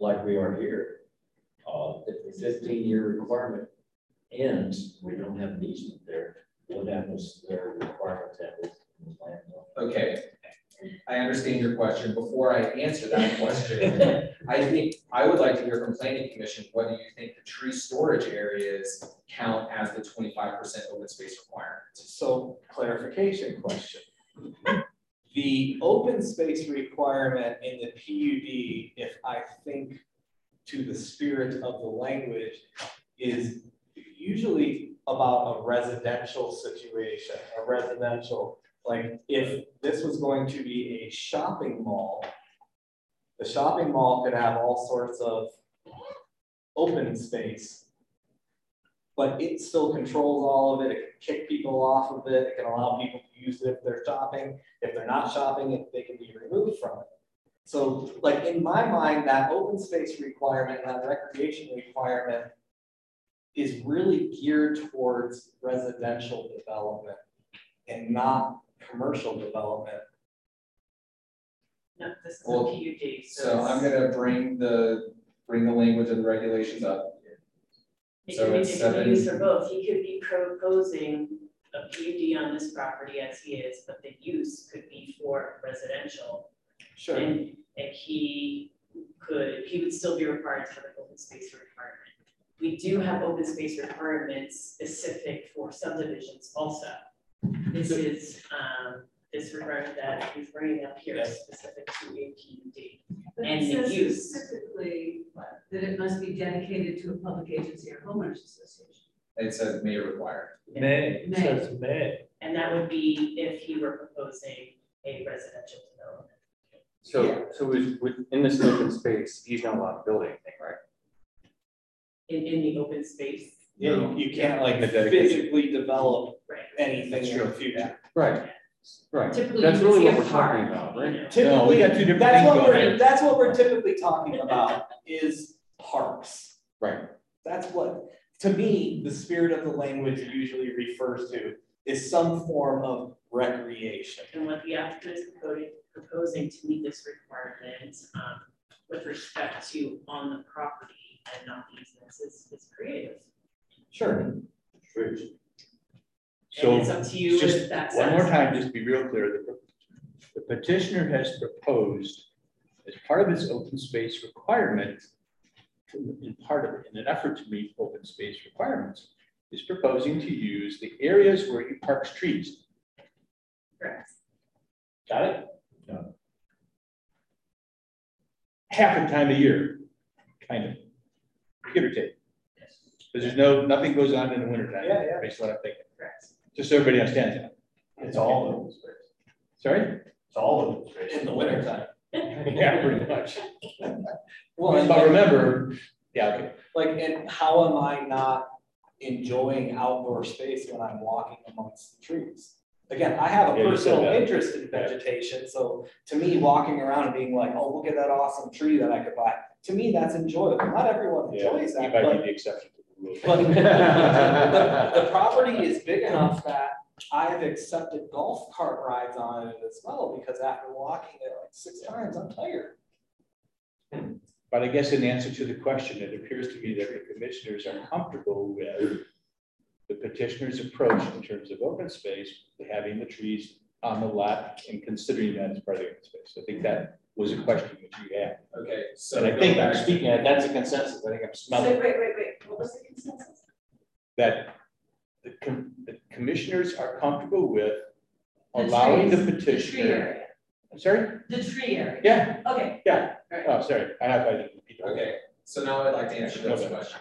Like we are here. Uh, if the fifteen year requirement ends, we don't have an easement there. What happens to their requirement to have this land? Okay, I understand your question. Before I answer that question, I think, I would like to hear from planning commission, whether you think the tree storage areas count as the twenty-five percent open space requirement. So clarification question. The open space requirement in the PUD, if I think to the spirit of the language, is usually about a residential situation, a residential, like if this was going to be a shopping mall, the shopping mall could have all sorts of open space but it still controls all of it. It can kick people off of it. It can allow people to use it if they're shopping. If they're not shopping, it- they can be removed from it. So like in my mind, that open space requirement, and that recreation requirement is really geared towards residential development and not commercial development. no, this is a PUD, so. So I'm gonna bring the, bring the language of the regulations up. It So it's it could be used for both, he could be proposing a PUD on this property as he is, but the use could be for residential. Sure. And, and he could, he would still be required to have an open space requirement. We do have open space requirements specific for subdivisions also. This is, um, disregard that he's bringing up here is specific to a PUD. But And it the use. specifically that it must be dedicated to a public agency or homeowners association. It says may require. May, it says may. And that would be if he were proposing a residential development. So, so with, with, in this open space, he's not allowed to build anything, right? In, in the open space. Yeah, you, you can't like The dedication. physically develop Right. anything in the future. Right, right. Typically, That's you really see what a we're talking about, right? know. No, we Typically, two different that's things what going we're, here. that's what we're typically talking about is parks. Right. That's what, to me, the spirit of the language usually refers to is some form of recreation. And what the applicant is proposing, proposing to meet this requirement, um, with respect to on the property and not easements is, is creative. Sure. So And it's up to you just if that's. One more time, just to be real clear, the the petitioner has proposed as part of his open space requirement, in part of, in an effort to meet open space requirements, is proposing to use the areas where he parks trees. Correct. Got it? Half the time a year, kind of, give or take. Because there's no, nothing goes on in the wintertime. Yeah, yeah. Based on what I'm thinking. Correct. Just so everybody understands that. It's all open space. Sorry? It's all open space. In the wintertime. Yeah, pretty much. Well, and But remember, yeah, okay. Like, and how am I not enjoying outdoor space when I'm walking amongst the trees? Again, I have a Yeah, personal that. interest in vegetation, so to me, walking around and being like, oh, look at that awesome tree that I could buy, to me, that's enjoyable. Not everyone Yeah, enjoys you that, might but be the exception to the rule. But the, the property is big enough that I've accepted golf cart rides on it as well, because after walking it like six times, I'm tired. But I guess in answer to the question, it appears to me that the commissioners are comfortable with the petitioner's approach in terms of open space, having the trees on the lot and considering that as part of the open space. I think that was a question that you had. Okay, so. And I think I'm speaking, of that's a consensus. I think I'm Wait, smelling wait, wait, wait, what was the consensus? that the com- the commissioners are comfortable with The allowing the trees, The tree petitioner. area, I'm sorry? the tree area. Yeah, Okay. yeah. Alright. Oh, sorry. I have, I didn't repeat. that. Okay, so now I'd like to answer No, this no. question.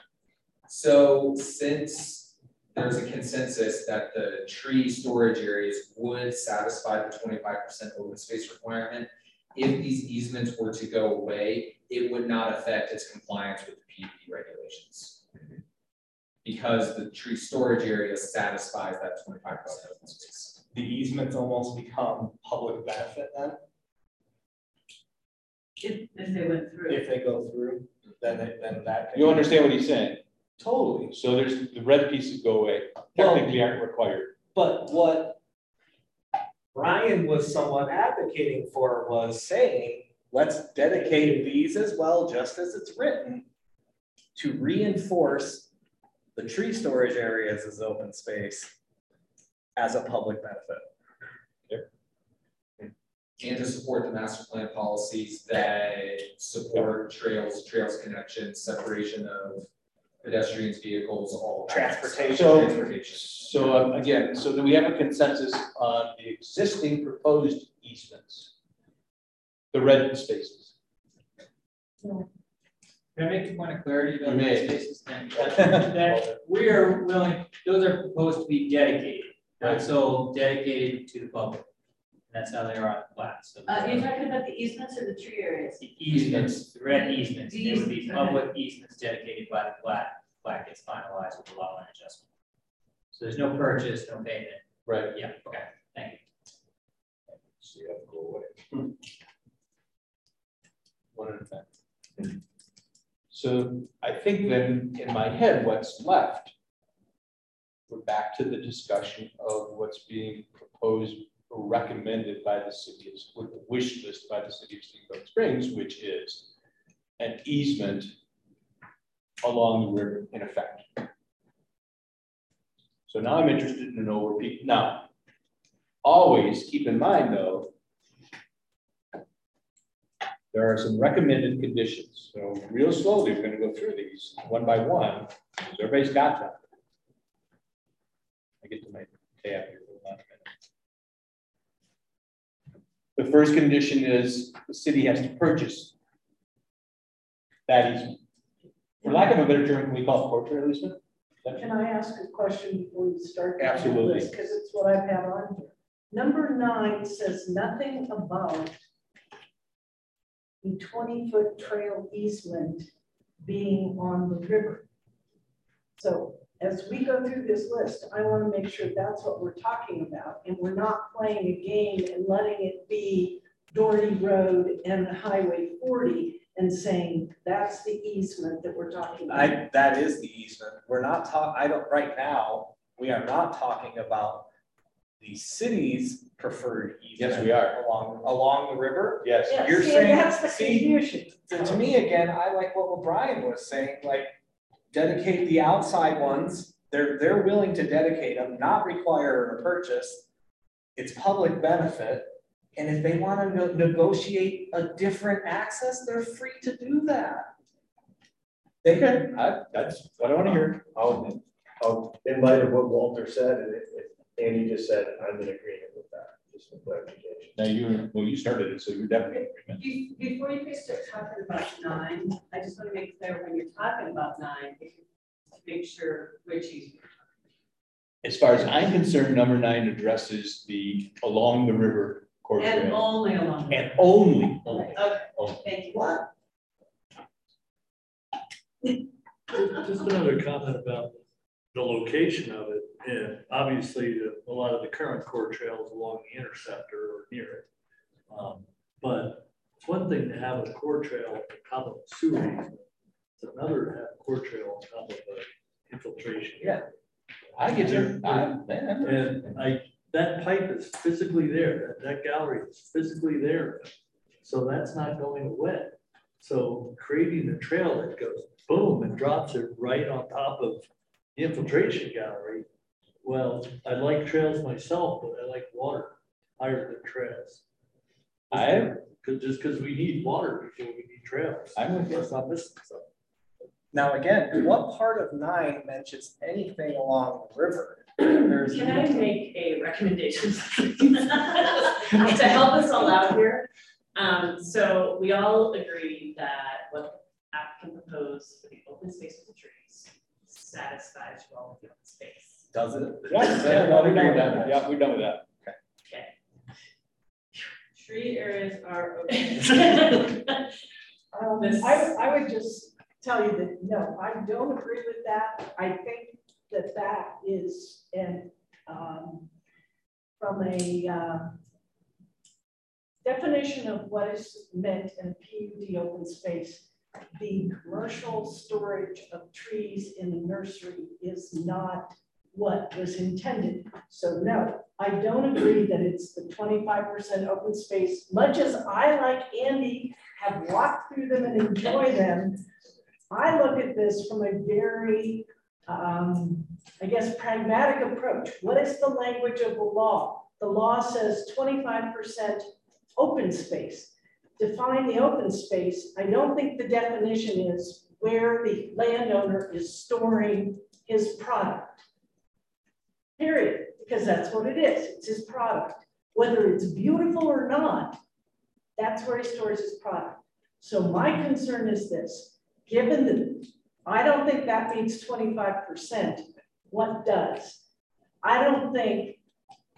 So since there's a consensus that the tree storage areas would satisfy the twenty-five percent open space requirement, if these easements were to go away, it would not affect its compliance with the PUD regulations. Because the tree storage area satisfies that twenty-five percent open space. The easements almost become public benefit then, If, if they went through. if they go through, then it, then that. You understand what he's saying? Totally, So there's, the red pieces go away, Well- technically aren't required. but what Brian was somewhat advocating for was saying, let's dedicate these as well, just as it's written, to reinforce the tree storage areas as open space as a public benefit. And to support the master plan policies that support trails, trails connections, separation of pedestrians, vehicles, all. that of stuff. Transportation. So, Transportation. so uh, again, so do we have a consensus on the existing proposed easements? The red spaces. Can I make a point of clarity about You may. the spaces then? That that we are willing, those are proposed to be dedicated, not so dedicated to the public. That's how they are on the plat, so. Uh, you're talking about the easements or the tree areas? The easements, the red easements, they would be Easements, okay. public easements dedicated by the plat, plat gets finalized with the lot line adjustment. So there's no purchase, no payment. Right. Yeah, okay, thank you. So you have to go away. One at a time. So I think then, in my head, what's left, we're back to the discussion of what's being proposed recommended by the city, of- with the wish list by the city of Steamboat Springs, which is an easement along the river in effect. So now I'm interested to know where people, now, always keep in mind, though, there are some recommended conditions, so real slowly, we're gonna go through these one by one, so everybody's got them. I get to my tab hold on a minute. The first condition is the city has to purchase that easement. For lack of a better term, can we call it core trail easement? Can I ask a question before you start? Absolutely. Because it's what I've had on here. Number nine says nothing about the twenty-foot trail easement being on the river. So as we go through this list, I want to make sure that's what we're talking about, and we're not playing a game and letting it be Doherty Road and Highway forty and saying that's the easement that we're talking about. I, that is the easement. We're not talking, I don't, right now, we are not talking about the city's preferred easement. Yes, we are. Along, along the river. Yes. Yes, You're see, saying, that's the see, confusion. to to me, again, I like what O'Brien was saying, like, dedicate the outside ones. They're, they're willing to dedicate them, not require a purchase. It's public benefit. And if they want to negotiate a different access, they're free to do that. They can, I, that's what I want to hear. I'll, I'll, in light of what Walter said, and Andy just said, I'm in agreement just for clarification. Now you, well, you started it, so you're definitely in agreement. Before you guys start talking about nine, I just want to make clear when you're talking about nine, to make sure which easement. As far as I'm concerned, number nine addresses the along the river core And trail. only along. And only, Okay, only. thank you. What? Just another comment about the location of it, and obviously, the- a lot of the current core trails along the interceptor or near it. Um, But it's one thing to have a core trail on top of a sewer easement. It's another to have a core trail on top of an infiltration. Yeah. I get you. I, man, And I, that pipe is physically there, that, that gallery is physically there. So that's not going away. So creating a trail that goes boom and drops it right on top of the infiltration gallery. Well, I like trails myself, but I like water higher than trails. I, Cause just because we need water before we need trails. I'm with you. Let's not something. now again, what part of nine mentions anything along the river? There's. Can I make a recommendation? To help us all out here, um, so we all agree that what the applicant proposed for the open space with the trees satisfies you all with the open space. Does it? yeah, yeah, no, we're done with that. Yeah, we're done with that. Okay. Tree areas are okay. Um, I, I would just tell you that, no, I don't agree with that. I think that that is, and, um, from a, uh, definition of what is meant in PUD open space, the commercial storage of trees in the nursery is not what was intended. So no, I don't agree that it's the twenty-five percent open space. Much as I, like Andy, have walked through them and enjoy them, I look at this from a very, um, I guess, pragmatic approach. What is the language of the law? The law says twenty-five percent open space. Define the open space. I don't think the definition is where the landowner is storing his product. Period, because that's what it is. It's his product. Whether it's beautiful or not, that's where he stores his product. So my concern is this, given that I don't think that means twenty-five percent, what does? I don't think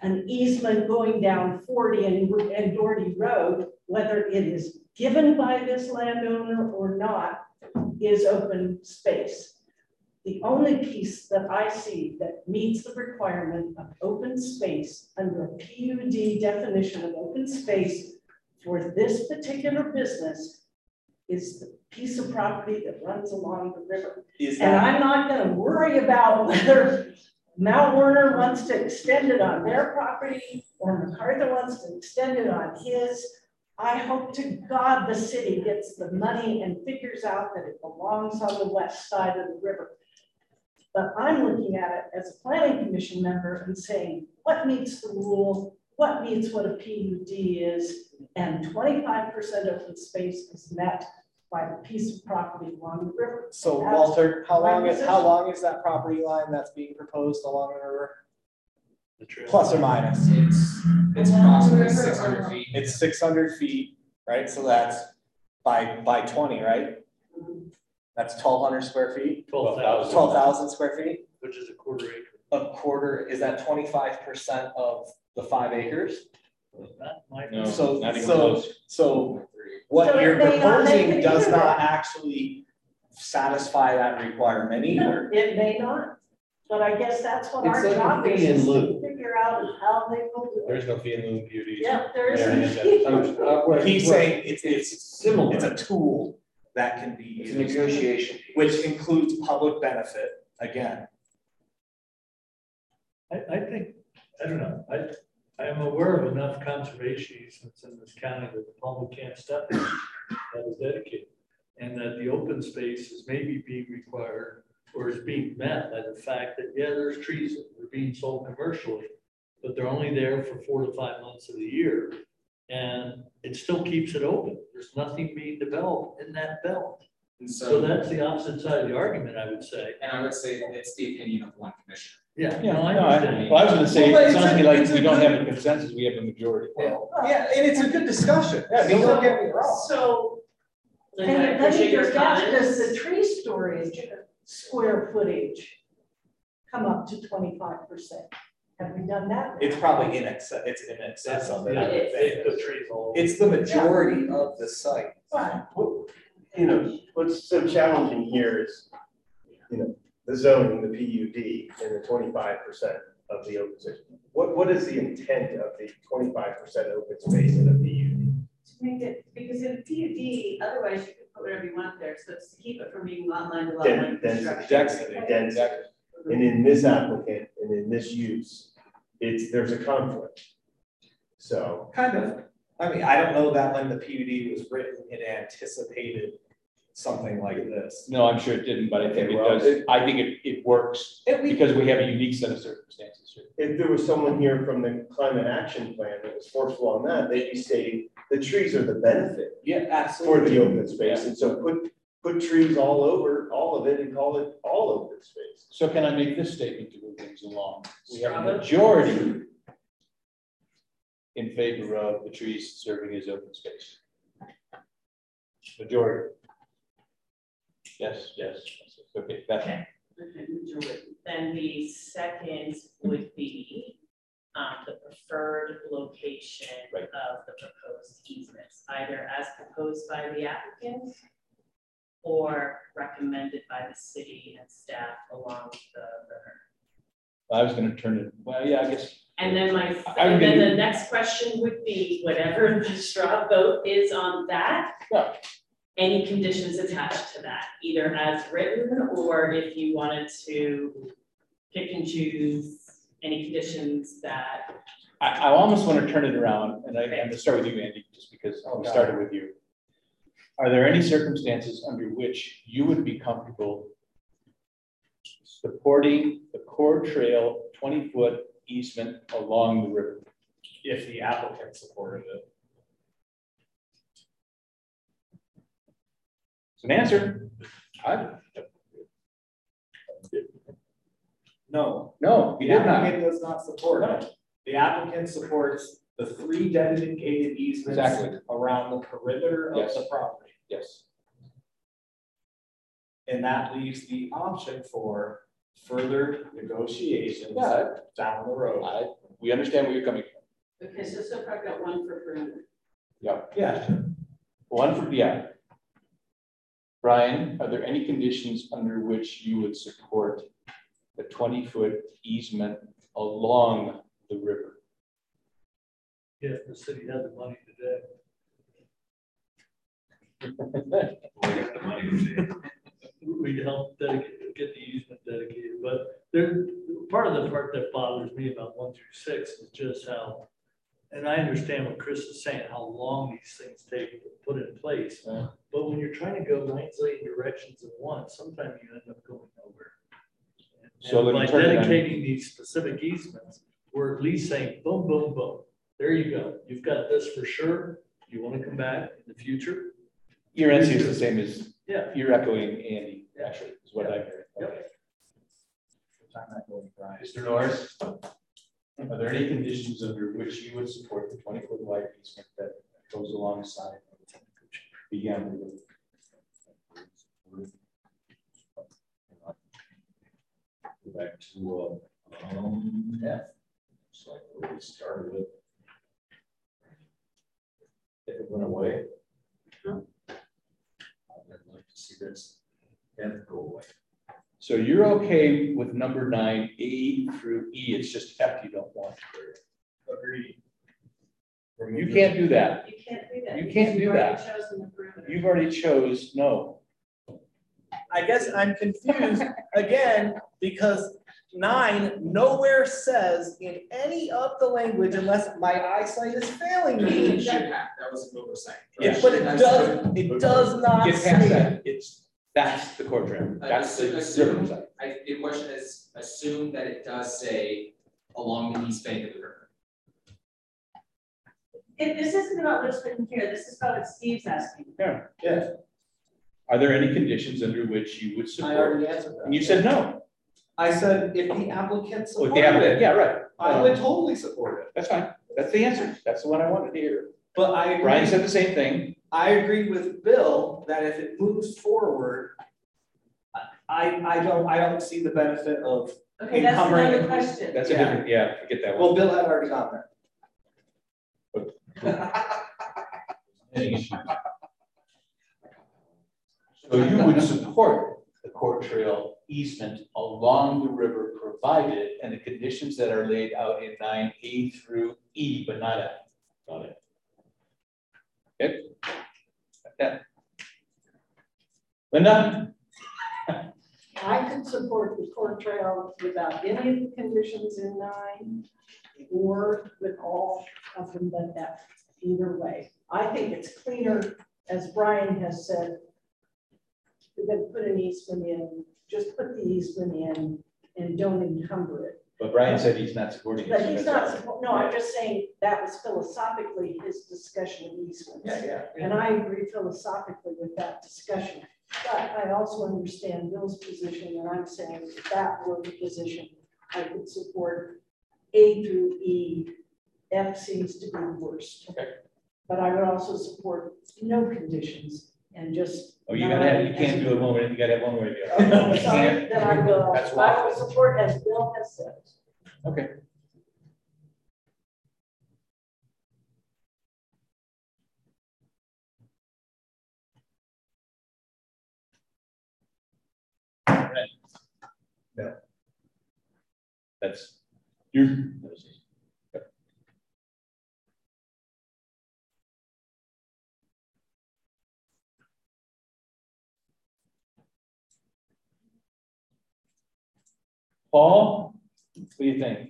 an easement going down forty and, and Doherty Road, whether it is given by this landowner or not, is open space. The only piece that I see that meets the requirement of open space under a PUD definition of open space for this particular business is the piece of property that runs along the river. And I'm not gonna worry about whether Mount Werner wants to extend it on their property or MacArthur wants to extend it on his. I hope to God the city gets the money and figures out that it belongs on the west side of the river. But I'm looking at it as a planning commission member and saying, what meets the rule? What meets what a PUD is? And twenty-five percent of the space is met by the piece of property along the river. so That's Walter, how long is, how long is that property line that's being proposed along the river? The trail. plus or minus. It's, it's approximately six hundred feet. It's six hundred feet, right? So that's by, by twenty, right? That's twelve hundred square feet, Twelve thousand. twelve thousand square feet. Which is a quarter acre. A quarter, is that twenty-five percent of the five acres? That might be- No, So, not even so, close. so what So you're it may not make proposing it does either. not actually satisfy that requirement either. It may not, but I guess that's what It's our like a job fee is, in is lieu. to figure out how they will do it. There's no fee in lieu beauty. Yeah, there There is. it Um, uh, He's saying it's, it's, Similar. it's a tool that can be It's used, negotiation. piece. which includes public benefit, again. I, I think, I don't know, I, I am aware of enough conservation easements in this county that the public can't step in that is dedicated. And that the open space is maybe being required or is being met by the fact that, yeah, there's trees that are being sold commercially, but they're only there for four to five months of the year. And it still keeps it open. There's nothing being developed in that belt. And So so, that's the opposite side of the argument, I would say. and I would say it's the opinion of one commissioner. Yeah, Yeah, no, I no, I, understand. well, I was gonna say, Well, it sounds a- like we don't good- have a consensus, we have a majority. Yeah, and it's a good discussion, yeah, don't get me wrong. So, Linda, I and then appreciate your your does, does comments. the tree storage square footage come up to twenty-five percent? Have we done that? It's probably in excess, it's in excess of it, I would It- think. The trees all. It's the majority of the site. Fine. Well, You know, what's so challenging here is, you know, the zoning, the PUD, and the twenty-five percent of the open space. What, what is the intent of the twenty-five percent open space in a PUD? To make it, because in PUD, otherwise you could put whatever you want there, so it's to keep it from being lot line to lot line Den- construction. Density, density. And in this applicant and in this use, it's, there's a conflict. So, Kind of. I mean, I don't know that when the PUD was written, it anticipated something like this. No, I'm sure it didn't, but I think Okay, it well, does, it- I think it, it works It- we- because we have a unique set of circumstances here. if there was someone here from the climate action plan that was forceful on that, they'd be stating the trees are the benefit Yeah, for absolutely. the open space. And so put, put trees all over, all of it and call it all open space. So can I make this statement to move things along? We have a majority in favor of the trees serving as open space. Majority. Yes, yes, yes, okay, Beth. Okay. Then the second would be um, the preferred location Right. of the proposed easements, either as proposed by the applicant or recommended by the city and staff along the river. I was gonna turn it, well, yeah, I guess, And then my, I'm and then gonna- the next question would be, whatever the straw vote is on that. Yeah. Any conditions attached to that, either as written, or if you wanted to pick and choose any conditions that. I, I almost wanna turn it around, and I, I'm gonna start with you, Andy, just because we started with you. Are there any circumstances under which you would be comfortable supporting the core trail twenty-foot easement along the river? If the applicant supported it. It's an answer. I, No. no, he The did not. applicant does not support it. The applicant supports the three dedicated easements Exactly. around the perimeter of the property. Yes. And that leaves the option for further negotiations Yeah. down the road. I, we understand where you're coming from. Okay, so so far I've got one for perimeter. Yeah. Yeah. One for, yeah. Brian, are there any conditions under which you would support the twenty-foot easement along the river? If the city had the money to today. We'd help dedicate, get the easement dedicated, but there, part of the part that bothers me about one through six is just how, and I understand what Chris is saying, how long these things take to put in place. Yeah. But when you're trying to go nine zillion directions at once, sometimes you end up going nowhere. So And let by turn it dedicating these specific easements, we're at least saying, boom, boom, boom. There you go. You've got this for sure. You want to come back in the future? Your answer is the same as, Yeah. you're echoing Andy, actually, is what I heard. Yep. Time that goes, Brian. Mr. Norris? Are there any conditions under which you would support the twenty foot wide easement that goes alongside beyond the Go back to, uh, um, F. So like where we started with. If it went away. I'd like to see this F go away. So you're okay with number nine, A through E, it's just F you don't want. Agreed. You can't do that. You can't do that. You can't do You've that. chosen. You've already chose no. I guess I'm confused again, because nine nowhere says in any of the language, unless my eyesight is failing me. should have, that was an oversight. Yeah, but it does, it does not Get past say. that, it's, that's the core trail, Uh, that's the assume- side. I, the question is, assume that it does say along the east bank of the river. If this isn't about what's written here, this is about what Steve's asking. Yeah. Yeah. Are there any conditions under which you would I support? already answered that. And you said no. I said if the applicant supported if they it, it, yeah, right. I would totally support it. That's fine, that's the answer, that's the one I wanted to hear. But I agree. Brian said the same thing, I agree with Bill that if it moves forward, I, I don't, I don't see the benefit of Okay, that's encumbering another question. that's a Yeah. different, yeah, forget that Well. Bill had already gone there. So you would support the core trail easement along the river provided and the conditions that are laid out in nine A through E, but not F. Got it. Okay. Yeah. Linda? I could support the core trail without any of the conditions in nine or with all of them but F, either way. I think it's cleaner, as Brian has said, than put an easement in, just put the easement in and don't encumber it. But Brian said he's not supporting it. But he's not, suppo- no, I'm just saying that was philosophically his discussion of easements. yeah. And I agree philosophically with that discussion. But I also understand Bill's position, and I'm saying if that were the position, I could support A through E. F seems to be the worst. Okay. But I would also support no conditions and just. Oh, you gotta have, you can't do it one way, you gotta have one way or the other. Okay, You sorry, can't- then I will, That's I why. will support as Bill has said. Okay. Right. No. That's, you're. Paul, what do you think?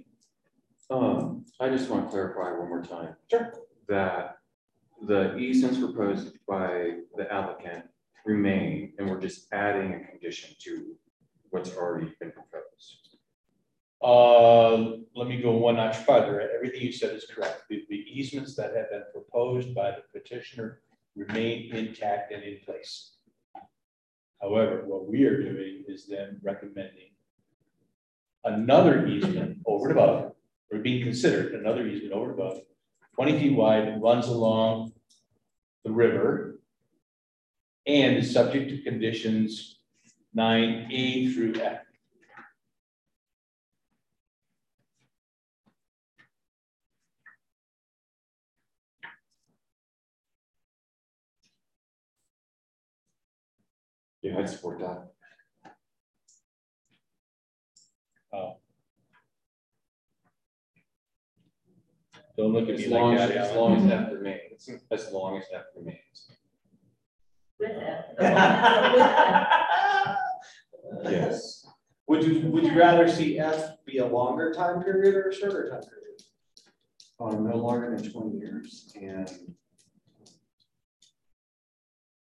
Um, I just want to clarify one more time. Sure. That the easements proposed by the applicant remain, and we're just adding a condition to what's already been proposed. Uh, let me go one notch further. Everything you said is correct. The, the easements that have been proposed by the petitioner remain intact and in place. However, what we are doing is then recommending another easement over and above, or being considered another easement over and above, twenty feet wide, runs along the river and is subject to conditions nine A through F. Yeah, I'd support that. Oh. Don't look at As me long like as, that, as long as Alan. F remains, as long as F remains. With that. Yes. Would you, would you rather see F be a longer time period or a shorter time period? Um, no longer than twenty years and.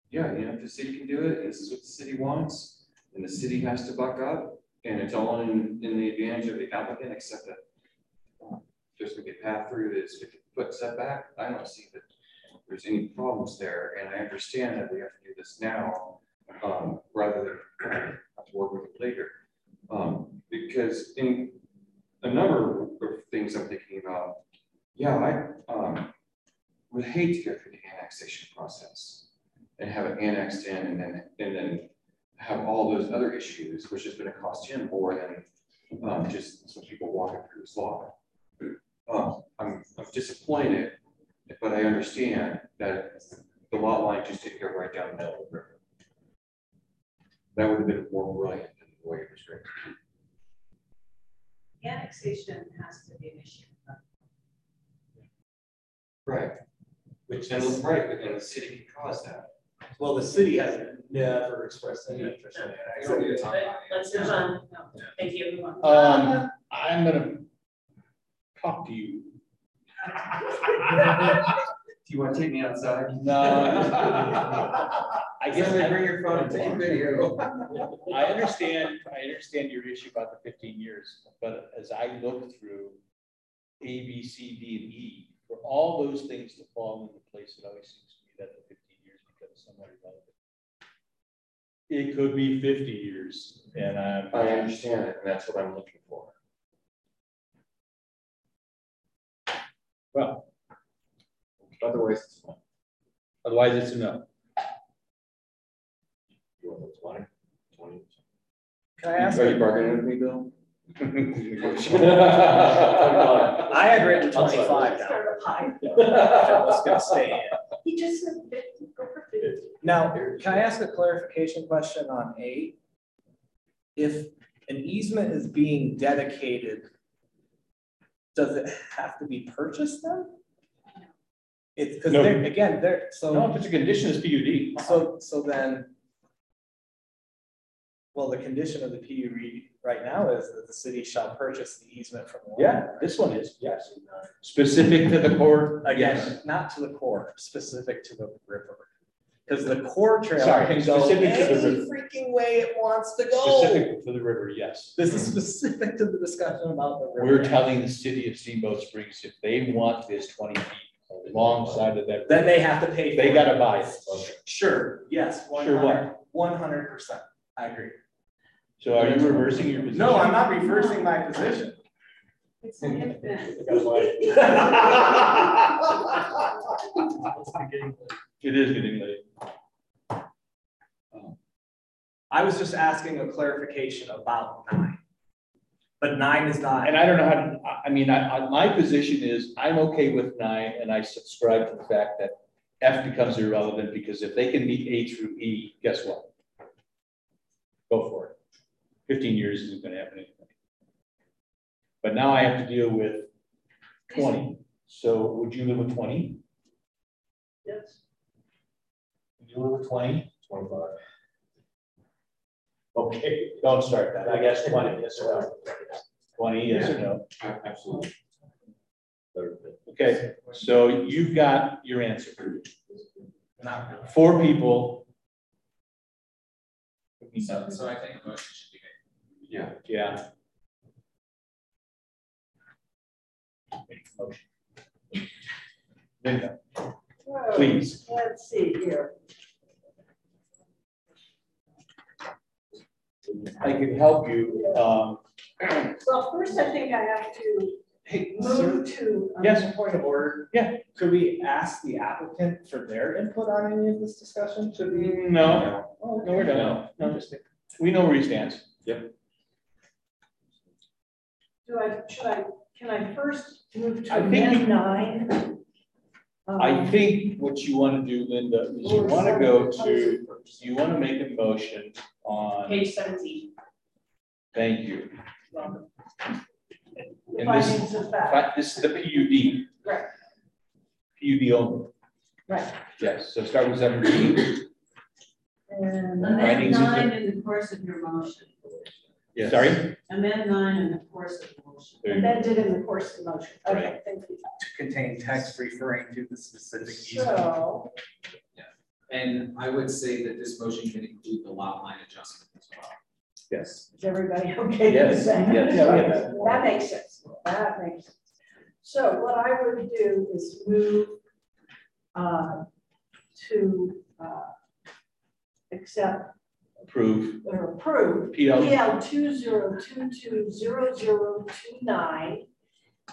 Yeah, you know, if the city can do it, this is what the city wants, and the city has to buck up, and it's all in, in the advantage of the applicant, except that. There's gonna be a path through this fifty foot setback, I don't see that there's any problems there, and I understand that we have to do this now. Um, rather than have to work with it later. Um, because in, a number of things I'm thinking about. Yeah, I, um, would hate to go through the annexation process and have it annexed in and then, and then have all those other issues, which is gonna cost him more than, um, just some people walking through his lot. Um, I'm, I'm disappointed, but I understand that the lot line just didn't go right down the middle of the river. That would have been more brilliant than the way it was written. Annexation has to be an issue. Right. Which is right, and the city can cause that. Well, the city has never expressed any interest in I don't need to talk about it. Let's move on. Thank you. Um, I'm gonna talk to you. Do you want to take me outside? No. I guess. I- bring your phone and take video. I understand, I understand your issue about the fifteen years, but as I look through A, B, C, D, and E, for all those things to fall into place, it always seems to me that the fifteen years becomes somewhat irrelevant. It could be fifty years, and I'm. I understand it, and that's what I'm looking for. Well, Otherwise, it's fine. otherwise it's a no. You want the twenty? Twenty? Can I ask? Are you bargaining with me, Bill? I had written twenty-five down. Start. I was gonna stay in. He just said fifty, go for fifty. Now, can I ask a clarification question on eight? If an easement is being dedicated, does it have to be purchased then? It's, because No. they're, again, they're, so. No, if it's a condition, it's PUD. So, so then. Well, the condition of the PUD right now is that the city shall purchase the easement from. the Yeah, landowner. this one is, yes. Specific to the core, yes. Again, not to the core, specific to the river. Because the core trail Sorry, can go specific to the any river. freaking way it wants to go. Specific to the river, yes. This is specific to the discussion about the river. We're telling the city of Steamboat Springs, if they want this twenty feet alongside of that. Then they have to pay. They for gotta buy it. Sure, yes, one Sure what? hundred, one hundred percent, I agree. So are you reversing your position? No, I'm not reversing my position. It's an infant. It is getting late. Um, I was just asking a clarification about nine. But nine is not. And I don't know how, to- I, I mean, I, I, my position is, I'm okay with nine, and I subscribe to the fact that F becomes irrelevant, because if they can meet A through E, guess what? Go for it. Fifteen years isn't gonna happen anyway. But now I have to deal with twenty, so would you live with twenty? Yes. Would you live with twenty? Twenty-five. Okay, don't start that, I guess twenty, yes or no? Twenty, yes or no? Absolutely. Okay, so you've got your answer. Four people. So, so I think a motion should be made. Yeah. Yeah. Motion. Linda, Well, Please. Let's see here. I can help you, um, Well, first, I think I have to Hey, sir, move to. um, yes, point of order. Yeah. Could we ask the applicant for their input on any of this discussion? Should we? no, Oh, no, we're done. No, we know where he stands. Do I, should I, can I first move to I think amend nine? I think what you want to do, Linda, is you want to go to, you want to make a motion on, Page seventeen. thank you. The And this, findings of fact, this is the PUD. Right. PUD only, right. yes, so start with seventeen. And Amend Findings of nine in the course of your motion. Yes. Sorry? Amend nine in the course of the motion. There you go. amended in the course of the motion. Okay, Right. thank you. To contain text referring to the specific easement. So, And I would say that this motion can include the lot line adjustment as well. Yes. is everybody okay with Yes, that? yes, yes. That makes sense. That makes sense. So what I would do is move uh, to uh, accept approve or approve PL. PL two zero two two zero zero two nine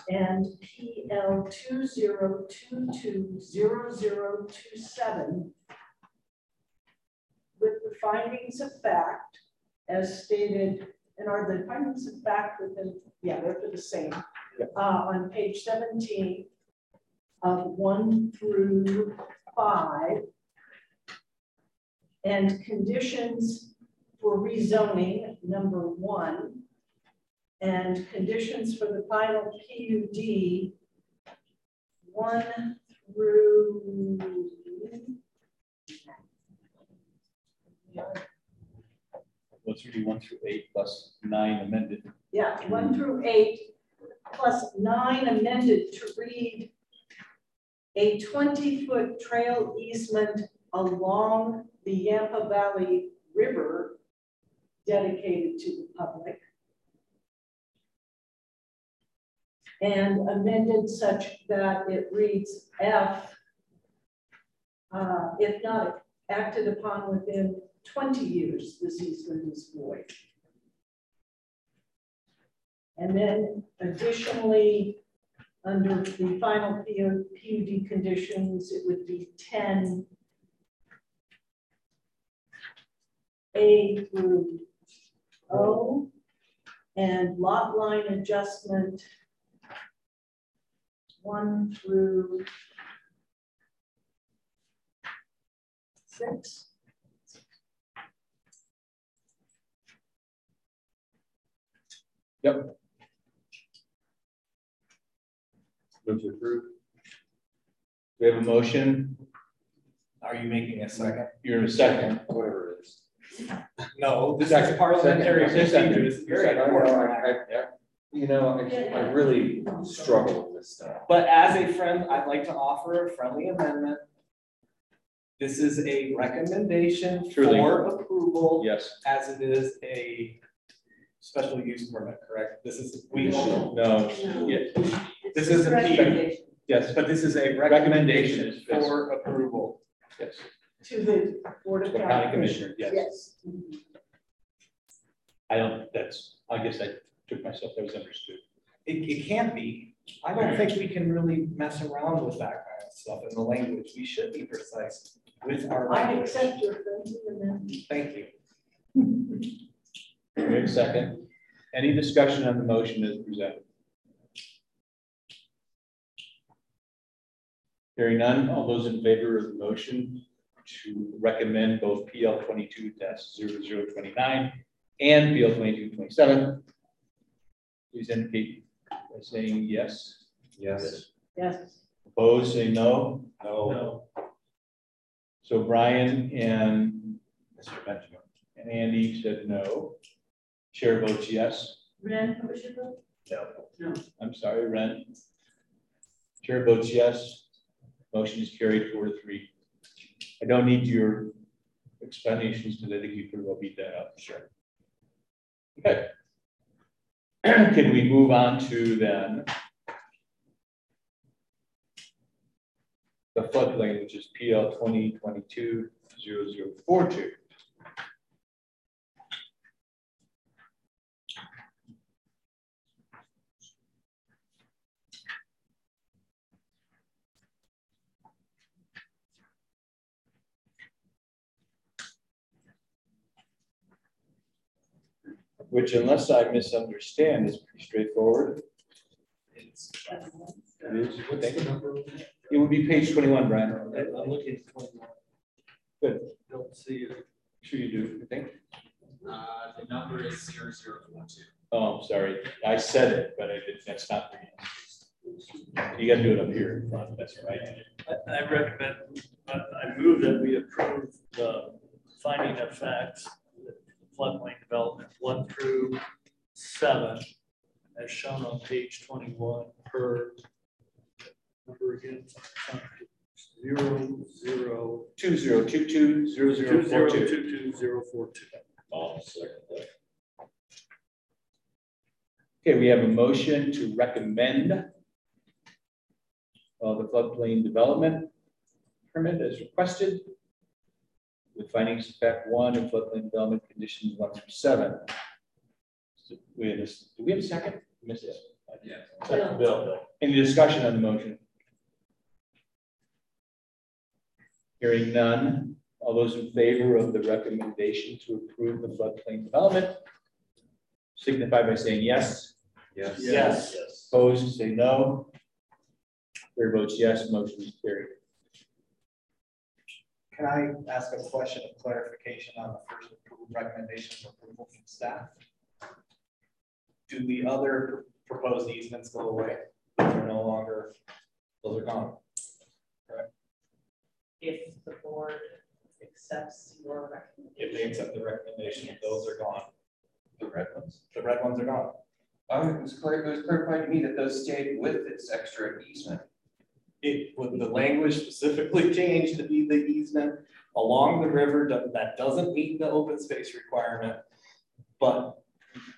and PL two zero two two zero zero two seven with the findings of fact as stated, and are the findings of fact within, yeah, they're for the same. Uh, on page seventeen of one through five. And conditions for rezoning, number one. And conditions for the final PUD, one through. What's really one through eight plus nine amended. Yeah, one through eight, plus nine amended to read a twenty-foot trail easement along the Yampa Valley River dedicated to the public. And amended such that it reads F, uh, if not acted upon within twenty years, this easement is void. And then additionally, under the final PUD conditions, it would be ten A through O, and lot line adjustment one through six. Yep. Move to approve. We have a motion. Are you making a second? You're in a second. Whatever it is. No, this Second. is parliamentary Second. Second. procedure. This is very Second. important. I- I- You know, I, I really struggle with this stuff. But as a friend, I'd like to offer a friendly amendment. This is a recommendation Truly. for approval. Yes. As it is a special use permit, correct? This is, we should, No, yeah, this is a P, yes, but this is a Recommendation, recommendation yes. for approval. yes. To the Board of The County county commissioner, Commissioners. yes. I don't, that's, I guess I took myself, that was understood. It, it can't be. I don't think we can really mess around with that kind of stuff in the language. We should be precise with our I language. accept your friendly. Thank you. We have a second. Any discussion on the motion as presented? Hearing none, all those in favor of the motion to recommend both PL twenty-two 29 and PL twenty-two twenty-seven, please indicate by saying yes. Yes. Yes. Opposed, say no. No. So Brian and Mr. Benjamin and Andy said no. Chair votes yes. Ren, what was your vote? No. No. I'm sorry, Ren. Chair votes yes. Motion is carried four to three. I don't need your explanations because I think you pretty well beat that up. Sure. Okay. Can we move on to then the floodplain, which is PL 2022-0042? Which unless I misunderstand is pretty straightforward. It is, what they- It would be page twenty-one, Brian. I'm looking at twenty-one. Good. Don't see it. Sure you do, I think. Uh, the number is zero zero four two. Oh, I'm sorry. I said it, but I did, that's not. the You gotta do it up here in front, that's right. I, I recommend, I, I move that we approve the finding of facts, floodplain development one through seven, as shown on page twenty-one per number again. Zero, zero. Two zero two two zero zero Two four zero two. two two zero four two. Oh, second that. Okay, we have a motion to recommend uh, the floodplain development permit as requested. With findings of fact one and floodplain development conditions one through seven. So We have this, do we have a second? Missed it. Yeah. Second, Bill. Any discussion on the motion? Hearing none. All those in favor of the recommendation to approve the floodplain development signify by saying yes. Yes. Yes. Opposed, say no. Chair votes yes, motion is carried. Can I ask a question of clarification on the first approved recommendation for approval from staff? Do the other proposed easements go away? They're no longer, those are gone. If the board accepts your recommendation. If they accept the recommendation, those are gone. The red ones. The red ones are gone. Um, it was clear, it was clarified to me that those stayed with its extra easement. It, with the language specifically changed to be the easement along the river that- that doesn't meet the open space requirement. But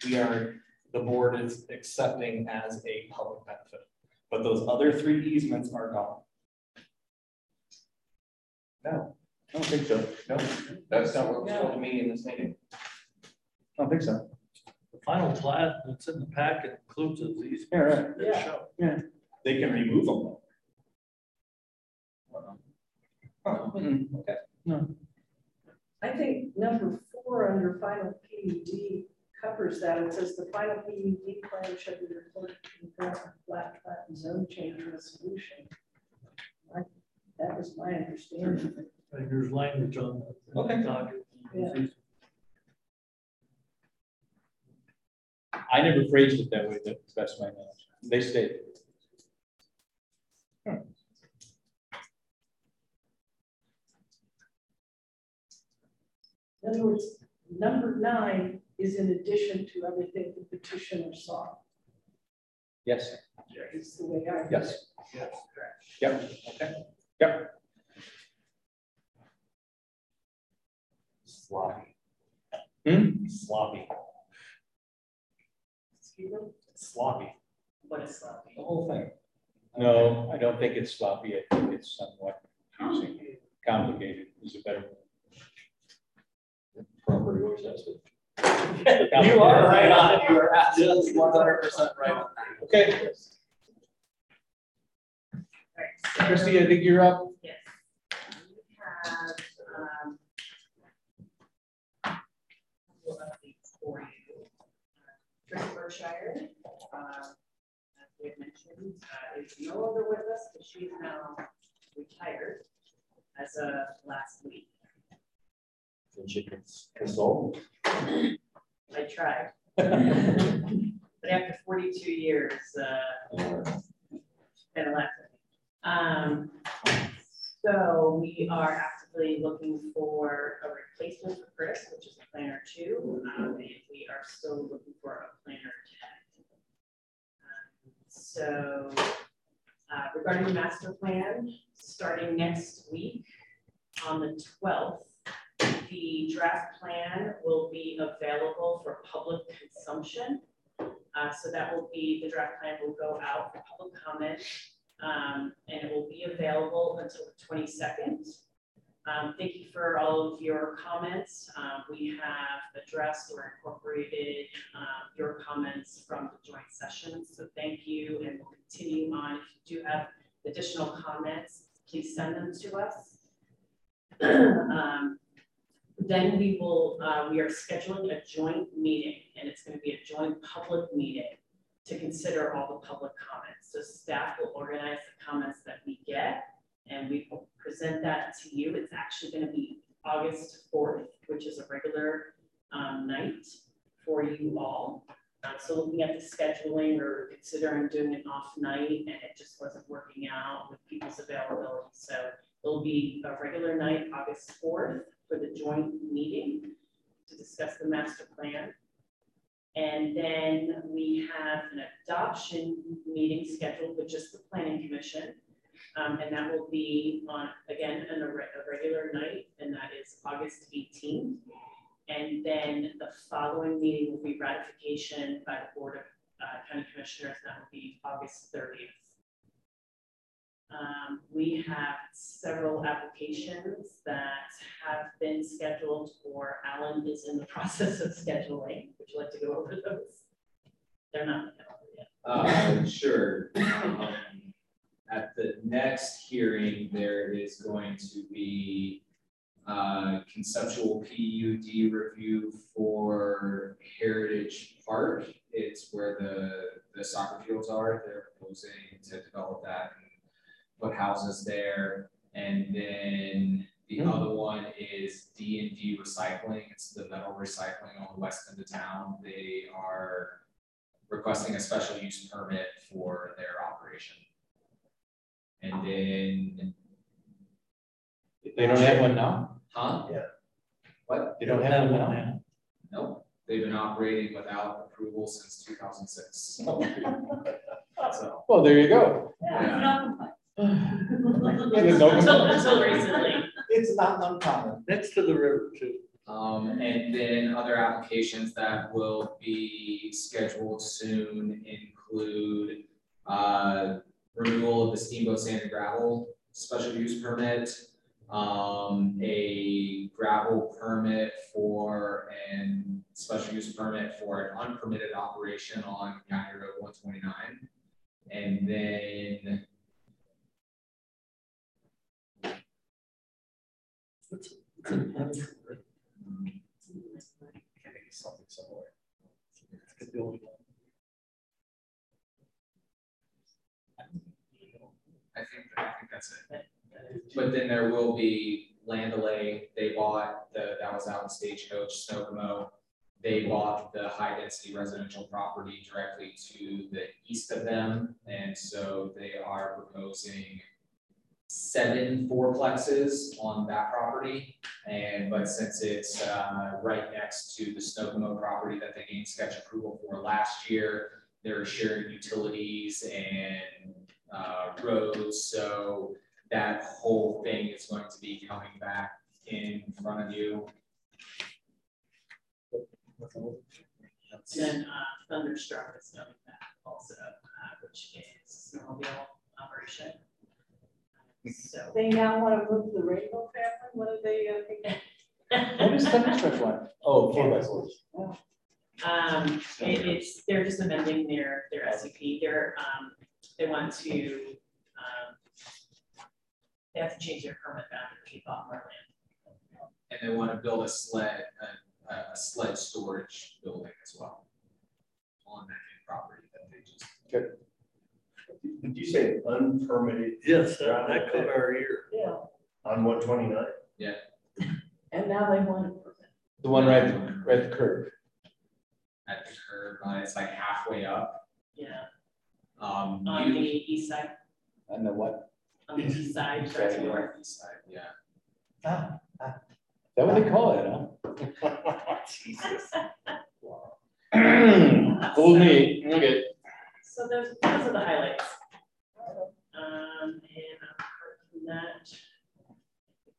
we are, the board is accepting as a public benefit. But those other three easements are gone. No, I don't think so. No, that's not what was told to me in this meeting. I don't think so. The final plat that's in the packet includes these. Yeah, right. They show. Yeah. They can remove them. Though. Mm-hmm. Okay. No. I think number four under final PUD covers that. It says the final PUD plan should be reported to the flat flat plat and zone change resolution. I- That was my understanding. And there's language on the Okay. document. Yeah. I never phrased it that way, but to the best of my knowledge. They stayed. In other words, number nine is in addition to everything the petitioner saw. Yes. Is the way I. read Yes. it. Yes. Yep. Okay. Yep. Sloppy. Hmm? Sloppy. Excuse me? Sloppy. What is sloppy? The whole thing. No, I don't think it's sloppy. I think it's somewhat confusing. Complicated is a better. Property always has it. You are right on it. You are absolutely one hundred percent right on that. Okay, Right, Christie, I think you're up. Yes. We have, um. couple updates For you. Chris Berkshire, uh, as we had mentioned, uh, is no longer with us, but she is now retired as of last week. Can consult. I tried. But after forty-two years, uh, been elected. Um, so we are actively looking for a replacement for Chris, which is a planner two. Um, and we are still looking for a planner ten. Um, So, uh, regarding the master plan, starting next week on the twelfth, the draft plan will be available for public consumption. Uh, so that will be, the draft plan will go out for public comment, um, and it will be available until the twenty-second. Um, thank you for all of your comments. Um, we have addressed or incorporated, um, your comments from the joint session. So thank you, and we'll continue on. If you do have additional comments, please send them to us. Um, then we will, uh, we are scheduling a joint meeting and it's gonna be a joint public meeting to consider all the public comments. So staff will organize the comments that we get and we will present that to you. It's actually gonna be August fourth, which is a regular, um, night for you all. Uh, so looking at the scheduling or considering doing an off night and it just wasn't working out with people's availability. So it'll be a regular night, August fourth, for the joint meeting to discuss the master plan. And then we have an adoption meeting scheduled with just the planning commission. Um, and that will be on, again, a, re- a regular night, and that is August eighteenth. And then the following meeting will be ratification by the Board of uh, County Commissioners, and that will be August thirtieth. Um, we have several applications that have been scheduled or Alan is in the process of scheduling. Would you like to go over those? They're not. yet. Uh, sure. Um, At the next hearing, there is going to be uh, conceptual PUD review for Heritage Park. It's where the, the soccer fields are. They're proposing to develop that put houses there. And then the hmm. other one is D and D Recycling. It's the metal recycling on the west end of town. They are requesting a special use permit for their operation. And then. They don't have one now? Huh? Yeah. What? They don't have one now? Nope, they've been operating without approval since two thousand six. Oh. So, Well, there you go. yeah. no Until, until recently. It's not uncommon. Next to the river too. Um, and then other applications that will be scheduled soon include uh, renewal of the Steamboat Sand and Gravel special use permit, um, a gravel permit for and special use permit for an unpermitted operation on County Road one twenty-nine. And then Something. I think, I think that's it. But then there will be Landalay, they bought the, that was out in Stagecoach, Snokomo. They bought the high density residential property directly to the east of them. And so they are proposing seven fourplexes on that property. And, but since it's, uh, right next to the Snokomo property that they gained sketch approval for last year, they're sharing utilities and, uh, roads, so that whole thing is going to be coming back in front of you. Then uh, Thunderstruck is coming back also, uh, which is snowmobile operation. So. They now want to move the Rainbow family, what are they uh, thinking? What is Thunderstruck one? Oh, four by fours. Um, it- it's, they're just amending their, their SUP, they're, um, they want to, um, they have to change their permit boundary to keep off our land. And they want to build a sled, a, a sled storage building as well on that new property that they just. Good. Did you say unpermitted? Yes, that that caught our ear. Yeah, On one twenty-nine? Yeah. and now they want to. The one right, right at the curb. At the curb, uh, it's like halfway up. Yeah, Um, on the east side, On the what? on the east side, East that's side, north. northeast side, yeah. Is that what they call it, huh? Jesus. huh? Fool me, okay. So those, those are the highlights. Um, and apart from that,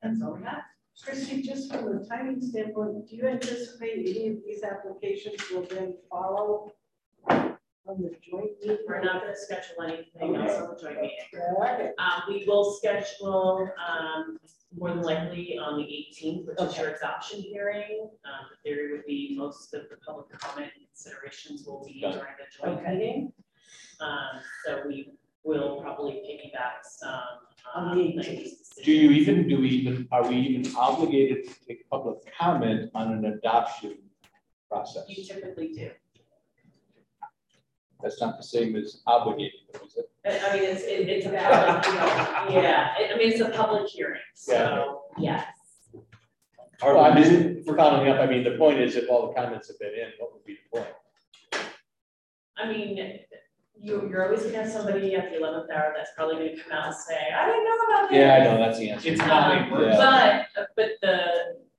that's all we have. Christie, just from a timing standpoint, do you anticipate any of these applications will then follow on the joint meeting? We're not gonna schedule anything else on the joint meeting. Okay. Um, we will schedule, um, more than likely on the eighteenth, which is your adoption hearing. Um, the theory would be most of the public comment and considerations will be during the joint Okay. meeting. Um, so we will probably piggyback some, um, things. Do you even, do we even, are we even obligated to take public comment on an adoption process? You typically do. That's not the same as obligated, is it? I I mean, it's, it- it's a public, you know, yeah, I I mean, it's a public hearing, so, yes. Well, I'm just following up, I mean, the point is if all the comments have been in, what would be the point? I mean, you, you're always gonna have somebody at the eleventh hour that's probably gonna come out and say, I didn't know about this. Yeah, I know, that's the answer. It's not Um, a Yeah. But, but the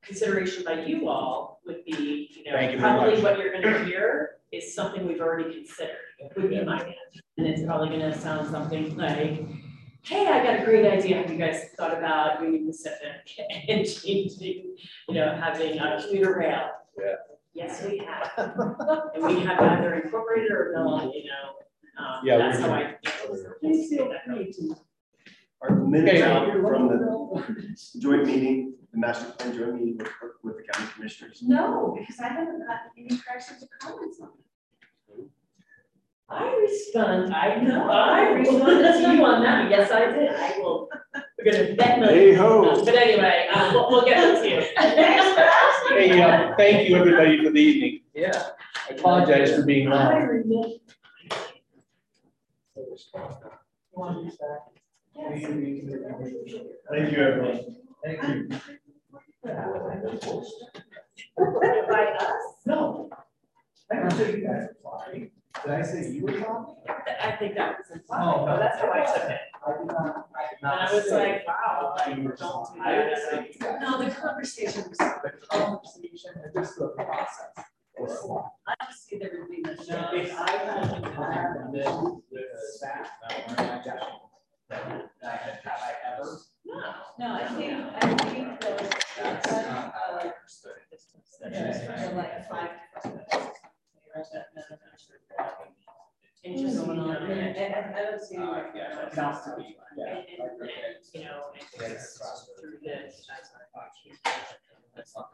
consideration by you all would be, you know, Thank you very probably much. what you're gonna hear is something we've already considered, would be my guess. And it's probably gonna sound something like, hey, I got a great idea, have you guys thought about Union Pacific and changing, you know, having a commuter rail? Yeah. Yes, we have. And we have either incorporated or not, you know, um, Yeah, we that's how I. Please feel free to Are the minutes out from the joint meeting, the master plan joint meeting with, with the county commissioners? No, because I haven't gotten any corrections or comments on it. I respond, I know, I responded to you on that, yes, I did, I will, we're gonna bet. millions. Hey-ho. But anyway, um, we'll, we'll get with you. Thanks for asking. Hey, uh, thank you, everybody, for the evening. Yeah. I apologize for being I long. remember. Thank you, everyone. Thank you. By us? No. I didn't say you guys applied. Did I say you were talking? I think that was implied, Oh, oh, that's how I took it. I did not. I did And I was like, wow, like, don't do I that. No, the conversation was. The conversation and just the process. I don't see there would be much. No, If I had had this with staff that weren't my job, I've I ever? No, no, I think, I think that, That's uh, not how I they're like five. Going on. And, I don't see. any yeah, record. it has to be, yeah. And, and, and, you know, and through this. That's not.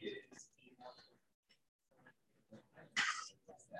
It is. It's a really. Well, what is it? I think You had fun, I could tell.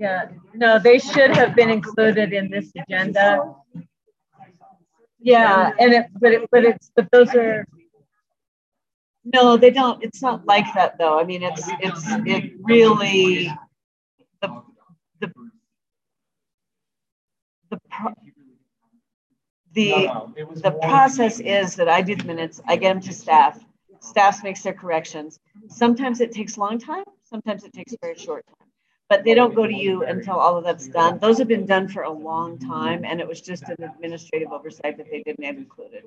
Yeah, no, they should have been included in this agenda. Yeah, and it, but it, but it's, but those are. No, they don't, it's not like that though. I mean, it's, it's, it really. The, the. The. The, the process is that I do the minutes, I get them to staff, staff makes their corrections. Sometimes it takes a long time, sometimes it takes a very short time. But they don't go to you until all of that's done. Those have been done for a long time and it was just an administrative oversight that they didn't have included.